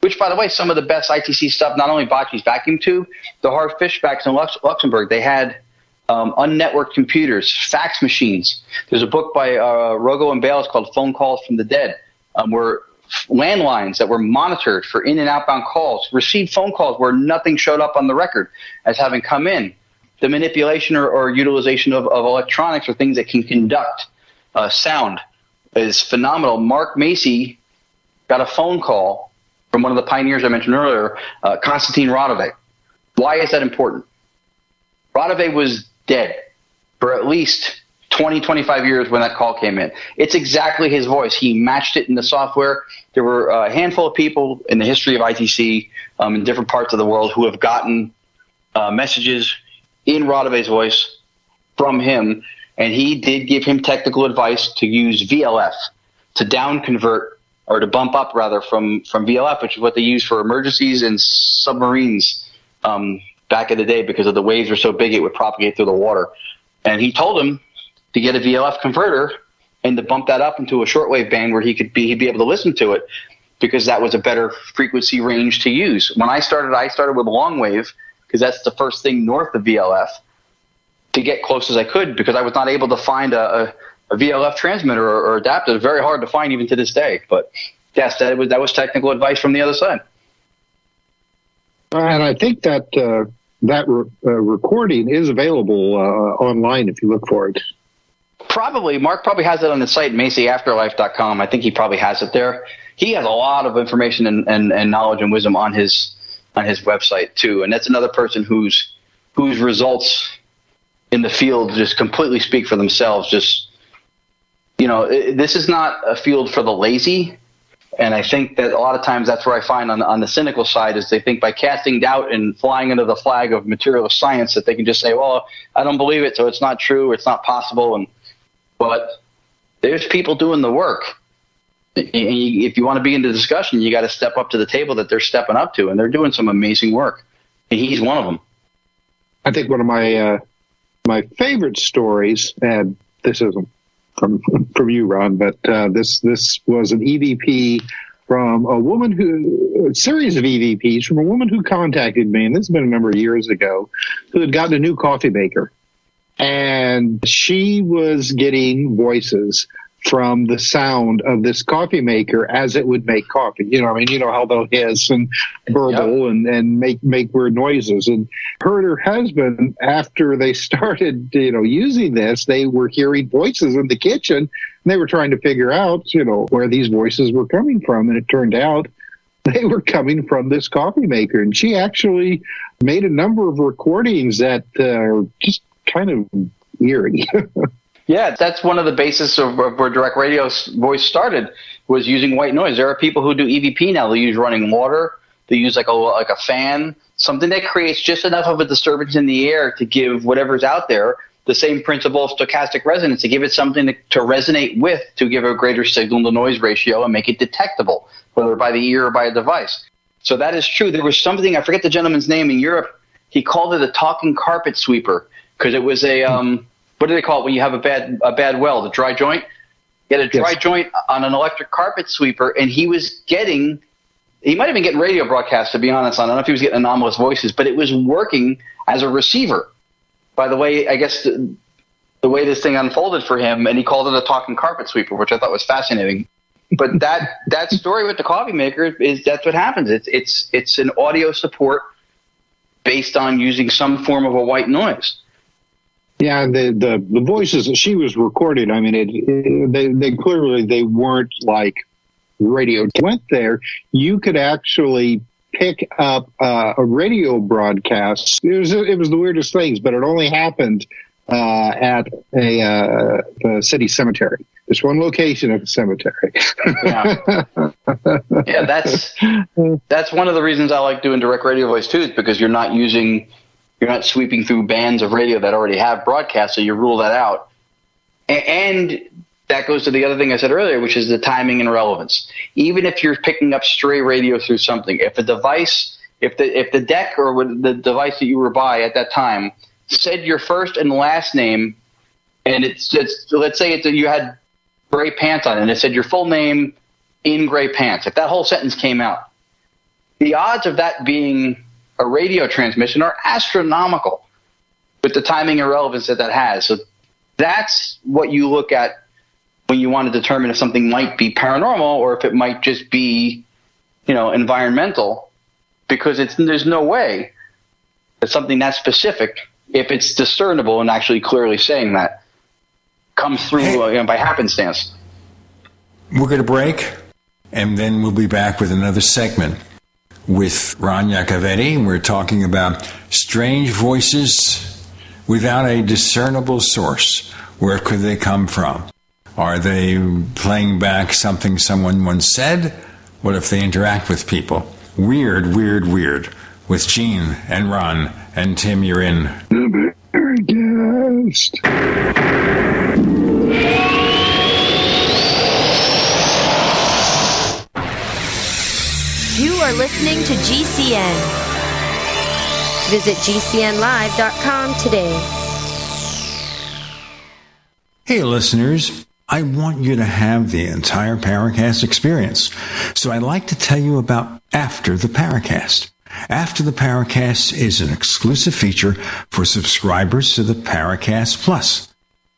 Which, by the way, some of the best ITC stuff, not only Bacci's vacuum tube, the Harsch-Fischbachs in Lux- Luxembourg, they had um, unnetworked computers, fax machines. There's a book by uh, Rogo and Bayless called Phone Calls from the Dead, um, where landlines that were monitored for in and outbound calls received phone calls where nothing showed up on the record as having come in. The manipulation or, or utilization of, of, electronics or things that can conduct uh, sound is phenomenal. Mark Macy got a phone call from one of the pioneers I mentioned earlier, uh, Konstantin Raudive. Why is that important? Raudive was dead for at least 20, 25 years when that call came in. It's exactly his voice. He matched it in the software. There were a handful of people in the history of ITC um, in different parts of the world who have gotten uh, messages in Raudive's voice from him, and he did give him technical advice to use VLF to down convert or to bump up rather from from VLF, which is what they use for emergencies and submarines um, back in the day because of the waves were so big it would propagate through the water. And he told him to get a VLF converter and to bump that up into a shortwave band where he could be he'd be able to listen to it because that was a better frequency range to use. When I started, I started with long wave because that's the first thing north of VLF to get close as I could because I was not able to find a, a a VLF transmitter or, or adapter is very hard to find even to this day. But yes, that was that was technical advice from the other side. And I think that uh, that re- uh, recording is available uh, online if you look for it. Probably, Mark probably has it on his site, MacyAfterlife.com. I think he probably has it there. He has a lot of information and, and, and knowledge and wisdom on his on his website too, and that's another person whose whose results in the field just completely speak for themselves. Just you know, this is not a field for the lazy. And I think that a lot of times that's where I find on, on the cynical side is they think by casting doubt and flying under the flag of materialist science that they can just say, well, I don't believe it, so it's not true, it's not possible. And but there's people doing the work. And if you want to be in the discussion, you got to step up to the table that they're stepping up to, and they're doing some amazing work. And he's one of them. I think one of my uh, my favorite stories, and this isn't from from you, Ron. But uh, this this was an EVP from a woman who a series of EVPs from a woman who contacted me, and this has been a number of years ago, who had gotten a new coffee maker, and she was getting voices from the sound of this coffee maker as it would make coffee. You know, I mean, you know how they'll hiss and burble yep. and, and make, make weird noises. And her and her husband, after they started, you know, using this, they were hearing voices in the kitchen and they were trying to figure out, you know, where these voices were coming from. And it turned out they were coming from this coffee maker. And she actually made a number of recordings that uh, are just kind of eerie. Yeah, that's one of the basis of, where direct radio voice started was using white noise. There are people who do EVP now. They use running water. They use like a like a fan, something that creates just enough of a disturbance in the air to give whatever's out there the same principle of stochastic resonance to give it something to, to resonate with to give a greater signal to noise ratio and make it detectable, whether by the ear or by a device. So that is true. There was something I forget the gentleman's name in Europe. He called it a talking carpet sweeper because it was a um, what do they call it when you have a bad a bad well, the dry joint? Get a dry yes. joint on an electric carpet sweeper, and he was getting. He might have been getting radio broadcasts, to be honest. I don't know if he was getting anomalous voices, but it was working as a receiver. By the way, I guess the, the way this thing unfolded for him, and he called it a talking carpet sweeper, which I thought was fascinating. But that that story with the coffee maker is that's what happens. It's it's it's an audio support based on using some form of a white noise. Yeah, the, the the voices that she was recorded. I mean, it, it, they they clearly they weren't like radio. Went there, you could actually pick up uh, a radio broadcast. It was it was the weirdest things, but it only happened uh, at a uh, the city cemetery. There's one location at the cemetery. yeah. yeah, that's that's one of the reasons I like doing direct radio voice too, is because you're not using you're not sweeping through bands of radio that already have broadcast, so you rule that out. And that goes to the other thing I said earlier, which is the timing and relevance. Even if you're picking up stray radio through something, if a device if the if the deck or the device that you were by at that time said your first and last name, and it's just let's say it's you had gray pants on, and it said your full name in gray pants. If that whole sentence came out, the odds of that being a radio transmission are astronomical with the timing and relevance that that has. So that's what you look at when you want to determine if something might be paranormal or if it might just be, you know, environmental, because it's there's no way that something that specific, if it's discernible and actually clearly saying that, comes through hey, uh, you know, by happenstance. We're going to break, and then we'll be back with another segment with Ron Yakovetti. We're talking about strange voices without a discernible source. Where could they come from? Are they playing back something someone once said? What if they interact with people? Weird, weird, weird. With Gene and Ron and Tim, you're in. The Guest. Are listening to GCN. Visit GCNlive.com today. Hey, listeners. I want you to have the entire Paracast experience. So I'd like to tell you about After the Paracast. After the Paracast is an exclusive feature for subscribers to the Paracast Plus.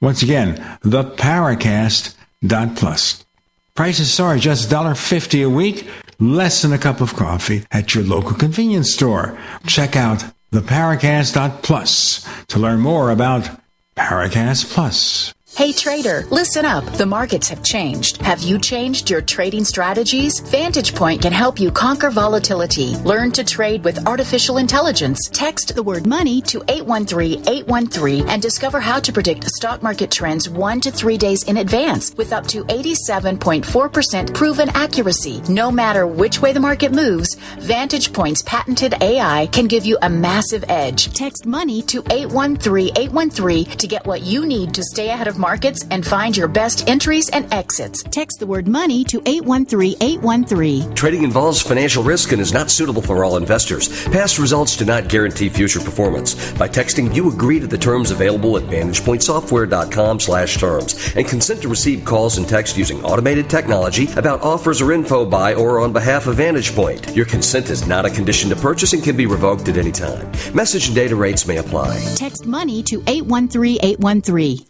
Once again, theparacast.plus. Prices start just $1.50 a week, less than a cup of coffee at your local convenience store. Check out theparacast.plus to learn more about Paracast Plus. Hey trader, listen up. The markets have changed. Have you changed your trading strategies? Vantage Point can help you conquer volatility. Learn to trade with artificial intelligence. Text the word money to 813-813 and discover how to predict stock market trends 1 to 3 days in advance with up to 87.4% proven accuracy. No matter which way the market moves, Vantage Point's patented AI can give you a massive edge. Text money to 813-813 to get what you need to stay ahead of markets and find your best entries and exits. Text the word money to 813-813. Trading involves financial risk and is not suitable for all investors. Past results do not guarantee future performance. By texting, you agree to the terms available at VantagePointSoftware.com slash terms and consent to receive calls and text using automated technology about offers or info by or on behalf of VantagePoint. Your consent is not a condition to purchase and can be revoked at any time. Message and data rates may apply. Text money to 813-813.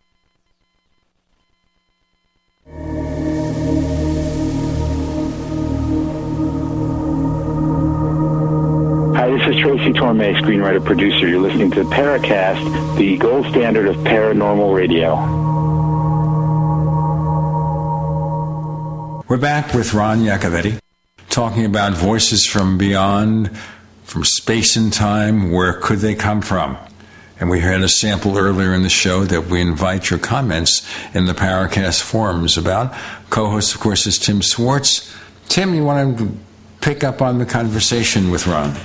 This is Tracy Torme, screenwriter producer. You're listening to Paracast, the gold standard of paranormal radio. We're back with Ron Yakovetti talking about voices from beyond, from space and time. Where could they come from? And we had a sample earlier in the show that we invite your comments in the Paracast forums about. Co host, of course, is Tim Swartz. Tim, you want to pick up on the conversation with Ron?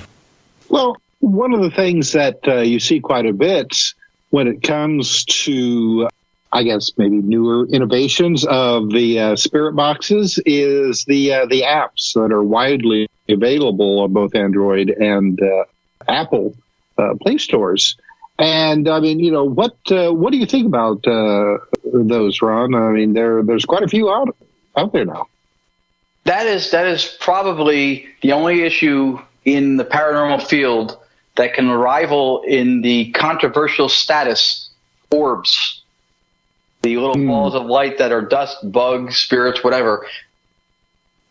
Well, one of the things that uh, you see quite a bit when it comes to, I guess, maybe newer innovations of the uh, spirit boxes is the uh, the apps that are widely available on both Android and uh, Apple uh, Play stores. And I mean, you know, what uh, what do you think about those, Ron? I mean, there there's quite a few out out there now. That is that is probably the only issue in the paranormal field that can rival in the controversial status orbs, the little mm. balls of light that are dust, bugs, spirits, whatever.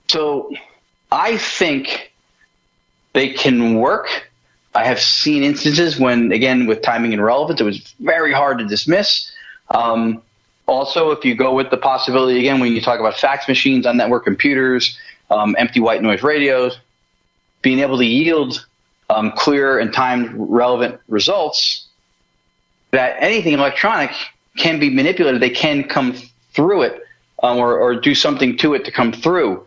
So I think they can work. I have seen instances when, again, with timing and relevance, it was very hard to dismiss. Um, also, if you go with the possibility, again, when you talk about fax machines on network computers, um, empty white noise radios, being able to yield um, clear and timed relevant results, that anything electronic can be manipulated. They can come through it um, or, or do something to it to come through.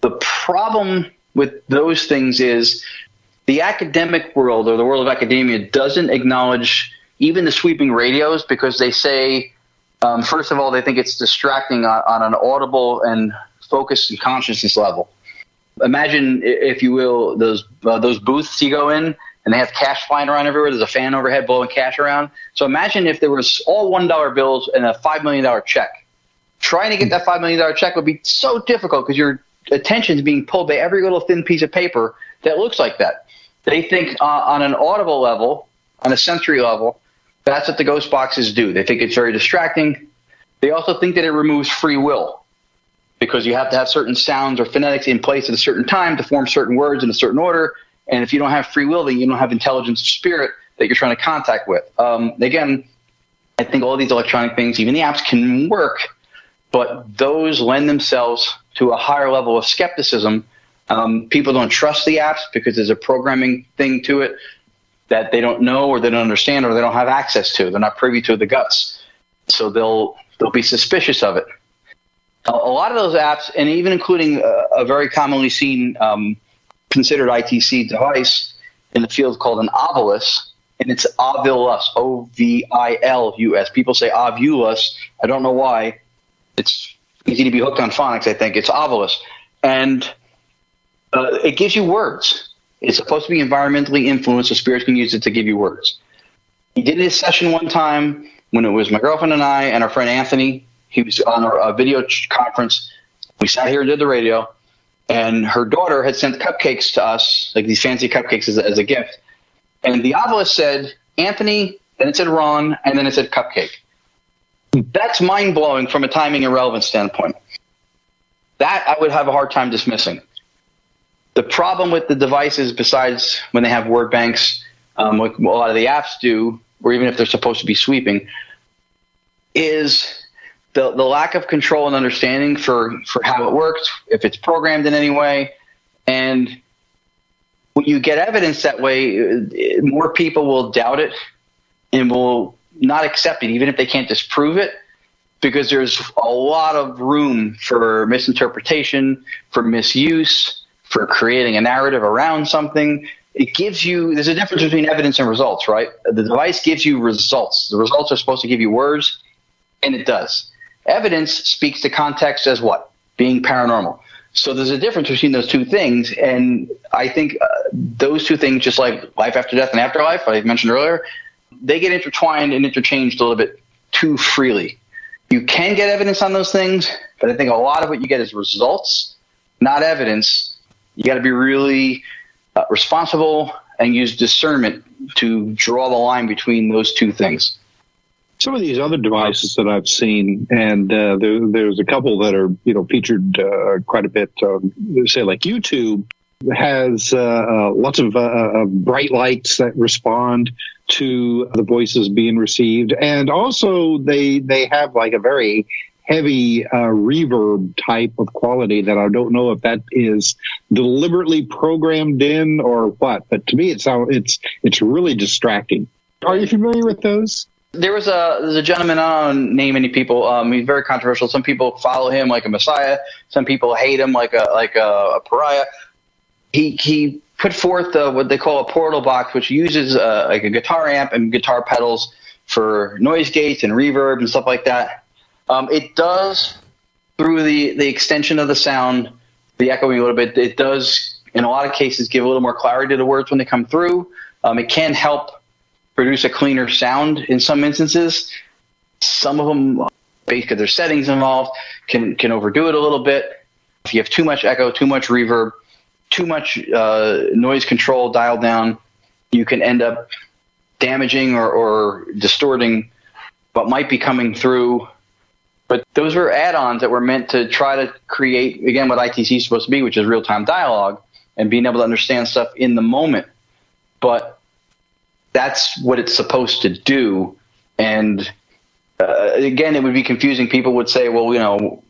The problem with those things is the academic world or the world of academia doesn't acknowledge even the sweeping radios because they say, um, first of all, they think it's distracting on, on an audible and focused and consciousness level imagine, if you will, those uh, those booths you go in and they have cash flying around everywhere. There's a fan overhead blowing cash around. So imagine if there was all one dollar bills and a five million dollar check. Trying to get that five million dollar check would be so difficult because your attention is being pulled by every little thin piece of paper that looks like that. They think uh, on an audible level, on a sensory level, that's what the ghost boxes do. They think it's very distracting. They also think that it removes free will because you have to have certain sounds or phonetics in place at a certain time to form certain words in a certain order. And if you don't have free will, then you don't have intelligence or spirit that you're trying to contact with. Um, again, I think all these electronic things, even the apps, can work, but those lend themselves to a higher level of skepticism. Um, people don't trust the apps because there's a programming thing to it that they don't know or they don't understand or they don't have access to. They're not privy to the guts, so they'll they'll be suspicious of it a, lot of those apps, and even including a, a very commonly seen um, considered ITC device in the field called an Ovilus, and it's Ovilus, O V I L U S. People say Ovulus. I don't know why. It's easy to be hooked on phonics. I think it's Ovilus, and uh, it gives you words. It's supposed to be environmentally influenced, so spirits can use it to give you words. He did a session one time when it was my girlfriend and I and our friend Anthony he was on a, video conference. We sat here and did the radio, and her daughter had sent cupcakes to us, like these fancy cupcakes as, as a gift. And the Ovilus said Anthony, then it said Ron, and then it said cupcake. That's mind blowing from a timing and relevance standpoint. That I would have a hard time dismissing. The problem with the devices, besides when they have word banks, um, like a lot of the apps do, or even if they're supposed to be sweeping, is the, the lack of control and understanding for, for how it works, if it's programmed in any way. And when you get evidence that way, more people will doubt it and will not accept it, even if they can't disprove it, because there's a lot of room for misinterpretation, for misuse, for creating a narrative around something. It gives you, there's a difference between evidence and results, right? The device gives you results. The results are supposed to give you words, and it does Evidence speaks to context as what? Being paranormal. So there's a difference between those two things. And I think uh, those two things, just like life after death and afterlife, I mentioned earlier, they get intertwined and interchanged a little bit too freely. You can get evidence on those things, but I think a lot of what you get is results, not evidence. You got to be really uh, responsible and use discernment to draw the line between those two things. Some of these other devices that I've seen, and uh, there, there's a couple that are you know featured uh, quite a bit. Um, say like YouTube has uh, uh lots of uh, bright lights that respond to the voices being received, and also they they have like a very heavy uh, reverb type of quality that I don't know if that is deliberately programmed in or what. But to me, it's it's it's really distracting. Are you familiar with those? There was a there's a gentleman I don't name any people. Um, he's very controversial. Some people follow him like a messiah. Some people hate him like a like a, a pariah. He he put forth uh, what they call a portal box, which uses uh, like a guitar amp and guitar pedals for noise gates and reverb and stuff like that. Um, it does through the the extension of the sound, the echoing a little bit. It does in a lot of cases give a little more clarity to the words when they come through. Um, it can help produce a cleaner sound in some instances. Some of them, based there's settings involved, can can overdo it a little bit. If you have too much echo, too much reverb, too much uh, noise control dialed down, you can end up damaging or, or distorting what might be coming through but those were add-ons that were meant to try to create again what ITC is supposed to be, which is real-time dialogue and being able to understand stuff in the moment. But that's what it's supposed to do. And uh, again, it would be confusing. People would say, "Well, you know,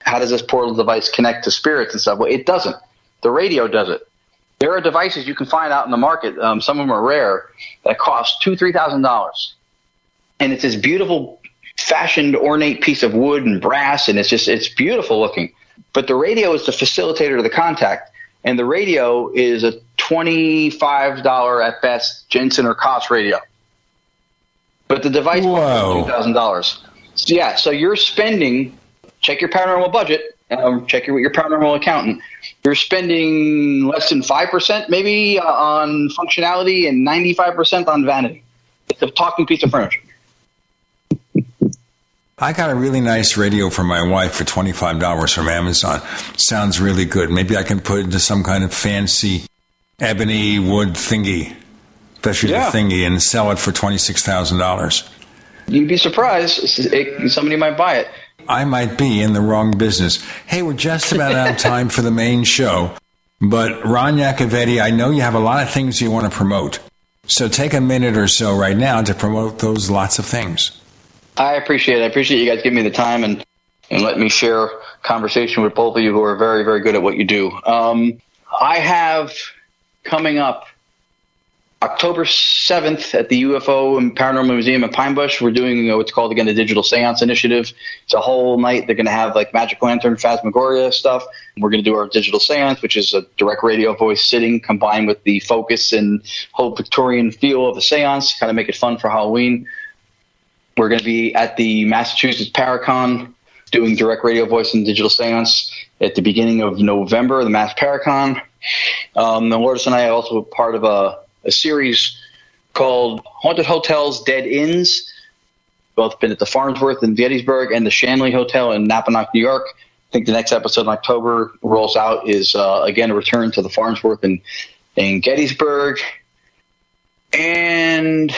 how does this portal device connect to spirits and stuff?" Well, it doesn't. The radio does it. There are devices you can find out in the market. Um, some of them are rare that cost two, three thousand dollars, and it's this beautiful fashioned ornate piece of wood and brass and it's just it's beautiful looking but the radio is the facilitator of the contact and the radio is a $25 at best jensen or koss radio. But the device costs $2000 so yeah so you're spending check your paranormal budget um, check your, with your paranormal accountant. You're spending less than 5% maybe uh, on functionality and 95% on vanity. It's a talking piece of furniture I got a really nice radio for my wife for $25 from Amazon. Sounds really good. Maybe I can put it into some kind of fancy ebony wood thingy, especially yeah. the thingy, and sell it for $26,000. You'd be surprised. It, somebody might buy it. I might be in the wrong business. Hey, we're just about out of time for the main show. But Ron Yakovetti, I know you have a lot of things you want to promote. So take a minute or so right now to promote those lots of things. I appreciate it. I appreciate you guys giving me the time and and let me share conversation with both of you who are very very good at what you do. Um, I have coming up October 7th at the UFO and Paranormal Museum in Pine Bush. We're doing what's called again the Digital Seance Initiative. It's a whole night. They're going to have like magic lantern, Phasmagoria stuff. We're going to do our digital seance, which is a direct radio voice sitting combined with the focus and whole Victorian feel of the seance, kind of make it fun for Halloween. We're going to be at the Massachusetts Paracon doing direct radio voice and digital seance at the beginning of November, the Mass Paracon. Um, the Lourdes and I are also part of a, a series called Haunted Hotels, Dead Inns. Both been at the Farnsworth in Gettysburg and the Shanley Hotel in Napanoch, New York. I think the next episode in October rolls out is uh, again a return to the Farnsworth in, in Gettysburg. And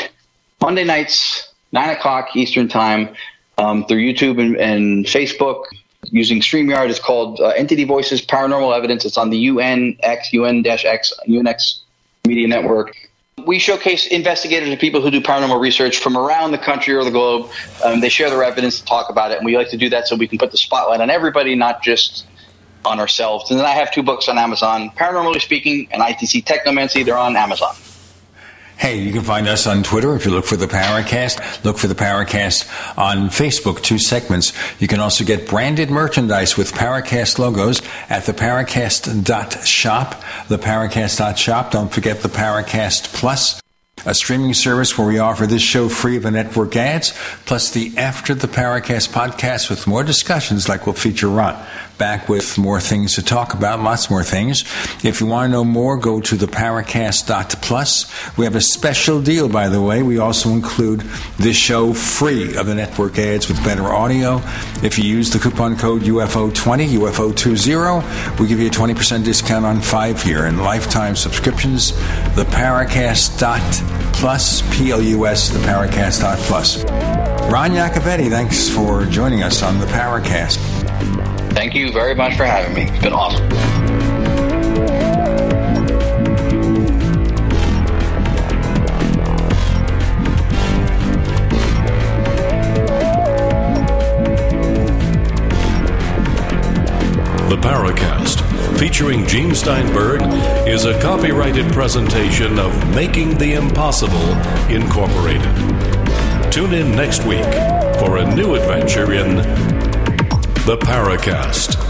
Monday nights, 9 o'clock Eastern Time um, through YouTube and, and, Facebook using StreamYard. It's called uh, Entity Voices Paranormal Evidence. It's on the UNX, UN-X, UNX Media Network. We showcase investigators and people who do paranormal research from around the country or the globe. Um, they share their evidence, to talk about it, and we like to do that so we can put the spotlight on everybody, not just on ourselves. And then I have two books on Amazon, Paranormally Speaking and ITC Technomancy. They're on Amazon. Hey, you can find us on Twitter if you look for the Paracast. Look for the Paracast on Facebook, two segments. You can also get branded merchandise with Paracast logos at theparacast.shop, theparacast.shop. Don't forget the Paracast Plus a streaming service where we offer this show free of the network ads, plus the After the Paracast podcast with more discussions like we'll feature Ron back with more things to talk about, lots more things. If you want to know more, go to theparacast.plus. We have a special deal, by the way. We also include this show free of the network ads with better audio. If you use the coupon code UFO20, UFO20, we give you a 20% discount on five year and lifetime subscriptions. Theparacast.plus, P L U S, theparacast.plus. Ron Yakovetti, thanks for joining us on the Paracast. Thank you very much for having me. It's been awesome. The Paracast, featuring Gene Steinberg, is a copyrighted presentation of Making the Impossible Incorporated. Tune in next week for a new adventure in The Paracast.